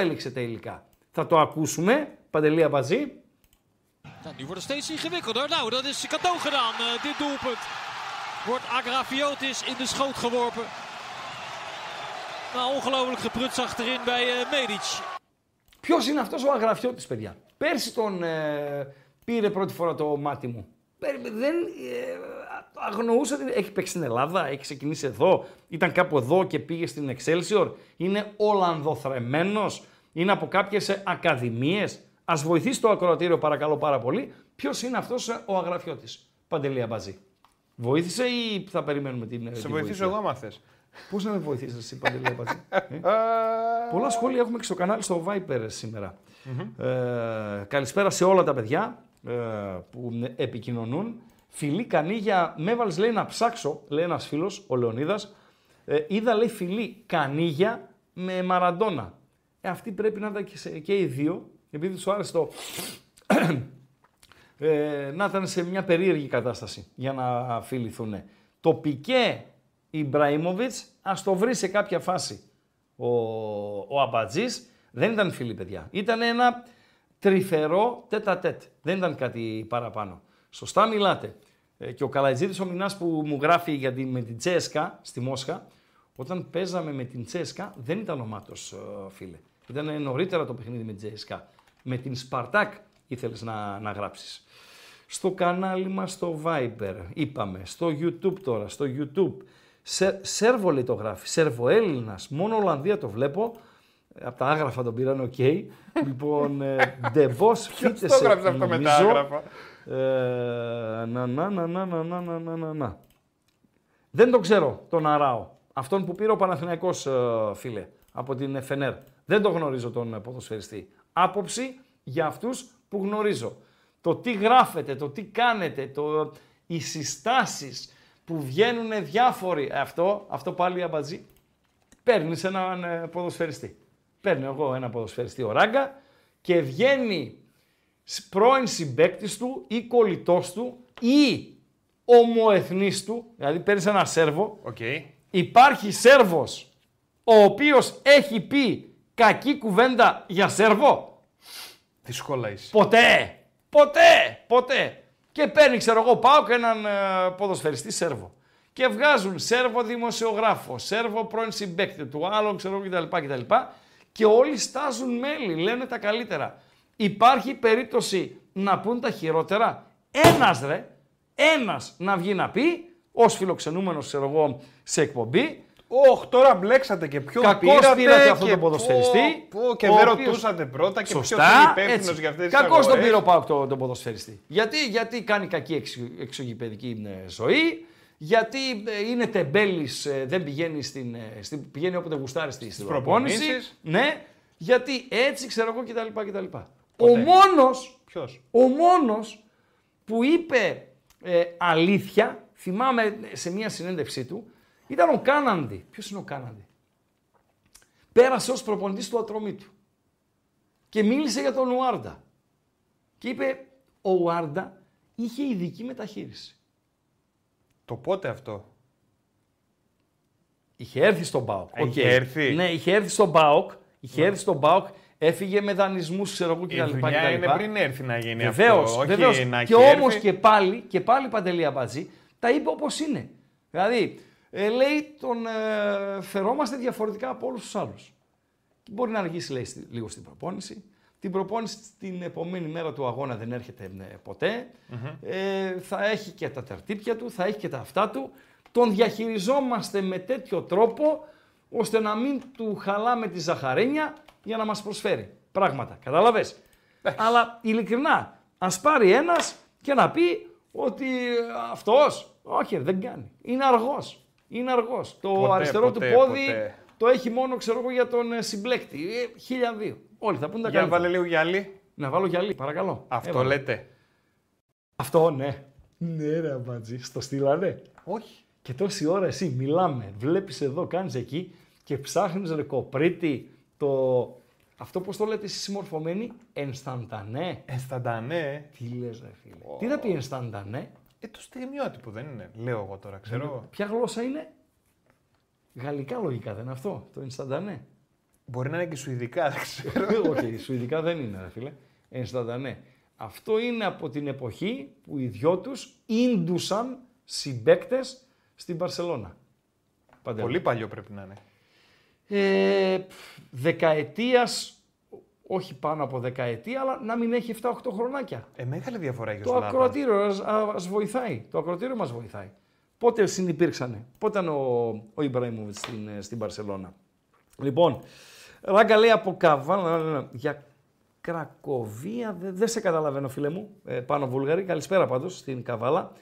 έληξε τα υλικά. Θα το ακούσουμε, Παντελή Αμπατζή. Nou, nu wordt het steeds ingewikkelder. Nou, dat is cadeau gedaan, eh, dit doelpunt. Wordt Agrafiotis in de schoot geworpen. Nou, ongelooflijk geprutst achterin bij eh, Medic. Ποιος είναι αυτός ο Αγραφιώτης, παιδιά; Πέρσι τον ε, πήρε πρώτη φορά το μάτι μου. Πέ- Δεν ε, αγνοούσα ότι έχει παίξει στην Ελλάδα, έχει ξεκινήσει εδώ, ήταν κάπου εδώ και πήγε στην Excelsior. Είναι Ολλανδοθρεμένος, είναι από κάποιες ε, ακαδημίες. Ας βοηθήσει το ακροατήριο παρακαλώ πάρα πολύ. Ποιος είναι αυτός ε, ο Αγραφιώτης. Παντελία Μπαζή. Βοήθησε ή θα περιμένουμε την. Σε τη βοηθήσω βοήθεια; εγώ άμα θες. Πώς να με βοηθήσεις εσύ, Παντελή Αμπατζή. (laughs) ε; Πολλά σχόλια έχουμε και στο κανάλι στο Viper σήμερα. Ε, καλησπέρα σε όλα τα παιδιά ε, που επικοινωνούν. Φιλή Κανίγια, με έβαλες λέει να ψάξω, λέει ένας φίλος, ο Λεωνίδας. Ε, είδα λέει φιλή Κανίγια με Μαραντόνα. Ε, αυτή πρέπει να ήταν και, σε- και οι δύο, επειδή τους άρεσε το... (clears throat) ε, να ήταν σε μια περίεργη κατάσταση για να φιληθούν. Το Πικέ Ιμπραήμοβιτς, ας το βρει σε κάποια φάση ο, ο Αμπατζής, δεν ήταν φίλοι παιδιά. Ήταν ένα τρυφερό τέτα τέτ. Δεν ήταν κάτι παραπάνω. Σωστά μιλάτε. Ε, και ο Καλατζίδης ο Μινάς που μου γράφει για τη, με την Τσέσκα στη Μόσχα, όταν παίζαμε με την Τσέσκα δεν ήταν ο Μάτος, ε, φίλε. Ήταν νωρίτερα το παιχνίδι με την Τσέσκα. Με την Σπαρτάκ ήθελες να, να γράψεις. Στο κανάλι μας στο Viber, είπαμε, στο YouTube τώρα, στο YouTube. Σε, Σέρβο λέει το γράφει, Σέρβο Έλληνας, μόνο Ολλανδία το βλέπω. Από τα άγραφα τον πήραν, οκ. (laughs) λοιπόν, ε, Ντεβός Ποιος το φύτεσε, έγραψε αυτό με τα νομίζω. άγραφα; Ε, να, να, να, να, να, να, να, να, να, να. Δεν τον ξέρω, τον Αράο. Αυτόν που πήρε ο Παναθηναϊκός, ε, φίλε, από την FNR. Δεν τον γνωρίζω τον ε, ποδοσφαιριστή. Άποψη για αυτούς που γνωρίζω. Το τι γράφετε, το τι κάνετε, το, οι συστάσεις που βγαίνουν διάφοροι. Αυτό, αυτό πάλι αμπατζή. Παίρνεις έναν ε, ποδοσφαιριστή. Παίρνω εγώ ένα ποδοσφαιριστή ο Ράγκα και βγαίνει σ- πρώην συμπαίκτης του ή κολλητός του ή ομοεθνής του, δηλαδή παίρνεις ένα Σέρβο, Οκ. υπάρχει Σέρβος ο οποίος έχει πει κακή κουβέντα για Σέρβο. Δύσκολα είσαι. Ποτέ, ποτέ, ποτέ. Και παίρνει, ξέρω εγώ, ΠΑΟΚ και έναν ε, ποδοσφαιριστή Σέρβο. Και βγάζουν Σέρβο δημοσιογράφο, Σέρβο πρώην συμπαίκτη του, άλλον ξέρω εγώ κτλ. κτλ. Και όλοι στάζουν μέλη, λένε τα καλύτερα. Υπάρχει περίπτωση να πούν τα χειρότερα. Ένας ρε, ένας να βγει να πει, ως φιλοξενούμενος ξέρω εγώ σε εκπομπή, Όχ, τώρα μπλέξατε και ποιον Κακώς πήρατε πήρατε αυτό και τον ποδοσφαιριστή, Πω, πω, και ο δεν οποίος- ρωτούσατε πρώτα και ποιος Σωστά, είναι υπεύθυνος έτσι. για αυτές τις Κακώς τον αγορές. πήρε ο Πάοκ τον, τον ποδοσφαιριστή. Γιατί, γιατί κάνει κακή εξω- εξωγηπαιδική ε, ζωή, γιατί ε, είναι τεμπέλης, ε, δεν πηγαίνει, στην, ε, στην, πηγαίνει όποτε γουστάρει στη, στην προπόνηση. προπονήσεις. Ναι, γιατί έτσι ξέρω εγώ κτλ. κτλ. Ο Ποτέ. μόνος, Ποιος; ο μόνος που είπε ε, αλήθεια, θυμάμαι σε μια συνέντευξή του, ήταν ο Κάναντι. Ποιος είναι ο Κάναντι; Πέρασε ως προπονητής του Ατρομήτου και μίλησε για τον Ουάρντα. Και είπε, ο Ουάρντα είχε ειδική μεταχείριση. Το πότε αυτό; Είχε έρθει στον ΠΑΟΚ. Α, είχε έρθει. Ναι, είχε έρθει στον ΠΑΟΚ. Είχε έρθει στον ΠΑΟΚ, έφυγε με δανεισμούς, ξέρω εγώ Η κτλ. δουλειά είναι πριν έρθει να γίνει Βεβαίως, αυτό. όχι βεβαίως. να Και έχει όμως έρθει. και πάλι, και πάλι παντελή αμπατζή, τα είπε όπως είναι. Δηλαδή, ε, λέει, τον ε, φερόμαστε διαφορετικά από όλους τους άλλους. Μπορεί να αργήσει, λέει, στη- λίγο στην προπόνηση. Την προπόνηση την επόμενη μέρα του αγώνα δεν έρχεται ε, ποτε Ε, θα έχει και τα τερτύπια του, θα έχει και τα αυτά του. Τον διαχειριζόμαστε με τέτοιο τρόπο, ώστε να μην του χαλάμε τη ζαχαρένια για να μας προσφέρει πράγματα. Καταλαβες; Αλλά ειλικρινά, ας πάρει ένας και να πει ότι ε, αυτός, όχι δεν κάνει. Είναι αργός. Είναι αργός. Το Ποτέ, αριστερό ποτέ, του πόδι ποτέ. το έχει μόνο, ξέρω εγώ, για τον ε, συμπλέκτη. Ε, χίλια δύο. Όλοι θα πούν τα Για καλύτερα. βάλε λίγο γυαλί. Να βάλω γυαλί, παρακαλώ. Αυτό Έβαλε. λέτε. Αυτό, ναι. Ναι, ρε αμπατζή, στο στείλανε. Όχι. Και τόση ώρα εσύ μιλάμε, βλέπεις εδώ, κάνεις εκεί και ψάχνεις ρε κοπρίτη το... Αυτό πώς το λέτε εσείς συμμορφωμένοι, ενσταντανέ. Ενσταντανέ. Τι λες ρε φίλε. Τι θα πει ενσταντανέ; Ε, το στιγμιότυπο δεν είναι. Λέω εγώ τώρα, ξέρω. εγώ. Ποια γλώσσα είναι; Γαλλικά λογικά δεν είναι αυτό, το ενσταντανέ. Μπορεί να είναι και σουηδικά, δεν ξέρω. (laughs) Όχι, σουηδικά δεν είναι ρε φίλε. Ενσταντανέ. Αυτό είναι από την εποχή που οι δυο τους ίντουσαν συμπέκτες στην Παρσελώνα. Παντελώ. Πολύ παλιό πρέπει να είναι. ε, δεκαετίας, όχι πάνω από δεκαετία, αλλά να μην έχει 7-8 χρονάκια. Ε, μεγάλη διαφορά έχεις ο Το Σλάβαν. ακροατήριο ας, ας βοηθάει. Το ακροατήριο μας βοηθάει. Πότε συνυπήρξανε; Πότε ήταν ο, ο Ιμπραήμοβιτς στην, ε, στην Παρσελώνα; Λοιπόν, Ράγκα λέει από Καβάλα για Κρακοβία. Δεν δεν σε καταλαβαίνω φίλε μου. Ε, πάνω Βούλγαρη. Καλησπέρα πάντως στην Καβάλα.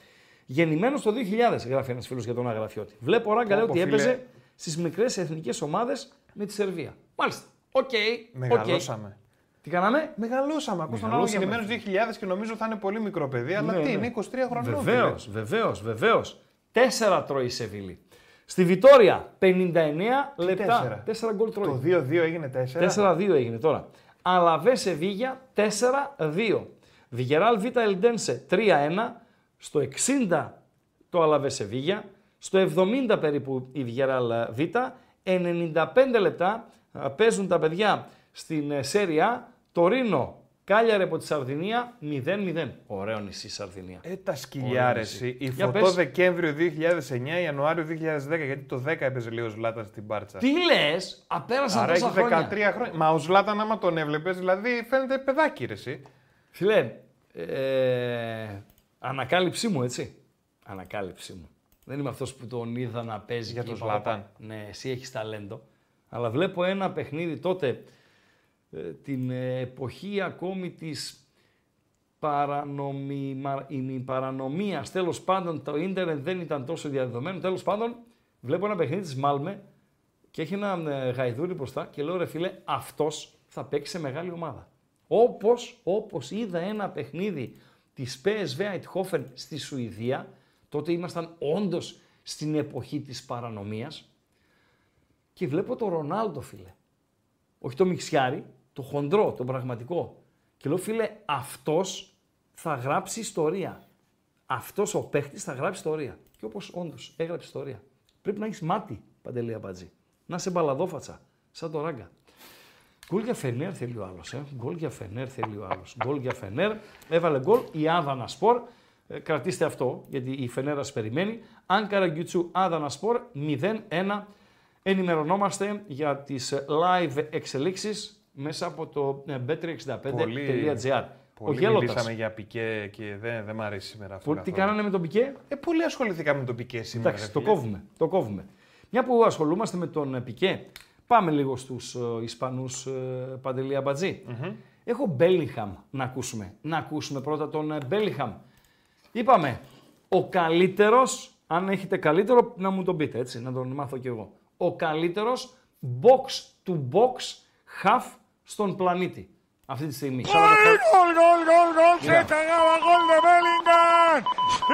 Γεννημένος το 2000, γράφει ένας φίλος για τον Αγραφιώτη. Βλέπω Ράγκα λέει Πω, ότι φίλε. έπαιζε στις μικρές εθνικές ομάδες με τη Σερβία. Μάλιστα. OK. OK. Μεγαλώσαμε. Τι κάναμε; Μεγαλώσαμε. Ακούς τον άλλο Μεγαλώσαμε. γεννημένος 2000 και νομίζω θα είναι πολύ μικρό παιδί, αλλά Ναι, τι ναι. είναι, 23 χρονών. Βεβαίως, βεβαίως, βεβαίως. Τέσσερα τρώει η Σεβίλη. Στη Βιτόρια 59 λεπτά. τέσσερα; Τέσσερα γκολ τρώει. Το 2-2 έγινε 4. 4-2 έγινε τώρα. Αλαβέ Σεβίγια 4-2. Βιγεράλ Β Ελντένσε 3-1. Στο 60 το Αλαβέ Σεβίγια. Στο 70 περίπου η Βιγεράλ Β. 95 λεπτά α, παίζουν τα παιδιά στην ε, Σέρια. Τωρίνο Κάλιαρε από τη Σαρδινία 0-0. Ωραίο νησί Σαρδινία. Ε, τα σκυλιά Ωραία, ρε εσύ. εσύ. Η Για φωτό πες. Δεκέμβριο 2009, Ιανουάριο 2010, γιατί το 10 έπαιζε λίγο Ζλάταν στην Μπάρτσα. Τι λες, απέρασαν Άρα έχει τόσα 13 χρόνια. χρόνια. Μα ο Ζλάταν άμα τον έβλεπες, δηλαδή φαίνεται παιδάκι ρε εσύ. Φιλέ, ε, ανακάλυψή μου, έτσι. Ανακάλυψή μου. Δεν είμαι αυτός που τον είδα να παίζει. Για και τον είπα, Ζλάταν. «Όπα, Ναι, εσύ έχεις ταλέντο. Αλλά βλέπω ένα παιχνίδι τότε, ε, την ε, εποχή ακόμη της παρανομημα, παρανομίας. Τέλος πάντων, το ίντερνετ δεν ήταν τόσο διαδεδομένο. Τέλος πάντων, βλέπω ένα παιχνίδι της Μάλμε και έχει ένα ε, γαϊδούρι μπροστά και λέω ρε φίλε, αυτός θα παίξει σε μεγάλη ομάδα. Όπως, όπως είδα ένα παιχνίδι της PSV Eindhoven στη Σουηδία, τότε ήμασταν όντως στην εποχή της παρανομίας και βλέπω το Ρονάλντο φίλε. Όχι το Μιξιάρι, το χοντρό, το πραγματικό. Και λέω φίλε, αυτός θα γράψει ιστορία. Αυτός ο παίχτης θα γράψει ιστορία. Και όπως όντως έγραψε ιστορία. Πρέπει να έχεις μάτι, Παντελή Αμπατζή. Να είσαι μπαλαδόφατσα, σαν το ράγκα. Γκολ για Φενέρ θέλει ο άλλος. Ε. Γκολ για Φενέρ θέλει ο άλλος. Γκολ για Φενέρ. Έβαλε γκολ η Άδανα Σπορ. Ε, κρατήστε αυτό γιατί η Φενέρ σας περιμένει. Άνκαρα Γκιουτσού Άδανα Σπορ 0-1. Ενημερωνόμαστε για τις ε, live εξελίξεις μέσα από το ε, bet365.gr. Ο Πολύ Γέλοτας. μιλήσαμε για πικέ και δεν, δεν μ' αρέσει σήμερα αυτό. Που- Τι καθόλου. κάνανε με τον Πικέ; Ε, πολύ ασχοληθήκαμε με τον πικέ σήμερα. Εντάξει, ρε το φίλε. κόβουμε. Το κόβουμε. Μια που ασχολούμαστε με τον ε, Πικέ, πάμε λίγο στους ε, Ισπανούς ε, Παντελή Αμπατζή. Έχω Μπέλιγχαμ να ακούσουμε. Να ακούσουμε πρώτα τον ε, Μπέλιγχαμ. Είπαμε, ο καλύτερος, αν έχετε καλύτερο, να μου τον πείτε, έτσι, να τον μάθω κι εγώ. Ο καλύτερος box to box half στον πλανήτη. Αυτή τη στιγμή. Gol, gol, gol, gol, gol, se Mira. cagaba, gol de Bellingham.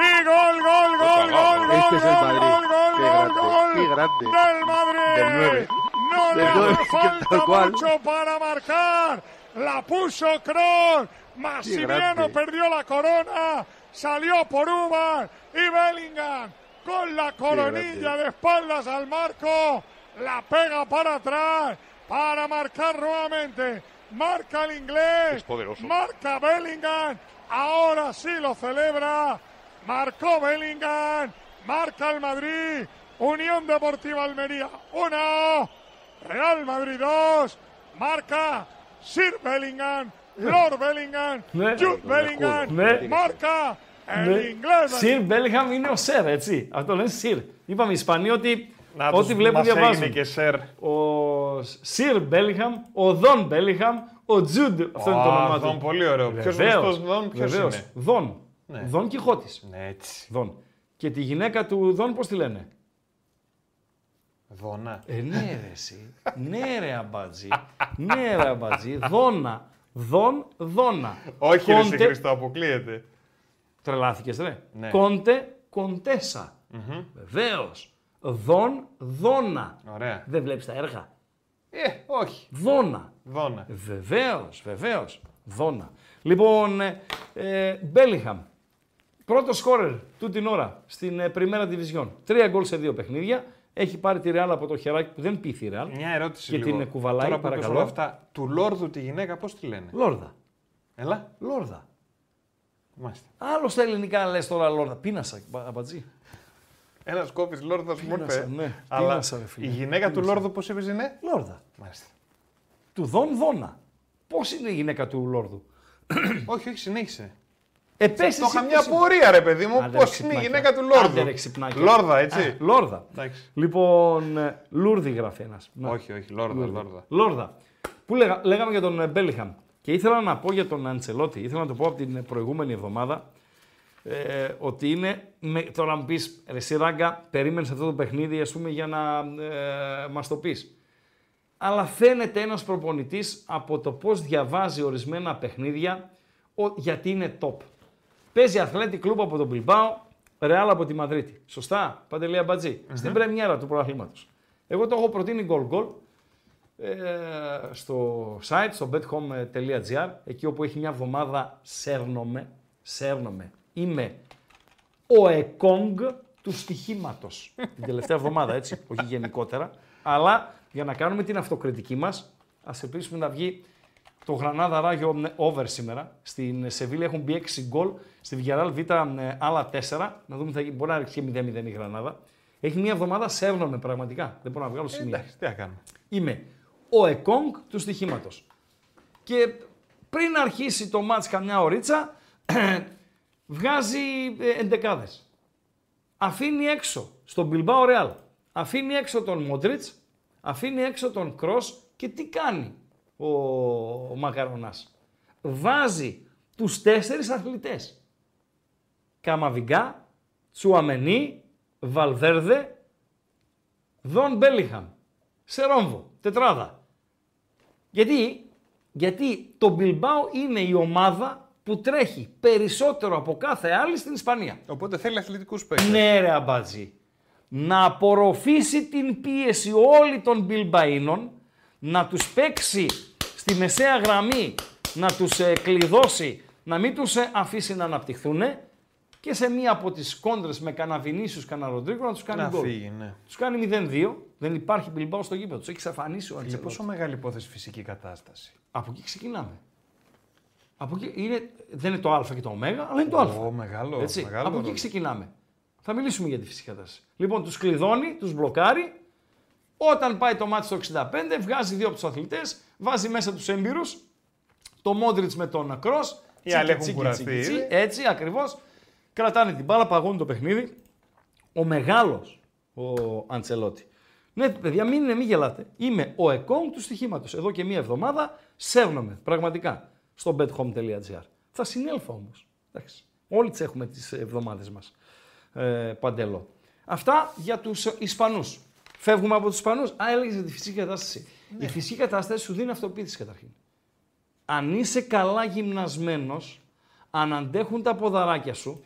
Y gol, gol, gol, gol, gol, Este es el gol, Madrid. gol, gol, Qué gol, grande, gol qué grande. del Madrid. Del nueve. No le Del nueve, hace que falta tal cual. mucho para marcar. La puso Kroos. Massimiano grande. perdió la corona. Salió por Ubar. Y Bellingham con la coronilla de espaldas al marco, la pega para atrás para marcar nuevamente. Marca el inglés, es poderoso. marca Bellingham, ahora sí lo celebra. Marcó Bellingham, marca el Madrid, Unión Deportiva Almería 1, Real Madrid 2, marca Sir Bellingham, Lord Bellingham, Jude Bellingham, marca Σιρ Μπέλιγχαμ είναι ο Σερ, έτσι. Αυτό λένε Σιρ. Είπαμε οι Ισπανοί ότι Να ό,τι τους- βλέπουν μας έγινε διαβάζουν. και Σερ. Ο Σιρ Μπέλιγχαμ, ο Δον Μπέλιγχαμ, ο Τζουντ. Αυτό είναι το Α, όνομά του. Δον, πολύ ωραίο. Ποιος Βεβαίως, γνωστός Δον, ποιος βεβαίως. είναι; Δον. Ναι. Δον Κιχώτης. Ναι, έτσι. Δον. Και τη γυναίκα του Δον πώς τη λένε; Δόνα. Ε, ναι ρε εσύ. ναι ρε αμπάτζι. ναι ρε αμπάτζι. Δόνα. Δον, δόνα. Όχι ρε εσύ Κόντε- Χριστό, αποκλείεται. Τρελάθηκες ρε. Ναι. Κόντε, κοντέσα. Βεβαίως. Δον, δόνα. Ωραία. Δεν βλέπεις τα έργα; Ε, όχι. Δόνα. Δόνα. Βεβαίως, βεβαίως. Δόνα. Λοιπόν, ε, ε, Μπέλιχαμ. Πρώτος σκόρερ του την ώρα στην ε, Πριμέρα Division. Τρία γκολ σε δύο παιχνίδια. Έχει πάρει τη Ρεάλ από το χεράκι που δεν πείθει η Ρεάλ. Μια ερώτηση Και λίγο. την κουβαλάει, Τώρα που είπες παρακαλώ. όλα αυτά, του Λόρδου τη γυναίκα πώς τη λένε; Λόρδα. Έλα. Λόρδα. Μάλιστα. Άλλος στα ελληνικά λες τώρα Λόρδα. Πίνασα, μπα- αμπατζή. Ένας κόπης Λόρδας μου Πίνασα, είπε. ναι. Αλλά Πίνασα, ρε φίλε. η γυναίκα του Πίνασα. Λόρδου πώς έπαιζε, ναι. Λόρδα. Μάλιστα. Του Δον Δόνα. Πώς είναι η γυναίκα του Λόρδου; (clears throat) όχι, όχι, συνέχισε. Επέσει. Το είχα μια απορία, ρε παιδί μου. Πώς είναι η γυναίκα του Λόρδου. Άντε, ρε, ξυπνάκια. Λόρδα, έτσι. Α, Λόρδα. Εντάξει. Λοιπόν, ε, Λούρδι γράφει ένας. Όχι, όχι, Λόρδα, Λόρδα. Λόρδα. Που λέγα, λέγαμε για τον ε, Μπέλιχαμ. Και ήθελα να πω για τον Αντσελότη. Ήθελα να το πω από την προηγούμενη εβδομάδα. ε, ότι είναι. Με, τώρα μου πεις, ρε εσύ, Ράγκα, περίμενες αυτό το παιχνίδι ας πούμε, για να ε, μας το πεις. Αλλά φαίνεται ένας προπονητής από το πώς διαβάζει ορισμένα παιχνίδια ο, γιατί είναι top. Παίζει Αθλέτη Κλούπ από τον Μπιλμπάο, Ρεάλ από τη Μαδρίτη. Σωστά, Παντελία Μπατζή. Στην πρεμιέρα του πρωταθλήματος. Εγώ το έχω προτείνει γκολ γκολ ε, στο site, στο bethome.gr, εκεί όπου έχει μια εβδομάδα σέρνομαι, σέρνομαι. Είμαι ο εκόγκ του στοιχήματος. (laughs) την τελευταία εβδομάδα, έτσι, όχι γενικότερα. Αλλά για να κάνουμε την αυτοκριτική μας, ας ελπίσουμε να βγει το Γρανάδα Ράγιο over σήμερα. Στην Σεβίλη έχουν μπει 6 γκολ. Στη Βιγεράλ Β ε, άλλα 4. Να δούμε, θα, γίνει- μπορεί να ρίξει 0-0 η Γρανάδα. Έχει μια εβδομάδα σέρνομαι πραγματικά. Δεν μπορώ να βγάλω σημεία. Εντάξει, τι να κάνουμε. Είμαι ο εκόγκ του στοιχήματος. Και πριν αρχίσει το μάτς καμιά ωρίτσα, (clears throat) βγάζει ε, εντεκάδες. Αφήνει έξω στον Bilbao Real. Αφήνει έξω τον Μοντρίτς, αφήνει έξω τον Κρός και τι κάνει ο, ο Μακαρονάς. Βάζει τους τέσσερις αθλητές. Καμαβιγκά, Τσουαμενί, Βαλβέρδε, Δον Μπέλιχαμ. Σε ρόμβο, τετράδα. Γιατί, γιατί το Μπιλμπάο είναι η ομάδα που τρέχει περισσότερο από κάθε άλλη στην Ισπανία. Οπότε θέλει αθλητικούς παίκτες. Ναι ρε αμπάτζι. Να απορροφήσει την πίεση όλη των Μπιλμπαΐνων, να τους παίξει στη μεσαία γραμμή, να τους ε, κλειδώσει, να μην τους ε, αφήσει να αναπτυχθούν και σε μία από τις κόντρες με κανένα Βινίσιους, κανένα Ροντρίγκο να τους κάνει Να γκολ. φύγει, ναι. Τους κάνει 0-2, δεν υπάρχει Μπιλμπάο στο γήπεδο, τους έχει εξαφανίσει ο Και Αντσελότη. πόσο μεγάλη υπόθεση φυσική κατάσταση. Από εκεί ξεκινάμε. Από εκεί είναι, δεν είναι το Α και το Ω, αλλά είναι το Α. Ω, μεγάλο, Έτσι. μεγάλο Από εκεί ρόλο. ξεκινάμε. Θα μιλήσουμε για τη φυσική κατάσταση. Λοιπόν, τους κλειδώνει, τους μπλοκάρει. Όταν πάει το μάτι στο 65, βγάζει δύο από τους αθλητές, βάζει μέσα τους έμπειρους, το Μόντριτς με τον Κρό. Οι άλλοι έχουν κουραστεί ήδη. Έτσι, ακριβώς. Κρατάνε την μπάλα, παγώνουν το παιχνίδι. Ο μεγάλος ο Αντσελότη. Ναι, παιδιά, μην, μην γελάτε. Είμαι ο εκόμ του στοιχήματος. Εδώ και μία εβδομάδα σέρνομαι πραγματικά στο bethome.gr. Θα συνέλθω όμως. Όλοι τις έχουμε τις εβδομάδες μας. Ε, παντελό. Αυτά για τους Ισπανούς. Φεύγουμε από τους Ισπανούς. Α, έλεγες για τη φυσική κατάσταση. Η φυσική κατάσταση σου δίνει αυτοποίθηση καταρχήν. Αν είσαι καλά γυμνασμένος, αν αντέχουν τα ποδαράκια σου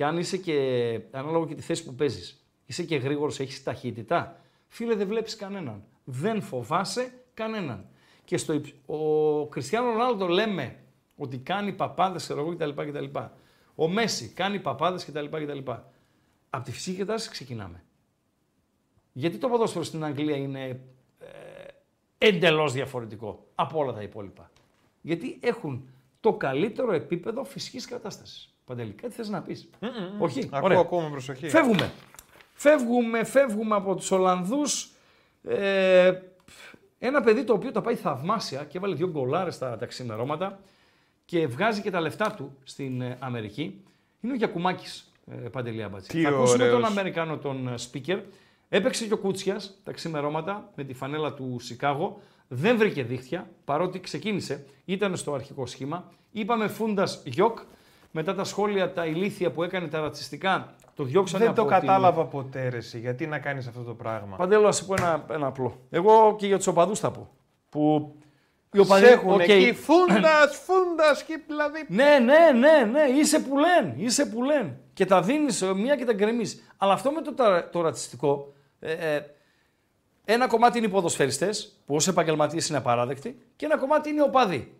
και αν είσαι και, ανάλογα και τη θέση που παίζεις, είσαι και γρήγορος, έχεις ταχύτητα, φίλε δεν βλέπεις κανέναν. Δεν φοβάσαι κανέναν. Και στο, υψ- ο Κριστιανό Ρονάλντο λέμε ότι κάνει παπάδες, ξέρω εγώ κτλ. κτλ. Ο Μέση κάνει παπάδες κτλ. κτλ. Από τη φυσική κατάσταση ξεκινάμε. Γιατί το ποδόσφαιρο στην Αγγλία είναι ε, εντελώς διαφορετικό από όλα τα υπόλοιπα; Γιατί έχουν το καλύτερο επίπεδο φυσικής κατάστασης. Παντελή, κάτι θες να πεις; Όχι, Ακούω, ωραία. ακούω με προσοχή. Φεύγουμε. Φεύγουμε, φεύγουμε από τους Ολλανδούς. Ε, ένα παιδί το οποίο τα πάει θαυμάσια και έβαλε δύο γκολάρες στα τα ξημερώματα και βγάζει και τα λεφτά του στην ε, Αμερική. Είναι ο Γιακουμάκης, ε, Παντελή Αμπατζή. Τι Θα ακούσουμε ωραίος. τον Αμερικάνο, τον ε, speaker. Έπαιξε και ο Κούτσιας τα ξημερώματα με τη φανέλα του Σικάγο. Δεν βρήκε δίχτυα, παρότι ξεκίνησε. Ήταν στο αρχικό σχήμα. Είπαμε φούντας γιοκ. Μετά τα σχόλια, τα ηλίθια που έκανε τα ρατσιστικά, το διώξανε Δεν το από την- κατάλαβα ποτέ ρε, εσύ. Γιατί να κάνεις αυτό το πράγμα; Παντέλο, να σου πω ένα, ένα απλό. Εγώ και για τους οπαδούς θα πω. Που οι οπαδοί. Σε έχουν οκ. εκεί φούντας, φούντας και δηλαδή. Ναι, ναι, ναι, ναι, είσαι που λένε, είσαι που λένε. Και τα δίνεις μία και τα γκρεμίζεις. Αλλά αυτό με το, τα- το ρατσιστικό. Ε, ε, ένα κομμάτι είναι οι ποδοσφαιριστές, που ως επαγγελματίες είναι απαράδεκτοι, και ένα κομμάτι είναι οι οπαδοί.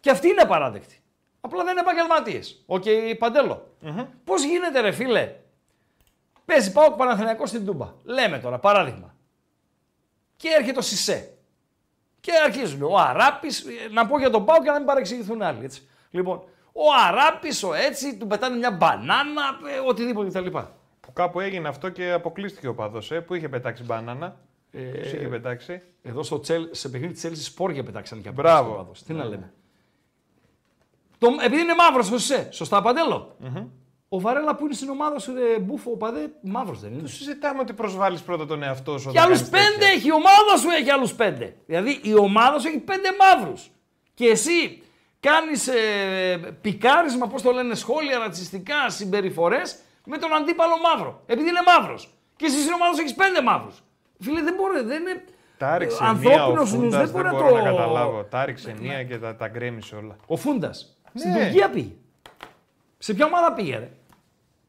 Και αυτοί είναι απαράδεκτοι. Απλά δεν είναι επαγγελματίες. Οκ, παντελο Πώς γίνεται, ρε φίλε, παίζει ΠΑΟΚ-Παναθηναϊκό στην Τούμπα. Λέμε τώρα, παράδειγμα. Και έρχεται ο Σισε. Και αρχίζουν. Ο Αράπης, να πω για τον Πάο και να μην παρεξηγηθούν άλλοι. Έτσι. Λοιπόν, ο Αράπης, ο έτσι, του πετάνε μια μπανάνα, ε, οτιδήποτε κτλ. Που κάπου έγινε αυτό και αποκλείστηκε ο παδός, ε, που είχε πετάξει μπανάνα. Ε, Τους είχε πετάξει; Εδώ στο τσέλ, σε παιχνίδι της Chelsea σπόρια πετάξαν και από Μπράβο. τον οπαδός. Τι να λέμε. Το, επειδή είναι μαύρος ο Σισε, σωστά Παντέλο; Ο Βαρέλα που είναι στην ομάδα σου, ρε, μπούφο, παδέ, μαύρος δεν είναι. Τους συζητάμε ότι προσβάλλεις πρώτα τον εαυτό σου. Και όταν άλλους κάνεις πέντε έχει, η ομάδα σου έχει άλλους πέντε. Δηλαδή η ομάδα σου έχει πέντε μαύρους. Και εσύ κάνεις ε, πικάρισμα, πώς το λένε, σχόλια ρατσιστικά, συμπεριφορές με τον αντίπαλο μαύρο. Επειδή είναι μαύρος. Και εσύ στην ομάδα σου έχεις πέντε μαύρους. Φίλε, δεν μπορεί, δεν είναι... Τα έριξε μία ο Ανθρώπινος νους, Φούντας, δεν μπορεί δεν να μπορώ το... να καταλάβω. Τα έριξε μία και τα, τα γκρέμισε όλα. Ο Φούντας. Στην Ναι. Τουρκία πήγε. Σε ποια ομάδα πήγε, ρε;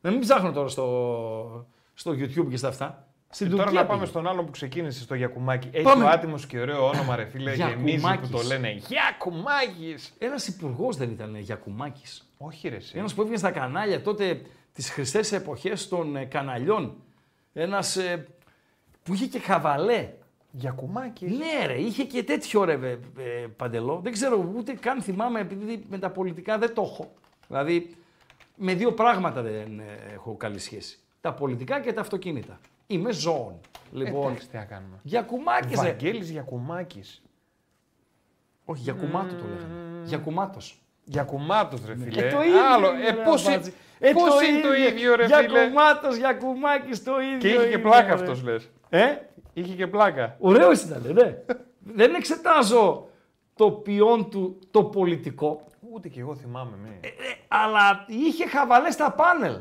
Να μην ψάχνω τώρα στο, στο YouTube και στα αυτά. Στην Και τώρα Τουρκία να πάμε πήγε. στον άλλον που ξεκίνησε, στο Γιακουμάκι. Έχει Πάμε. ο άτιμος και ωραίο όνομα, ρε φίλε. Γεμίζει που Γιακουμάκης. το λένε Γιακουμάκι. Ένας υπουργός δεν ήταν Γιακουμάκης. Όχι, ρε. εσύ. Ένας που έβγαινε στα κανάλια τότε τις χρυσές εποχές των ε, καναλιών. Ένας που είχε και χαβαλέ. Γιακουμάκι. Ναι, ρε, είχε και τέτοιο ρε ε, ε, παντελό. Δεν ξέρω ούτε καν θυμάμαι, επειδή με τα πολιτικά δεν το έχω. Δηλαδή, με δύο πράγματα δεν ε, έχω καλή σχέση. Τα πολιτικά και τα αυτοκίνητα. Είμαι ζώων. Λοιπόν, Εντάξει, τι να κάνουμε. Γιακουμάκης, ρε. Βαγγέλης Γιακουμάκης. Όχι, για κουμάτο το λέγανε. Για κουμάτος. Γιακουμάτος, ρε φίλε. Ε, το ίδιο Άλλο. είναι, Ε, ρε, πώς, Αμπάτζη. είναι, Ε, πώς είναι το ίδιο, ρε για φίλε. κουμάτος, για κουμάκης το ίδιο. Και είχε και είναι, πλάκα ρε. αυτός, λες. Ε, Είχε και πλάκα. ωραίος ήταν, ναι. Δεν εξετάζω το ποιόν του το πολιτικό, Ούτε κι εγώ θυμάμαι. Ναι. ε, αλλά είχε χαβαλές στα πάνελ.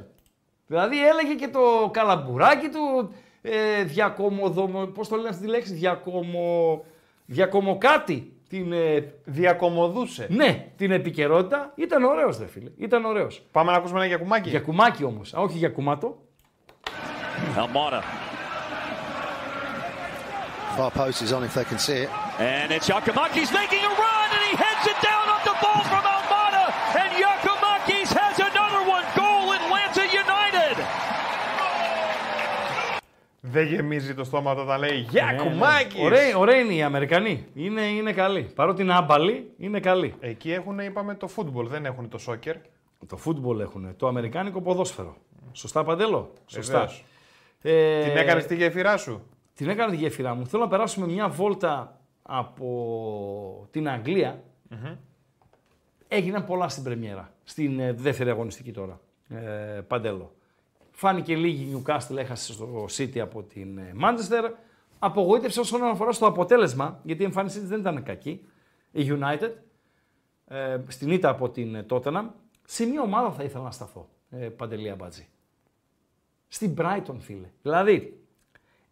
Δηλαδή έλεγε και το καλαμπουράκι του, ε, διακομοδομο, πώς το λένε αυτή τη λέξη, διακομο, διακομοκάτι. Την, ε, Διακομωδούσε. ναι, την επικαιρότητα. Ήταν ωραίος, δε φίλε. Ήταν ωραίος. Πάμε να ακούσουμε ένα Γιακουμάκι. Για κουμάκι όμως, α, όχι για κουμάτο. Almada. Far post is on if they can see it. And it's Yakumakis making a run, and he heads it down off the ball from Almada. And Yakumakis has another one. Goal Atlanta United. Δεν γεμίζει το στόμα του όταν λέει Ναι, Γιακουμάκι. Ωραία, ωραία είναι οι Αμερικανοί. Είναι, είναι καλοί. Παρότι είναι άμπαλοι, είναι καλοί. Εκεί έχουν, είπαμε, το φούτμπολ, δεν έχουν το σόκερ. Το φούτμπολ έχουν. Το αμερικάνικο ποδόσφαιρο. Σωστά, Παντέλο; Σωστά. Βεβαίως. Ε, Την έκανες στη γέφυρά σου; Την έκανα τη γέφυρά μου. Θέλω να περάσουμε μια βόλτα από την αγγλια Έγιναν πολλά στην πρεμιέρα. Στην ε, δεύτερη αγωνιστική τώρα. Ε, Παντέλο. Φάνηκε λίγη η Newcastle, έχασε στο City από την ε, Manchester. Απογοήτευσε όσον αφορά στο αποτέλεσμα, γιατί η εμφάνισή της δεν ήταν κακή. Η United, ε, στην ήττα από την ε, Tottenham. Σε μια ομάδα θα ήθελα να σταθώ, ε, Παντελία Μπάτζη. Στην Brighton, φίλε. Δηλαδή,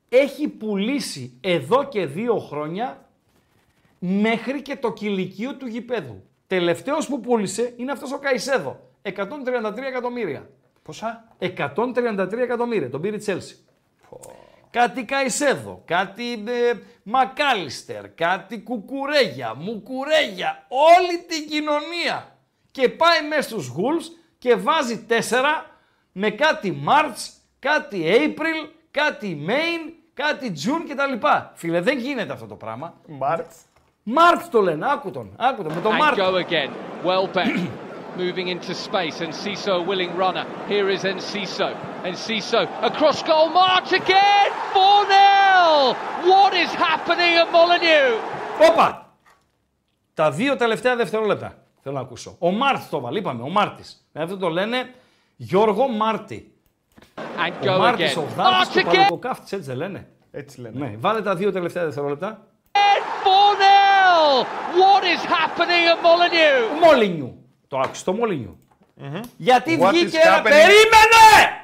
έχει πουλήσει εδώ και δύο χρόνια μέχρι και το κηλικείο του γηπέδου. Τελευταίος που πούλησε είναι αυτός ο Καϊσέδο. 133 εκατομμύρια. Πόσα; 133 εκατομμύρια. Τον πήρε η Τσέλσι. Κάτι Καϊσέδο, κάτι ε, Μακάλιστερ, κάτι Κουκουρέγια, Μουκουρέγια, όλη την κοινωνία. Και πάει μέσα στους Γουλς και βάζει τέσσερα με κάτι Μάρτς, κάτι April, κάτι Main, κάτι June κτλ. Φίλε, δεν γίνεται αυτό το πράγμα. Μάρτς. Μάρτ το λένε, άκου τον, άκου τον, με τον and Μάρτ. go again. Welbeck (clears throat) moving into space, and Ciso a willing runner. Here is Enciso. Enciso across goal, marked again! 4 0! What is happening at Molineux? Όπα! Τα δύο τελευταία δευτερόλεπτα θέλω να ακούσω. Ο Μάρτς το βάλει, είπαμε, ο Μάρτης. Αυτό το λένε Γιώργο Μάρτι. And Ο go Μάρτης, again. ο Δάρτης και ο Marked again! Παλαιοκάφτης, έτσι δεν λένε. Έτσι λένε. Ναι, βάλε τα δύο τελευταία δευτερόλεπτα. 4 0! What is happening at Molineux? Μόλινιου. Το άκουσες, το Μόλινιου. Γιατί What βγήκε is ένα... happening? Περίμενε!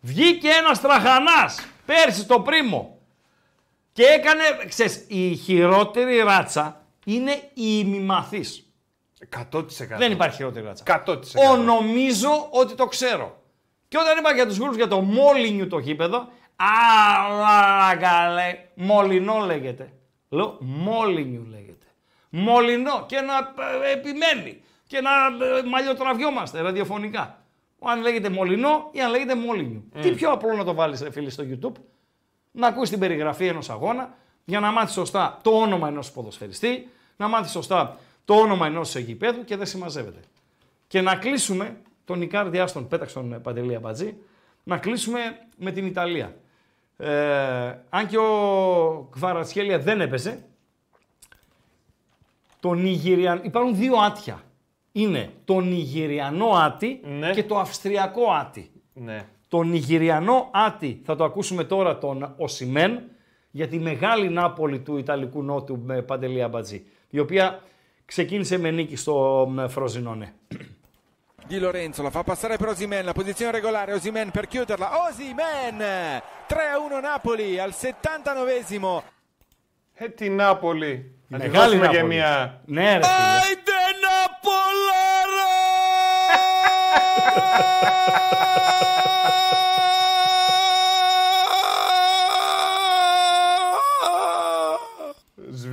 Βγήκε ένας τραχανάς πέρσι το πρίμο και έκανε, ξέρεις, η χειρότερη ράτσα είναι η ημιμαθής. 100%. Δεν υπάρχει χειρότερη ράτσα. 100%. Ο νομίζω ότι το ξέρω. Και όταν είπα για τους γούρους για το Μόλινιου το γήπεδο, αλλά καλέ, Μολυνό λέγεται. Λέω Μόλινιου λέγεται. Μολυνό και να ε, επιμένει και να ε, μαλλιοτραβιόμαστε ραδιοφωνικά. Αν λέγεται Μολυνό ή αν λέγεται Μόλινιου. Τι πιο απλό να το βάλεις ρε φίλε στο YouTube, να ακούσει την περιγραφή ενός αγώνα, για να μάθεις σωστά το όνομα ενός ποδοσφαιριστή, να μάθεις σωστά το όνομα ενός γηπέδου και δεν συμμαζεύεται. Και να κλείσουμε τον Ικάρδη Άστον, πέταξε τον Παντελή Αμπατζή, να κλείσουμε με την Ιταλία. Ε, αν και ο Κβαρατσχέλια δεν έπαιζε, το Νιγηριαν... υπάρχουν δύο άτια. Είναι το Νιγηριανό άτι Ναι. και το Αυστριακό άτι. Ναι. Το Νιγηριανό άτι θα το ακούσουμε τώρα τον Οσιμέν για τη μεγάλη Νάπολη του Ιταλικού Νότου με Παντελή Αμπατζή, η οποία ξεκίνησε με νίκη στο μ, Φροζινόνε. Di Lorenzo la fa passare per Osimen, la posizione regolare, Osimen per chiuderla, Osimen 3-1 Napoli al 79esimo. Ε, τη Νάπολη. Να τη Μεγάλη δώσουμε και Νάπολη. μια... Ναι, ρε φίλε. Άιντε Ναπολάρα! (laughs)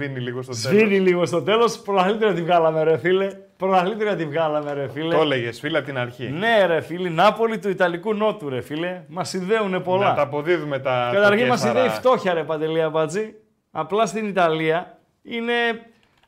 Σβήνει λίγο στο τέλος. Σβήνει λίγο στο τέλος. Πρωταθλήτρια τη βγάλαμε, ρε φίλε. Πρωταθλήτρια τη βγάλαμε, ρε φίλε. Το έλεγες φίλε από την αρχή. Ναι, ρε φίλε. Νάπολη του Ιταλικού Νότου, ρε φίλε. Μας συνδέουν πολλά. Να τα αποδίδουμε τα. Καταρχήν μας τοκέσαρα. συνδέει φτώχεια, ρε Παντελία Μπατζή. Απλά στην Ιταλία είναι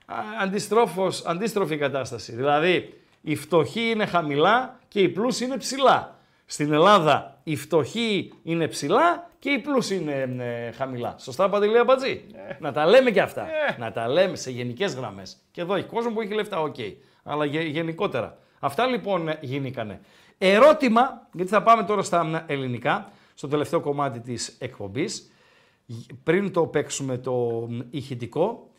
α, αντιστρόφως, αντίστροφη κατάσταση. Δηλαδή, οι φτωχοί είναι χαμηλά και οι πλούσιοι είναι ψηλά. Στην Ελλάδα, οι φτωχοί είναι ψηλά και οι πλούσιοι είναι ε, χαμηλά. Σωστά, Παντελή Αμπατζή. Να τα λέμε και αυτά. Να τα λέμε σε γενικές γραμμές. Και εδώ έχει κόσμο που έχει λεφτά, οκ. Αλλά γε- γενικότερα. Αυτά λοιπόν ε, γίνηκανε. Ερώτημα, γιατί θα πάμε τώρα στα ε, ελληνικά, στο τελευταίο κομμάτι της εκπομπής πριν το παίξουμε το μ, ηχητικό.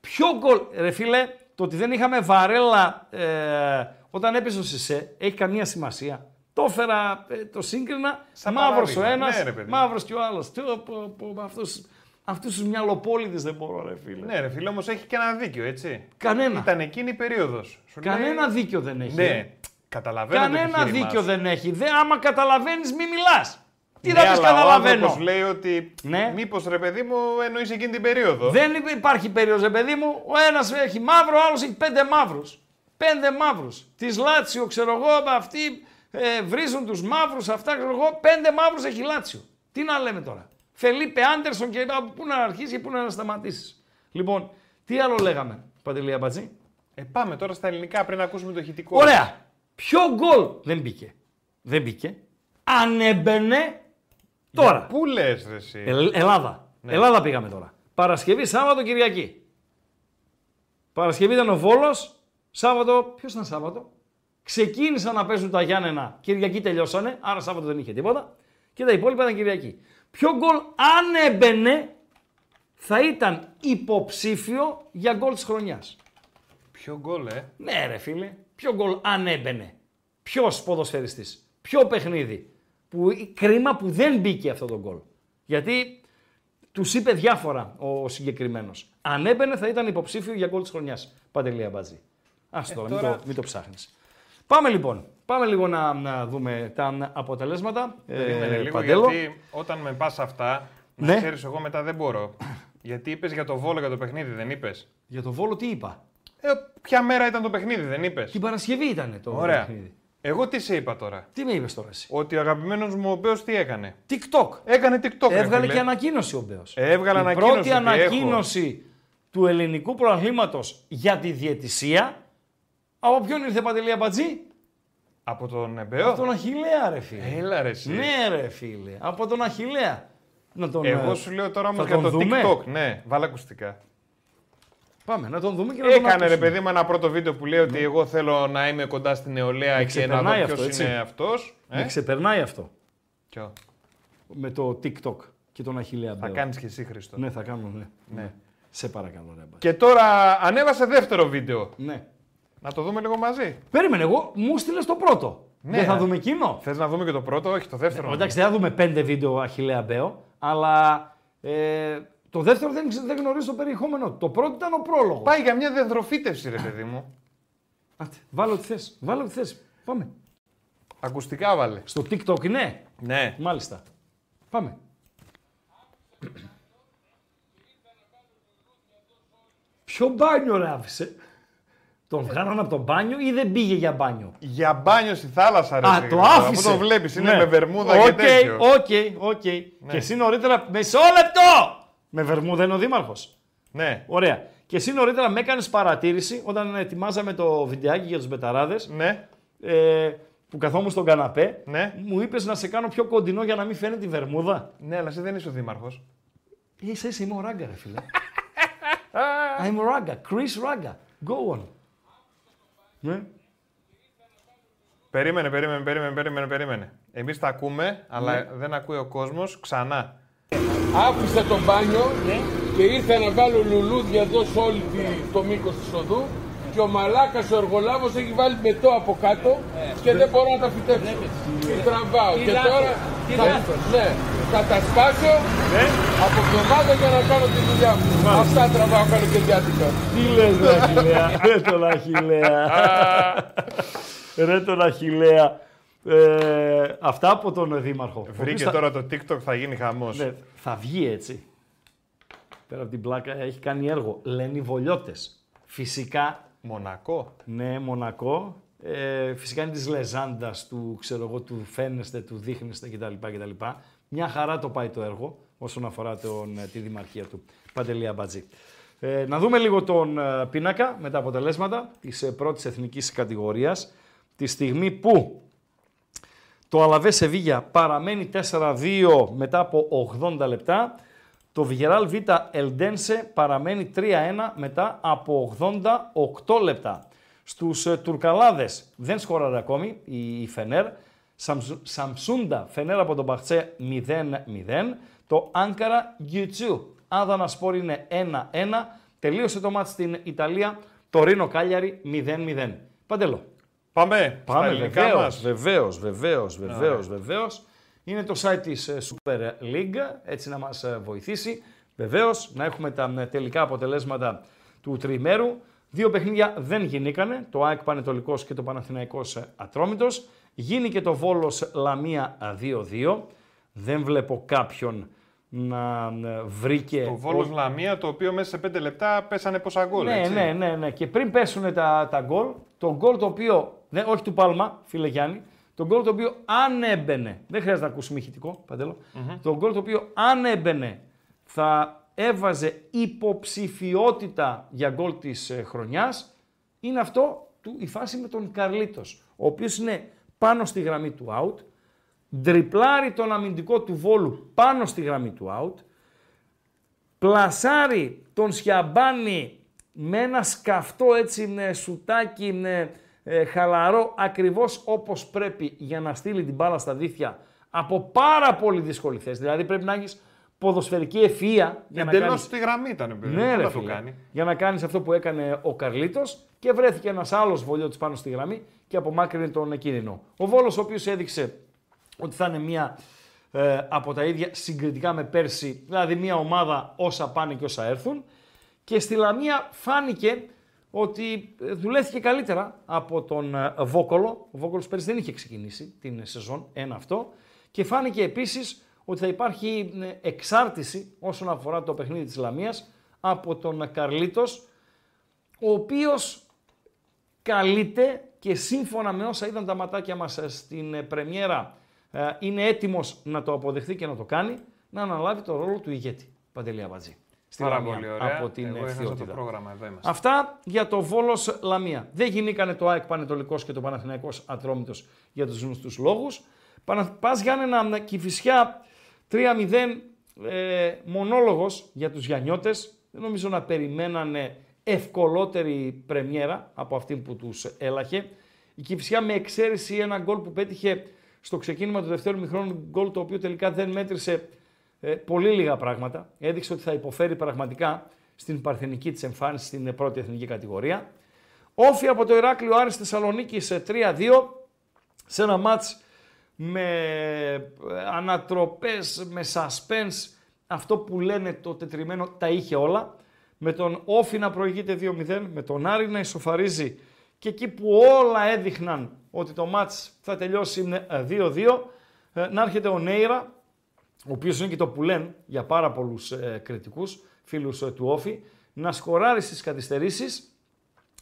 Ποιο γκολ, ρε φίλε, το ότι δεν είχαμε βαρέλα ε, όταν έπεσε ο Σισε, έχει καμία σημασία; Το έφερα, ε, το σύγκρινα, Σαν μαύρος ο παράδειγμα. ένας, Ναι, ρε παιδί. μαύρος και ο άλλος. Τι, πω, πω, πω, αυτούς, αυτούς τους μυαλοπόληδες δεν μπορώ, ρε φίλε. Ναι, ρε φίλε, όμως έχει και ένα δίκιο, έτσι. Κανένα. Ήταν εκείνη η περίοδος. Κανένα δίκιο δεν έχει. Ναι, καταλαβαίνω. το Κανένα επιχείρημά δίκιο σου. δεν έχει. Δε, άμα καταλαβαίνεις, μη μιλάς. Τι ναι, να πεις αλλά ο καταλαβαίνω. άνθρωπος λέει ότι Ναι. μήπως ρε παιδί μου εννοείς εκείνη την περίοδο. Δεν υπ- υπάρχει περίοδος, ρε παιδί μου. Ο ένας έχει μαύρο, ο άλλος έχει πέντε μαύρους. Πέντε μαύρους. Της Λάτσιο, ξέρω εγώ, αυτοί ε, βρίζουν τους μαύρους, αυτά ξέρω εγώ. Πέντε μαύρους έχει Λάτσιο. Τι να λέμε τώρα. Φελίπε Άντερσον και από πού να αρχίσει και πού να σταματήσεις. Λοιπόν, τι άλλο λέγαμε, Παντελή Αμπατζή; Ε, πάμε τώρα στα ελληνικά πριν ακούσουμε το ηχητικό. Ωραία. Ποιο γκολ δεν μπήκε; Δεν μπήκε. Αν έμπαινε τώρα. Πού λες ρε εσύ; Ε, Ελλάδα. Ναι. Ελλάδα πήγαμε τώρα. Παρασκευή, Σάββατο, Κυριακή. Παρασκευή ήταν ο Βόλος. Σάββατο, ποιος ήταν Σάββατο; Ξεκίνησαν να παίζουν τα Γιάννενα. Κυριακή τελειώσανε. Άρα Σάββατο δεν είχε τίποτα. Και τα υπόλοιπα ήταν Κυριακή. Ποιο γκολ, αν έμπαινε, θα ήταν υποψήφιο για γκολ της χρονιάς. Ποιο γκολ, ε; Ναι, ρε φίλε. Ποιο γκολ αν έμπαινε. Ποιος ποδοσφαιριστής. Ποιο παιχνίδι. Που, κρίμα που δεν μπήκε αυτό το γκολ. Γιατί τους είπε διάφορα ο συγκεκριμένος. Αν έμπαινε θα ήταν υποψήφιο για γκολ της χρονιάς. Παντελία Μπατζή. Α Ε, τώρα, τώρα- μην το, μην το ψάχνεις. Πάμε λοιπόν. Πάμε λίγο να, να δούμε τα αποτελέσματα. Περίμενε λίγο Παντέλο. γιατί όταν με πας αυτά, Ναι. να ξέρεις εγώ μετά δεν μπορώ. γιατί είπες για το Βόλο για το παιχνίδι, δεν είπες; Για το Βόλο τι είπα; Ε, ποια μέρα ήταν το παιχνίδι, δεν είπες; Την Παρασκευή ήταν το Ωραία. παιχνίδι. Εγώ τι σε είπα τώρα; Τι με είπες τώρα εσύ; Ότι ο αγαπημένος μου ο Μπέος τι έκανε; TikTok. Έκανε TikTok. ρε Έβγαλε φίλε. και ανακοίνωση ο Μπέος. Έβγαλε Η ανακοίνωση. πρώτη ότι έχω. ανακοίνωση του ελληνικού προαθλήματος για τη διαιτησία. Από ποιον ήρθε Παντελή Αμπατζή; Από τον Εμπέο. Από τον Αχιλέα ρε φίλε. Έλα ρε εσύ. Ναι ρε φίλε. Από τον Αχιλέα. Να τον, Εγώ ε, σου λέω τώρα όμως θα για τον το δούμε; TikTok. Ναι, βάλε ακουστικά. Πάμε να τον δούμε και να τον Έκανε ρε ακούσουμε. παιδί μου ένα πρώτο βίντεο που λέει ότι εγώ θέλω να είμαι κοντά στην νεολαία Με και να δω ξεπερνάει ποιος αυτό, έτσι; είναι αυτός. Με ξεπερνάει αυτό. Ποιο; Με το TikTok και τον Αχιλέα Θα Μπέο. κάνεις και εσύ Χρήστο. Ναι θα κάνω ναι. Ναι. Σε παρακαλώ ρε Αμπατζή. Και τώρα ανέβασε δεύτερο βίντεο. Ναι. Να το δούμε λίγο μαζί. Περίμενε εγώ μου στείλες το πρώτο. Ναι. Δεν θα δούμε εκείνο; Θες να δούμε και το πρώτο, όχι το δεύτερο. Εντάξει, δεν θα δούμε πέντε βίντεο Αχιλέα Μπέο, αλλά ε, το δεύτερο δεν, ξε- δεν γνωρίζει το περιεχόμενο. του. Το πρώτο ήταν ο πρόλογος. Πάει για μια δεντροφύτευση, ρε παιδί μου. Άτε, βάλε ό,τι θες. Βάλε ό,τι θες. Πάμε. Ακουστικά βάλε. Στο TikTok είναι; Ναι. Μάλιστα. Πάμε. Ποιο μπάνιο ρε άφησε; Τον βγάλανε από το μπάνιο ή δεν πήγε για μπάνιο; Για μπάνιο στη θάλασσα, ρε. Α, φίλε. το άφησε. Αφού το βλέπεις, είναι Ναι. με βερμούδα Οκ, και τέτοιο. Ναι. OK, OK. Και εσύ νωρίτερα. Μισό λεπτό! Με βερμούδα είναι ο Δήμαρχος. Ναι. Ωραία. Και εσύ νωρίτερα με έκανες παρατήρηση όταν ετοιμάζαμε το βιντεάκι για τους μπεταράδες. Ναι. Ε, που καθόμουν στον καναπέ. Ναι. Μου είπες να σε κάνω πιο κοντινό για να μην φαίνεται η βερμούδα. Ναι, αλλά εσύ δεν είσαι ο δήμαρχος. Είσαι, είσαι, είμαι ο Ράγκα, ρε φίλε. (laughs) I'm Ragga, Chris Ragga. Go on. Ναι. Περίμενε, περίμενε, περίμενε, περίμενε, περίμενε. Εμείς τα ακούμε, αλλά Ναι. δεν ακούει ο κόσμος ξανά. Άφησα το μπάνιο και ήρθα να βάλω λουλούδια εδώ σε όλη τη, το μήκος της οδού και ο μαλάκας ο εργολάβος έχει βάλει μετό από κάτω και δεν μπορώ να τα φυτέψω. Και τραβάω. Τι Και λάθος, τώρα τι θα, λάθος. ναι, θα τα σπάσω από εβδομάδα για να κάνω τη δουλειά μου. Αυτά τραβάω καλοκαιριάτικα. Τι λες ρε Αχιλέα, (laughs) ρε τον Αχιλέα. ρε τον Αχιλέα. Ε, αυτά από τον Δήμαρχο. Ο οποίος Βρήκε θα- τώρα το TikTok, θα γίνει χαμός. Ναι, θα βγει έτσι. Πέρα από την πλάκα έχει κάνει έργο. Λένε οι Βολιώτες. Φυσικά. Μονακό. Ναι, Μονακό. Ε, φυσικά είναι της Λεζάντας, του, ξέρω εγώ, του φαίνεστε, του δείχνεστε κτλ. κτλ. Μια χαρά το πάει το έργο όσον αφορά τον, ε, τη δημαρχία του. Παντελία Μπατζή. Ε, να δούμε λίγο τον ε, πίνακα με τα αποτελέσματα της ε, πρώτης εθνικής κατηγορίας. Τη στιγμή που το Αλαβές Σεβίγια παραμένει 4-2 μετά από 80 λεπτά. Το Βιγεράλ Β Ελντένσε παραμένει 3-1 μετά από 88 λεπτά. Στους ε, Τουρκαλάδες δεν σκόραρε ακόμη η η Φενέρ. Σαμσου- Σαμσούντα Φενέρ από τον Μπαχτσέ 0-0. Το Άνκαρα Γιουτσού Άδανα Σπόρ είναι 1-1. Τελείωσε το μάτς στην Ιταλία. Το Ρήνο Κάλιαρη 0-0. Παντελό. Πάμε. Πάμε, στα ελληνικά βεβαίως, μας. βεβαίως, βεβαίως, βεβαίως, Ωραία. βεβαίως. Είναι το site της ε, Super League, έτσι να μας ε, βοηθήσει. Βεβαίως, να έχουμε τα ε, τελικά αποτελέσματα του τριημέρου. Δύο παιχνίδια δεν γινήκανε, το ΑΕΚ Πανετολικός και το Παναθηναϊκός ε, Ατρόμητος. Γίνει και το Βόλος Λαμία ε, 2-2. Δεν βλέπω κάποιον να ε, βρήκε... Το Βόλος Λαμία, το οποίο μέσα σε 5 λεπτά πέσανε πόσα γκολ, Ναι, έτσι. ναι, ναι, ναι. Και πριν πέσουν τα, τα γκολ, το γκολ το οποίο, ναι, όχι του Πάλμα, φίλε Γιάννη, το γκολ το οποίο αν έμπαινε, δεν χρειάζεται να ακούσουμε ηχητικό, Παντέλο, το γκολ το οποίο αν έμπαινε θα έβαζε υποψηφιότητα για γκολ της ε, χρονιάς, είναι αυτό του, η φάση με τον Καρλίτος, ο οποίος είναι πάνω στη γραμμή του out, ντριπλάρει τον αμυντικό του Βόλου πάνω στη γραμμή του out, πλασάρει τον Σιαμπάνη με ένα σκαφτό έτσι με σουτάκι με, ε, χαλαρό ακριβώς όπως πρέπει για να στείλει την μπάλα στα δίχτυα από πάρα πολύ δύσκολη θέση. Δηλαδή πρέπει να έχεις ποδοσφαιρική ευφυΐα για να Εντελώς κάνεις... στη γραμμή ήταν, παιδί. Ναι, Πού ρε, να το φίλε. κάνει; Για να κάνεις αυτό που έκανε ο Καρλίτος και βρέθηκε ένας άλλος βολιώτης πάνω στη γραμμή και απομάκρυνε τον κίνδυνο. Ο Βόλος ο οποίος έδειξε ότι θα είναι μια ε, από τα ίδια συγκριτικά με πέρσι, δηλαδή μια ομάδα όσα πάνε και όσα έρθουν. Και στη Λαμία φάνηκε ότι ε, δουλεύτηκε καλύτερα από τον ε, Βόκολο. Ο Βόκολος πέρσι δεν είχε ξεκινήσει την σεζόν, ένα αυτό. Και φάνηκε επίσης ότι θα υπάρχει ε, εξάρτηση όσον αφορά το παιχνίδι της Λαμίας από τον Καρλίτος, ο οποίος καλείται και σύμφωνα με όσα είδαν τα ματάκια μας ε, στην ε, πρεμιέρα ε, είναι έτοιμος να το αποδεχθεί και να το κάνει, να αναλάβει το ρόλο του ηγέτη. Παντελή Αμπατζή. Στη Πάρα Λαμία, πολύ ωραία. Από την Εγώ έχασα ευθειότητα. το πρόγραμμα, εδώ είμαστε. Αυτά για το Βόλος Λαμία. Δεν γινήκανε το ΑΕΚ Πανετολικός και το Παναθηναϊκός Ατρόμητος για τους γνωστούς λόγους. Πανα... Πας Γιάννενα Κηφισιά 3-0 ε, μονόλογος για τους Γιαννιώτες. Δεν νομίζω να περιμένανε ευκολότερη πρεμιέρα από αυτή που τους έλαχε. Η Κηφισιά με εξαίρεση ένα γκολ που πέτυχε στο ξεκίνημα του δευτέρου μηχρόνου, γκολ το οποίο τελικά δεν μέτρησε ε, πολύ λίγα πράγματα. Έδειξε ότι θα υποφέρει πραγματικά στην παρθενική της εμφάνισης στην ε, πρώτη εθνική κατηγορία. Όφη από το Ηράκλειο Άρης Θεσσαλονίκη σε 3-2 σε ένα μάτς με ε, ανατροπές, με suspense, αυτό που λένε το τετριμένο τα είχε όλα. Με τον Όφη να προηγείται 2-0, με τον Άρη να ισοφαρίζει και εκεί που όλα έδειχναν ότι το μάτς θα τελειώσει ε, 2-2, ε, να έρχεται ο Νέιρα, ο οποίος είναι και το που λένε για πάρα πολλούς ε, κριτικούς, φίλους ε, του Όφη, να σκοράρει στις καθυστερήσεις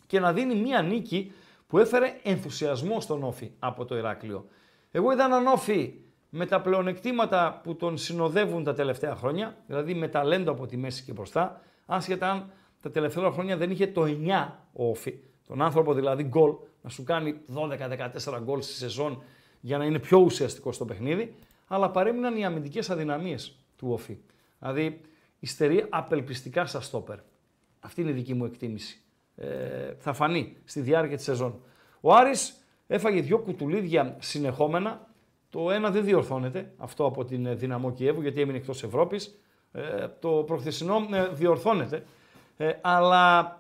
και να δίνει μία νίκη που έφερε ενθουσιασμό στον Όφη από το Ηράκλειο. Εγώ είδα έναν Όφη με τα πλεονεκτήματα που τον συνοδεύουν τα τελευταία χρόνια, δηλαδή με ταλέντο από τη μέση και μπροστά, άσχετα αν τα τελευταία χρόνια δεν είχε το 9 ο Όφη. Τον άνθρωπο δηλαδή γκολ, να σου κάνει 12-14 γκολ στη σεζόν για να είναι πιο ουσιαστικός στο παιχνίδι, αλλά παρέμειναν οι αμυντικές αδυναμίες του Όφη. Δηλαδή, υστερεί απελπιστικά στα στόπερ. Αυτή είναι η δική μου εκτίμηση. Ε, θα φανεί στη διάρκεια της σεζόν. Ο Άρης έφαγε δυο κουτουλίδια συνεχόμενα. Το ένα δεν διορθώνεται, αυτό από την ε, Δυναμό Κιέβου, γιατί έμεινε εκτός Ευρώπης. Ε, το προχθεσινό ε, διορθώνεται. Ε, αλλά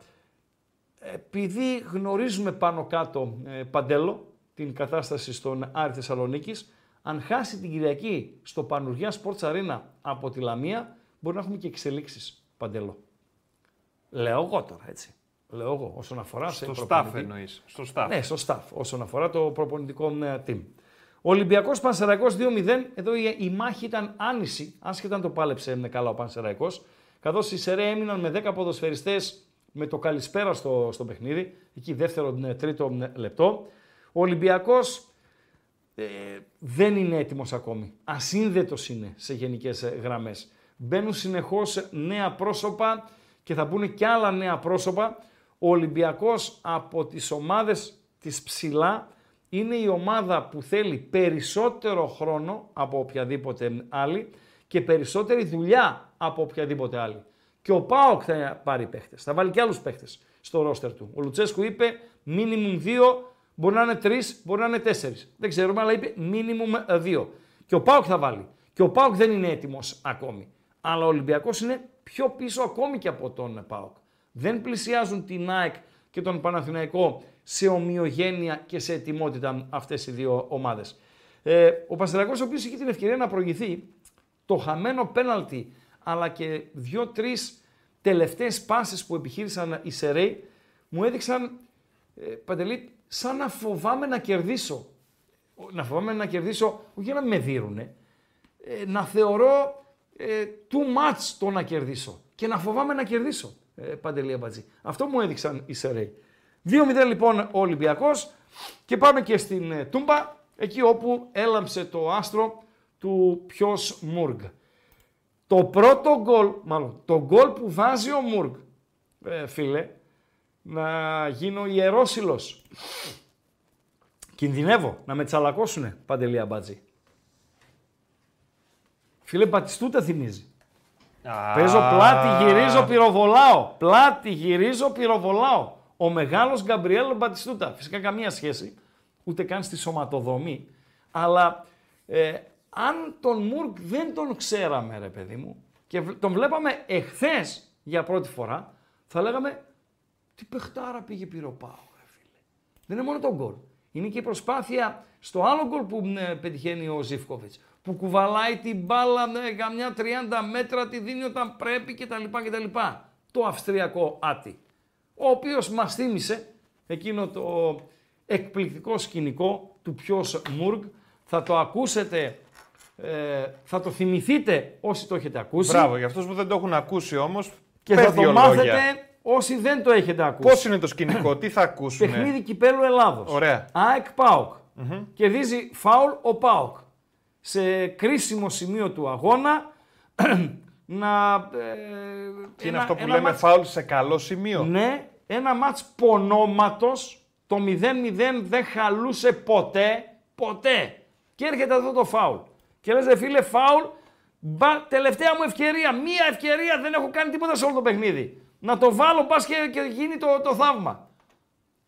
επειδή γνωρίζουμε πάνω κάτω ε, Παντέλο την κατάσταση στον Άρη Θεσσαλονίκης, αν χάσει την Κυριακή στο Πανουργιά Sports Arena από τη Λαμία, μπορεί να έχουμε και εξελίξεις Παντέλο. Λέω εγώ τώρα, έτσι. Λέω εγώ, όσον αφορά σε Στο staff προπονητή. εννοείς. Στο staff. Ναι, στο staff, όσον αφορά το προπονητικό ε, team. Ολυμπιακός Πανσεραϊκός 2-0. Εδώ η, η μάχη ήταν άνηση, άσχετα αν το πάλεψε με καλά ο Πανσεραϊκός. Καθώς οι Σερέ έμειναν με 10 ποδοσφαιριστές με το καλησπέρα στο, στο παιχνίδι, εκεί δεύτερο, ε, τρίτο ε, λεπτό. Ο Ολυμπιακός ε, δεν είναι έτοιμος ακόμη. Ασύνδετος είναι σε γενικές ε, γραμμές. Μπαίνουν συνεχώς νέα πρόσωπα και θα μπουν και άλλα νέα πρόσωπα. Ο Ολυμπιακός από τις ομάδες της ψηλά είναι η ομάδα που θέλει περισσότερο χρόνο από οποιαδήποτε άλλη και περισσότερη δουλειά από οποιαδήποτε άλλη. Και ο Πάοκ θα πάρει παίχτες, θα βάλει και άλλους παίχτες στο ρόστερ του. Ο Λουτσέσκου είπε minimum δύο, μπορεί να είναι τρεις, μπορεί να είναι τέσσερις. Δεν ξέρουμε, αλλά είπε minimum δύο. Και ο Πάοκ θα βάλει. Και ο Πάοκ δεν είναι έτοιμος ακόμη. Αλλά ο Ολυμπιακός είναι πιο πίσω ακόμη και από τον Πάοκ. Δεν πλησιάζουν την ΑΕΚ και τον Παναθηναϊκό σε ομοιογένεια και σε ετοιμότητα αυτές οι δύο ομάδες. Ε, ο Παστερακός, ο οποίος είχε την ευκαιρία να προηγηθεί, το χαμένο πέναλτι, αλλά και δύο-τρεις τελευταίες πάσες που επιχείρησαν οι Σερέι, μου έδειξαν, ε, Παντελή, σαν να φοβάμαι να κερδίσω. Να φοβάμαι να κερδίσω, όχι για να με δίνουνε, ε, να θεωρώ ε, too much το να κερδίσω και να φοβάμαι να κερδίσω, ε, Παντελή Αμπατζή. Αυτό μου έδειξαν οι Σερέι. 2-0 λοιπόν ο Ολυμπιακός και πάμε και στην ε, Τούμπα, εκεί όπου έλαμψε το άστρο του ποιος Μούργκ. Το πρώτο γκολ, μάλλον το γκολ που βάζει ο Μούργκ, ε, φίλε, να γίνω ιερόσιλος. Κινδυνεύω να με τσαλακώσουνε, Παντελή Αμπατζή. Φίλε, Μπατιστούτα θυμίζει. Παίζω πλάτη, γυρίζω, πυροβολάω. Πλάτη, γυρίζω, πυροβολάω. Ο μεγάλος Γκαμπριέλ Μπατιστούτα. Φυσικά καμία σχέση, ούτε καν στη σωματοδομή. Αλλά ε, αν τον Μουρκ δεν τον ξέραμε, ρε παιδί μου, και β- τον βλέπαμε εχθές για πρώτη φορά, θα λέγαμε τι παιχτάρα πήγε πήρε ο Πάο, ρε φίλε. Δεν είναι μόνο το γκολ. Είναι και η προσπάθεια στο άλλο γκολ που ε, πετυχαίνει ο Ζιφκόβιτς. Που κουβαλάει την μπάλα με καμιά 30 μέτρα, τη δίνει όταν πρέπει κτλ. κτλ. Το αυστριακό άτι. Ο οποίος μας θύμισε εκείνο το εκπληκτικό σκηνικό του ποιος Μουργκ. Θα το ακούσετε, ε, θα το θυμηθείτε όσοι το έχετε ακούσει. Μπράβο, για αυτούς που δεν το έχουν ακούσει όμως, Και πες θα το δύο μάθετε λόγια. Όσοι δεν το έχετε ακούσει. Πώς είναι το σκηνικό, τι θα ακούσουν. Παιχνίδι κυπέλου Ελλάδος. Ωραία. ΑΕΚ ΠΑΟΚ. Κερδίζει φάουλ ο ΠΑΟΚ. Σε κρίσιμο σημείο του αγώνα (clears throat) να... Ε, Και είναι αυτό που λέμε φάουλ σε καλό σημείο; Ναι, ένα μάτς πονόματος, το 0-0 δεν χαλούσε ποτέ, ποτέ. Και έρχεται αυτό το φάουλ. Και λες, ρε φίλε, φάουλ, μπα, τελευταία μου ευκαιρία, μία ευκαιρία, δεν έχω κάνει τίποτα σε όλο το παιχνίδι. Να το βάλω, πας και, και γίνει το, το θαύμα.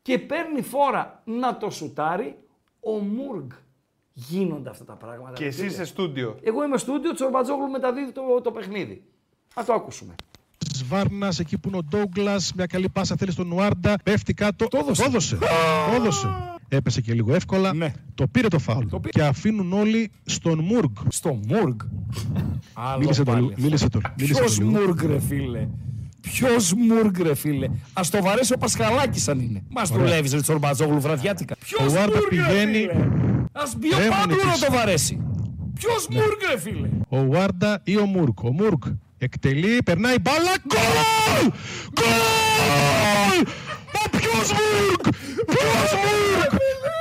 Και παίρνει φόρα να το σουτάρει ο Μούργκ. Γίνονται αυτά τα πράγματα. Και ρε εσύ φίλε. είσαι στούντιο. Εγώ είμαι στούντιο, Τσορμπατζόγλου μεταδίδει το, το παιχνίδι. Να το ακούσουμε. Βάρνα, εκεί που είναι ο Ντόγκλας, μια καλή πάσα θέλει στον Νουάρντα. Πέφτει κάτω. Το έδωσε. Το έδωσε. Το έδωσε. Έπεσε και λίγο εύκολα. Το πήρε το φάουλ. Και αφήνουν όλοι στον Μουργκ. Στο Μουργκ. Μίλησε το, λίγο, μίλησε το, μίλησε το Ποιος λίγο. Μουργκ, ρε φίλε. Ποιος Μουργκ, ρε φίλε; Α το βαρέσει ο Πασχαλάκης αν είναι. Μας Ωραία. δουλεύεις, ρε Τσορμπατζόγλου, βραδιάτικα. Ποιος Ο Βάρνα πηγαίνει. Α μπει ο Κρέμουνε Παύλου να τις- το βαρέσει. Ποιος Μουργκ, ρε φίλε; Ο Βάρντα ή ο Μουρκ. Ο Μουρκ εκτελεί, περνάει μπάλα. Γκολ! Γκολ! Ο ποιος Μουρκ! Ποιος Μουρκ!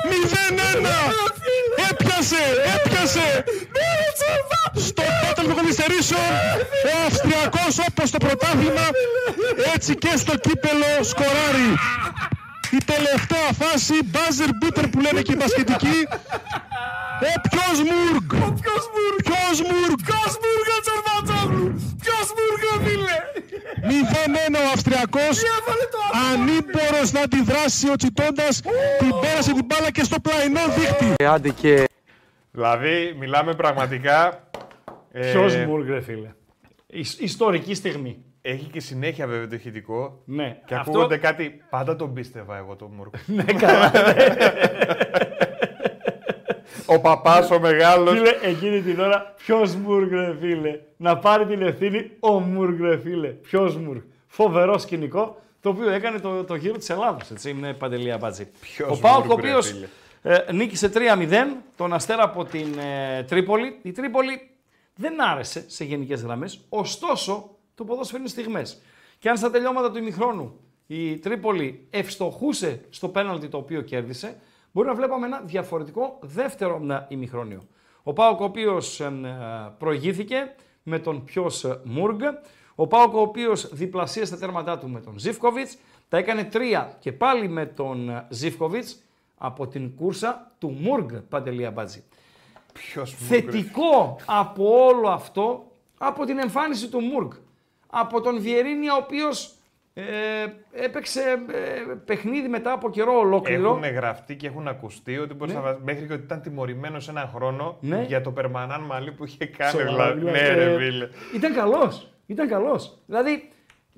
0-1! Έπιασε! Έπιασε! Στο πάτελ των καθυστερήσεων ο Αυστριακός όπως το πρωτάθλημα έτσι και στο κύπελο σκοράρει. Η τελευταία φάση, buzzer beater που λένε και οι μπασκετικοί. Ο ποιος Μουργκ! Ο ποιος Μουργκ! Ποιος Μουργκ! Ποιο Μουργκ, ρε Τσορμπατζόγλου. Ποιο Μουργκ, ρε φίλε. 0-1 ο Αυστριακός, ανήμπορος να αντιδράσει ο Τσιτώντας, την πέρασε την μπάλα και στο πλαϊνό δίχτυ. Άντε και... Δηλαδή, μιλάμε πραγματικά... ε, Ποιος Μουργκ, ρε φίλε. Ι- ιστορική στιγμή. Έχει και συνέχεια βέβαια το ηχητικό. Ναι. Και Αυτό- ακούγονται κάτι. Πάντα τον πίστευα εγώ τον Μούρκο. (laughs) Ναι, καλά. (laughs) ο παπάς ο μεγάλος. Φίλε, εκείνη την ώρα, ποιος Μουργκ, ρε φίλε. Να πάρει την ευθύνη ο Μουργκ, ρε φίλε. Ποιος Μουργκ. Φοβερό σκηνικό, το οποίο έκανε το, το γύρο της Ελλάδα. Έτσι, είναι παντελή αμπάτζη. Ποιος Ο Πάοκ, ο Μουργκ, ρε οποίος φίλε. ε, νίκησε 3-0 τον Αστέρα από την ε, Τρίπολη. Η Τρίπολη δεν άρεσε σε γενικές γραμμές, ωστόσο το ποδόσφαιρο είναι στιγμές. Και αν στα τελειώματα του ημιχρόνου η Τρίπολη ευστοχούσε στο πέναλτι το οποίο κέρδισε, μπορεί να βλέπαμε ένα διαφορετικό δεύτερο ε, ημιχρόνιο. Ο Πάοκ, ο οποίος προηγήθηκε με τον ποιος Μούργκ. Ο Πάοκ, ο οποίος διπλασίασε τα τέρματά του με τον Ζήφκοβιτς. Τα έκανε τρία και πάλι με τον ε, Ζήφκοβιτς από την κούρσα του Μούργκ Παντελία Μπάτζη. Ποιος Θετικό από όλο αυτό, από την εμφάνιση του Μούργκ. Από τον Βιερίνια, ο οποίος ε, έπαιξε ε, παιχνίδι μετά από καιρό ολόκληρο. Έχουν γραφτεί και έχουν ακουστεί ότι μπορείς Ναι. να βάζεις- μέχρι και ότι ήταν τιμωρημένο ένα χρόνο Ναι. για το περμανάν μαλλί που είχε κάνει. Σοβαρά, δηλαδή. δηλαδή, Ναι, ρε ε, φίλε. Ήταν καλός. Ήταν καλός. Δηλαδή,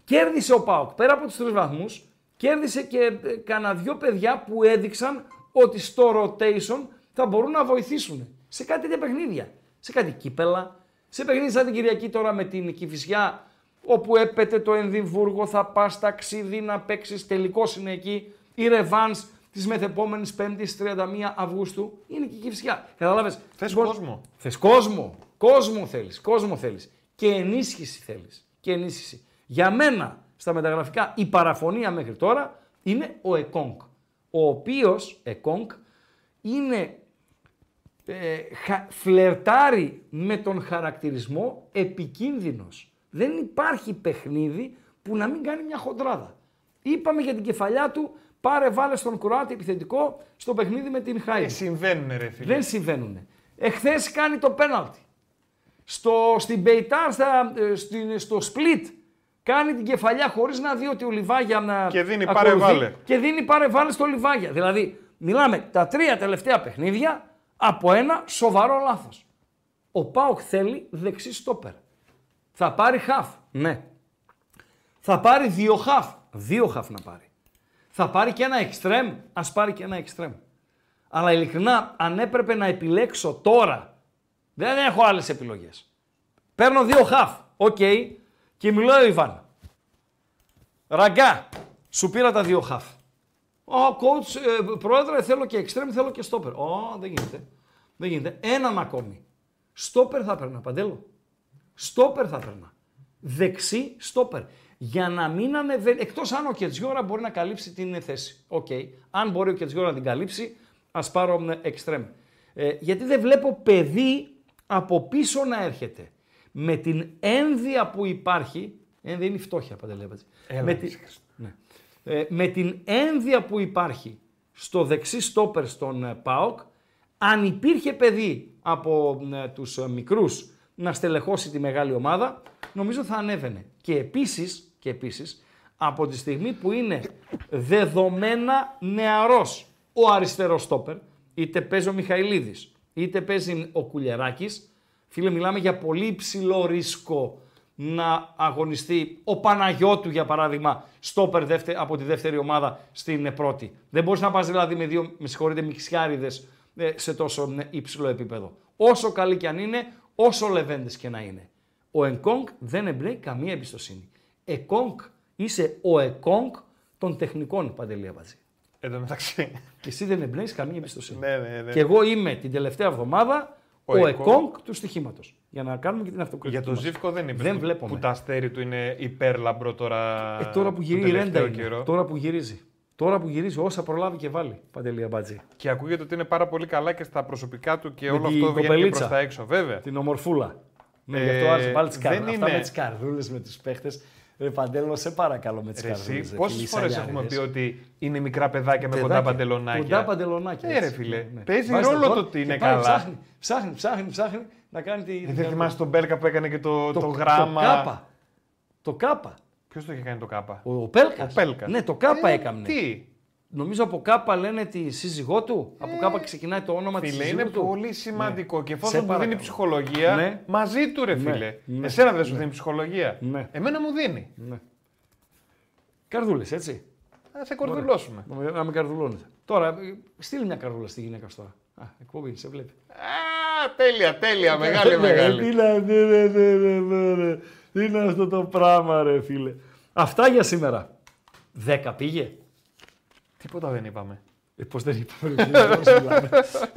κέρδισε ο Πάοκ πέρα από τους τρεις βαθμούς, κέρδισε και ε, κανένα δυο παιδιά που έδειξαν ότι στο rotation θα μπορούν να βοηθήσουν σε κάτι τέτοια παιχνίδια. Σε κάτι κύπελα, σε παιχνίδι σαν την Κυριακή τώρα με την Κηφισιά, όπου έπεται το Ενδιμβούργο, θα πας ταξίδι να παίξεις, τελικός είναι εκεί, η ρεβάνς της μεθεπόμενης 5ης 31 Αυγούστου, είναι και η Κηφισιά. Καταλάβες; Θες Λοιπόν, κόσμο. Θες κόσμο. Κόσμο θέλεις. Κόσμο θέλεις. Και ενίσχυση θέλεις. Και ενίσχυση. Για μένα, στα μεταγραφικά, η παραφωνία μέχρι τώρα είναι ο Εκόνγκ. Ο οποίος, Εκόνγκ, είναι ε, χα- φλερτάρει με τον χαρακτηρισμό επικίνδυνος. Δεν υπάρχει παιχνίδι που να μην κάνει μια χοντράδα. Είπαμε για την κεφαλιά του, πάρε βάλε στον Κροάτι επιθετικό στο παιχνίδι με την Χάιντ. Ε, συμβαίνουν ρε φίλε. Δεν συμβαίνουν. Εχθές κάνει το πέναλτι. Στο, στην Μπεϊτάρ, στα, ε, στην, στο Split, κάνει την κεφαλιά χωρίς να δει ότι ο Λιβάγια να Και δίνει ακολουθεί πάρε βάλε. Και δίνει πάρε βάλε στο Λιβάγια. Δηλαδή, μιλάμε τα τρία τελευταία παιχνίδια από ένα σοβαρό λάθος. Ο ΠΑΟΚ θέλει δεξί στόπερ. Θα πάρει χαφ. Ναι. Θα πάρει δύο χαφ. Δύο χαφ να πάρει. Θα πάρει και ένα εξτρέμ. Ας πάρει και ένα εξτρέμ. Αλλά ειλικρινά, αν έπρεπε να επιλέξω τώρα, δεν έχω άλλες επιλογές. Παίρνω δύο χαφ. Οκ. Και μιλάει ο Ιβάν. Ραγκά. Σου πήρα τα δύο χαφ. Ω, coach, ε, πρόεδρε, θέλω και εξτρέμ, θέλω και στόπερ. Ω, δεν γίνεται. Δεν γίνεται. Έναν ακόμη. Στόπερ θα έπαιρνα, Παντέλο. Στόπερ θα έπαιρνα. Δεξί στόπερ. Για να μην ανεβαίνει. Εκτός αν ο Κετζιόρα μπορεί να καλύψει την θέση. Οκ. Αν μπορεί ο Κετζιόρα να την καλύψει, ας πάρω μ, εξτρέμ. Ε, γιατί δεν βλέπω παιδί από πίσω να έρχεται. Με την ένδεια που υπάρχει. Ένδυα είναι η φτώχεια, Παντελέπατζη. Έλα, με, Ιησούς τη- Χριστέ. ναι. Ε, με την ένδυα που υπάρχει στο δεξί στόπερ στον ε, ΠΑΟΚ, αν υπήρχε παιδί από ε, τους ε, μικρούς να στελεχώσει τη μεγάλη ομάδα, νομίζω θα ανέβαινε. Και επίσης, και επίσης από τη στιγμή που είναι δεδομένα νεαρός ο αριστερός στόπερ, είτε παίζει ο Μιχαηλίδης, είτε παίζει ο Κουλιεράκης, φίλε μιλάμε για πολύ υψηλό ρίσκο να αγωνιστεί ο Παναγιώτου για παράδειγμα στόπερ δεύτε, από τη δεύτερη ομάδα στην ε, πρώτη. Δεν μπορείς να πας δηλαδή με δύο, με συγχωρείτε, μιξιάριδες ε, σε τόσο ε, υψηλό επίπεδο. Όσο καλή και αν είναι, όσο λεβέντες και να είναι. Ο Εκόνγκ δεν εμπνέει καμία εμπιστοσύνη. Εκόνγκ είσαι ο Εκόνγκ των τεχνικών Παντελία Μπατζή. Εν τω μεταξύ. Και εσύ δεν εμπνέει καμία εμπιστοσύνη. Ναι, ναι, ναι. Και εγώ είμαι την τελευταία εβδομάδα ο, Ο Εκόνγκ του στοιχήματος. Για να κάνουμε και την αυτοκριτική. Για το μας. Ζήφκο δεν είπες. Δεν βλέπουμε. Που τα αστέρι του είναι υπέρλαμπρο τώρα. Ε, τώρα που τον γυρίζει η ρέντα τελευταίο είναι. καιρό. Τώρα που γυρίζει. Τώρα που γυρίζει, όσα προλάβει και βάλει. Παντελή Αμπατζή. Και ακούγεται ότι είναι πάρα πολύ καλά και στα προσωπικά του και Με όλο την αυτό βγαίνει και κοπελίτσα. προς τα έξω. Βέβαια. Την ομορφούλα. Ναι, γι' Ε, αυτό άρχισε πάλι τις δεν καρδούλε. Αυτά είναι- με τις καρδούλες, με τους παίχτες. Ρε Παντέλο, σε παρακαλώ με τις Ρε καρδούλες. εσύ, πόσες φορές έχουμε πει ότι είναι μικρά παιδάκια με κοντά Παιδάκια. παντελονάκια; Κοντά παντελονάκια. Ναι, ρε έτσι. φίλε. Ναι. Παίζει Βάζει ρόλο τον το κόλ ότι και είναι πάει, καλά. Ψάχνει, ψάχνει, ψάχνει, ψάχνει να κάνει τη. Ε, Δεν θυμάσαι τον Μπέλκα που έκανε και το, το, το γράμμα. Το κάπα. Το κάπα. Ποιος το είχε κάνει το κάπα. Ο, ο Πέλκας. Ο Πέλκας. Ναι, το κάπα Ε, έκαμνε. Τι; Νομίζω από κάπα λένε τη σύζυγό του. Από κάπα ξεκινάει το όνομα της Φίλε, σύζυγού είναι του. πολύ σημαντικό. Ναι. Και Σε εφόσον μου δίνει παρακαλώ. ψυχολογία, Ναι. μαζί του ρε Ναι, φίλε. ναι, Εσένα δεν σου ναι. δίνει ψυχολογία. Ναι. Εμένα μου δίνει. Ναι. Καρδούλες, έτσι. Α σε κορδουλώσουμε. Ωραία. Να με καρδουλώνετε. Τώρα, ε, στείλει μια καρδούλα στη γυναίκα σου τώρα. Α, εκπομπή, σε βλέπει. Α, τέλεια, τέλεια, μεγάλη, Ναι, μεγάλη. Τι να, ναι, ναι, ναι, ναι, ναι, ναι. Τι είναι αυτό το πράγμα, ρε φίλε; Αυτά για σήμερα. Δέκα πήγε. Τίποτα δεν είπαμε. Ε, πώς δεν είπαμε, ρε φίλε, πώς μιλάμε.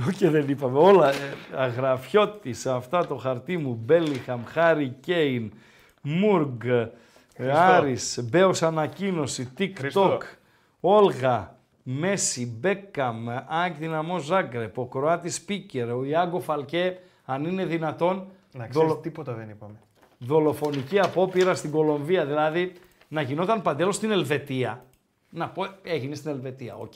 Όχι, δεν είπαμε. Όλα. Ε, αγραφιώτης, αυτά το χαρτί μου. Μπέλιχαμ, Χάρι Κέιν, Μουργκ, ε, Άρης, Μπέος ανακοίνωση, TikTok, Χριστό. Όλγα, Μέση, Μπέκαμ, ΑΕΚ Δυναμό Ζάγκρεπ, ο Κροάτης Σπίκερ, ο Ιάγκο Φαλκέ, αν είναι δυνατόν, Να ξέρεις, δολο- τίποτα δεν είπαμε. Δολοφονική απόπειρα στην Κολομβία. Δηλαδή, να γινόταν Παντέλο στην Ελβετία. Να πω, έγινε στην Ελβετία, οκ.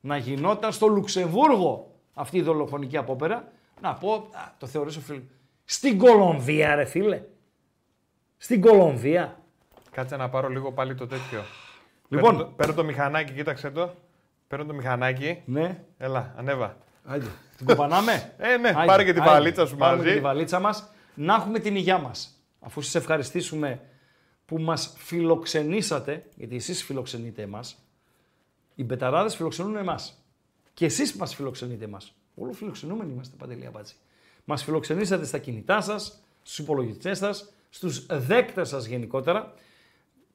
Να γινόταν στο Λουξεμβούργο αυτή η δολοφονική απόπειρα. Να πω, α, το θεωρήσω φίλο. Στην Κολομβία, ρε φίλε. Στην Κολομβία. Κάτσε να πάρω λίγο πάλι το τέτοιο. (sighs) Λοιπόν. Παίρνω το, παίρνω το μηχανάκι, κοίταξε το. Παίρνω το μηχανάκι. Ναι. Έλα, ανέβα. Άντε. Την κοπανάμε; (laughs) Ε, ναι, Άιντε, πάρε και την άιντε. βαλίτσα σου Πάρουμε μαζί. και τη βαλίτσα μας. Να έχουμε την υγειά μας. Αφού σας ευχαριστήσουμε που μας φιλοξενήσατε, γιατί εσείς φιλοξενείτε εμάς, οι μπεταράδες φιλοξενούν εμάς. Και εσείς μας φιλοξενείτε εμάς. Όλο φιλοξενούμενοι είμαστε, Παντελή Αμπάτση. Μας φιλοξενήσατε στα κινητά σας, στους υπολογιστές σας, στους δέκτες σας γενικότερα.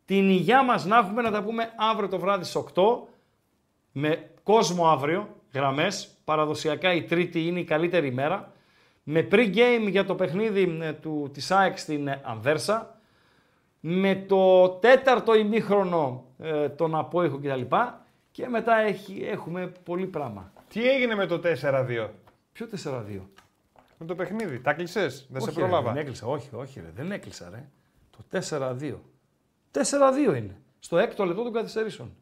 Την υγειά μας να έχουμε να τα πούμε αύριο το βράδυ στις 8 με κόσμο αύριο, γραμμές. Παραδοσιακά η Τρίτη είναι η καλύτερη ημέρα. Με pre-game για το παιχνίδι ε, του, της ΑΕΚ στην ε, Ανβέρσα. Με το τέταρτο ημίχρονο ε, τον απόϊχο κτλ. Και μετά έχει, έχουμε πολύ πράγμα. Τι έγινε με το 4-2. Ποιο 4-2. Με το παιχνίδι. Τα κλεισέ. Δεν σε Όχι, ρε, πρόλαβα. δεν έκλεισα, όχι, όχι, ρε, δεν έκλεισα, ρε. Το 4-2. 4-2 είναι. Στο έκτο λεπτό των καθυστερήσεων.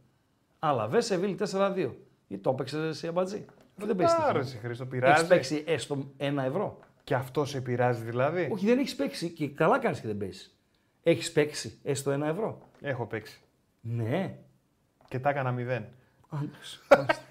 Αλλά Βε Σεβίλη 4-2. Ή το έπαιξες εσύ αμπατζή; Αυτό δεν παίζει. Άρεσε, τυχαία. Χρήστο, Έχεις πειράζει. παίξει έστω ένα ευρώ. Και αυτό σε πειράζει δηλαδή; Όχι, δεν έχεις παίξει. Και καλά κάνεις και δεν παίζεις. Έχεις παίξει έστω ένα ευρώ. Έχω παίξει. Ναι. Και τα έκανα μηδέν. Άντως, (laughs) μάλιστα.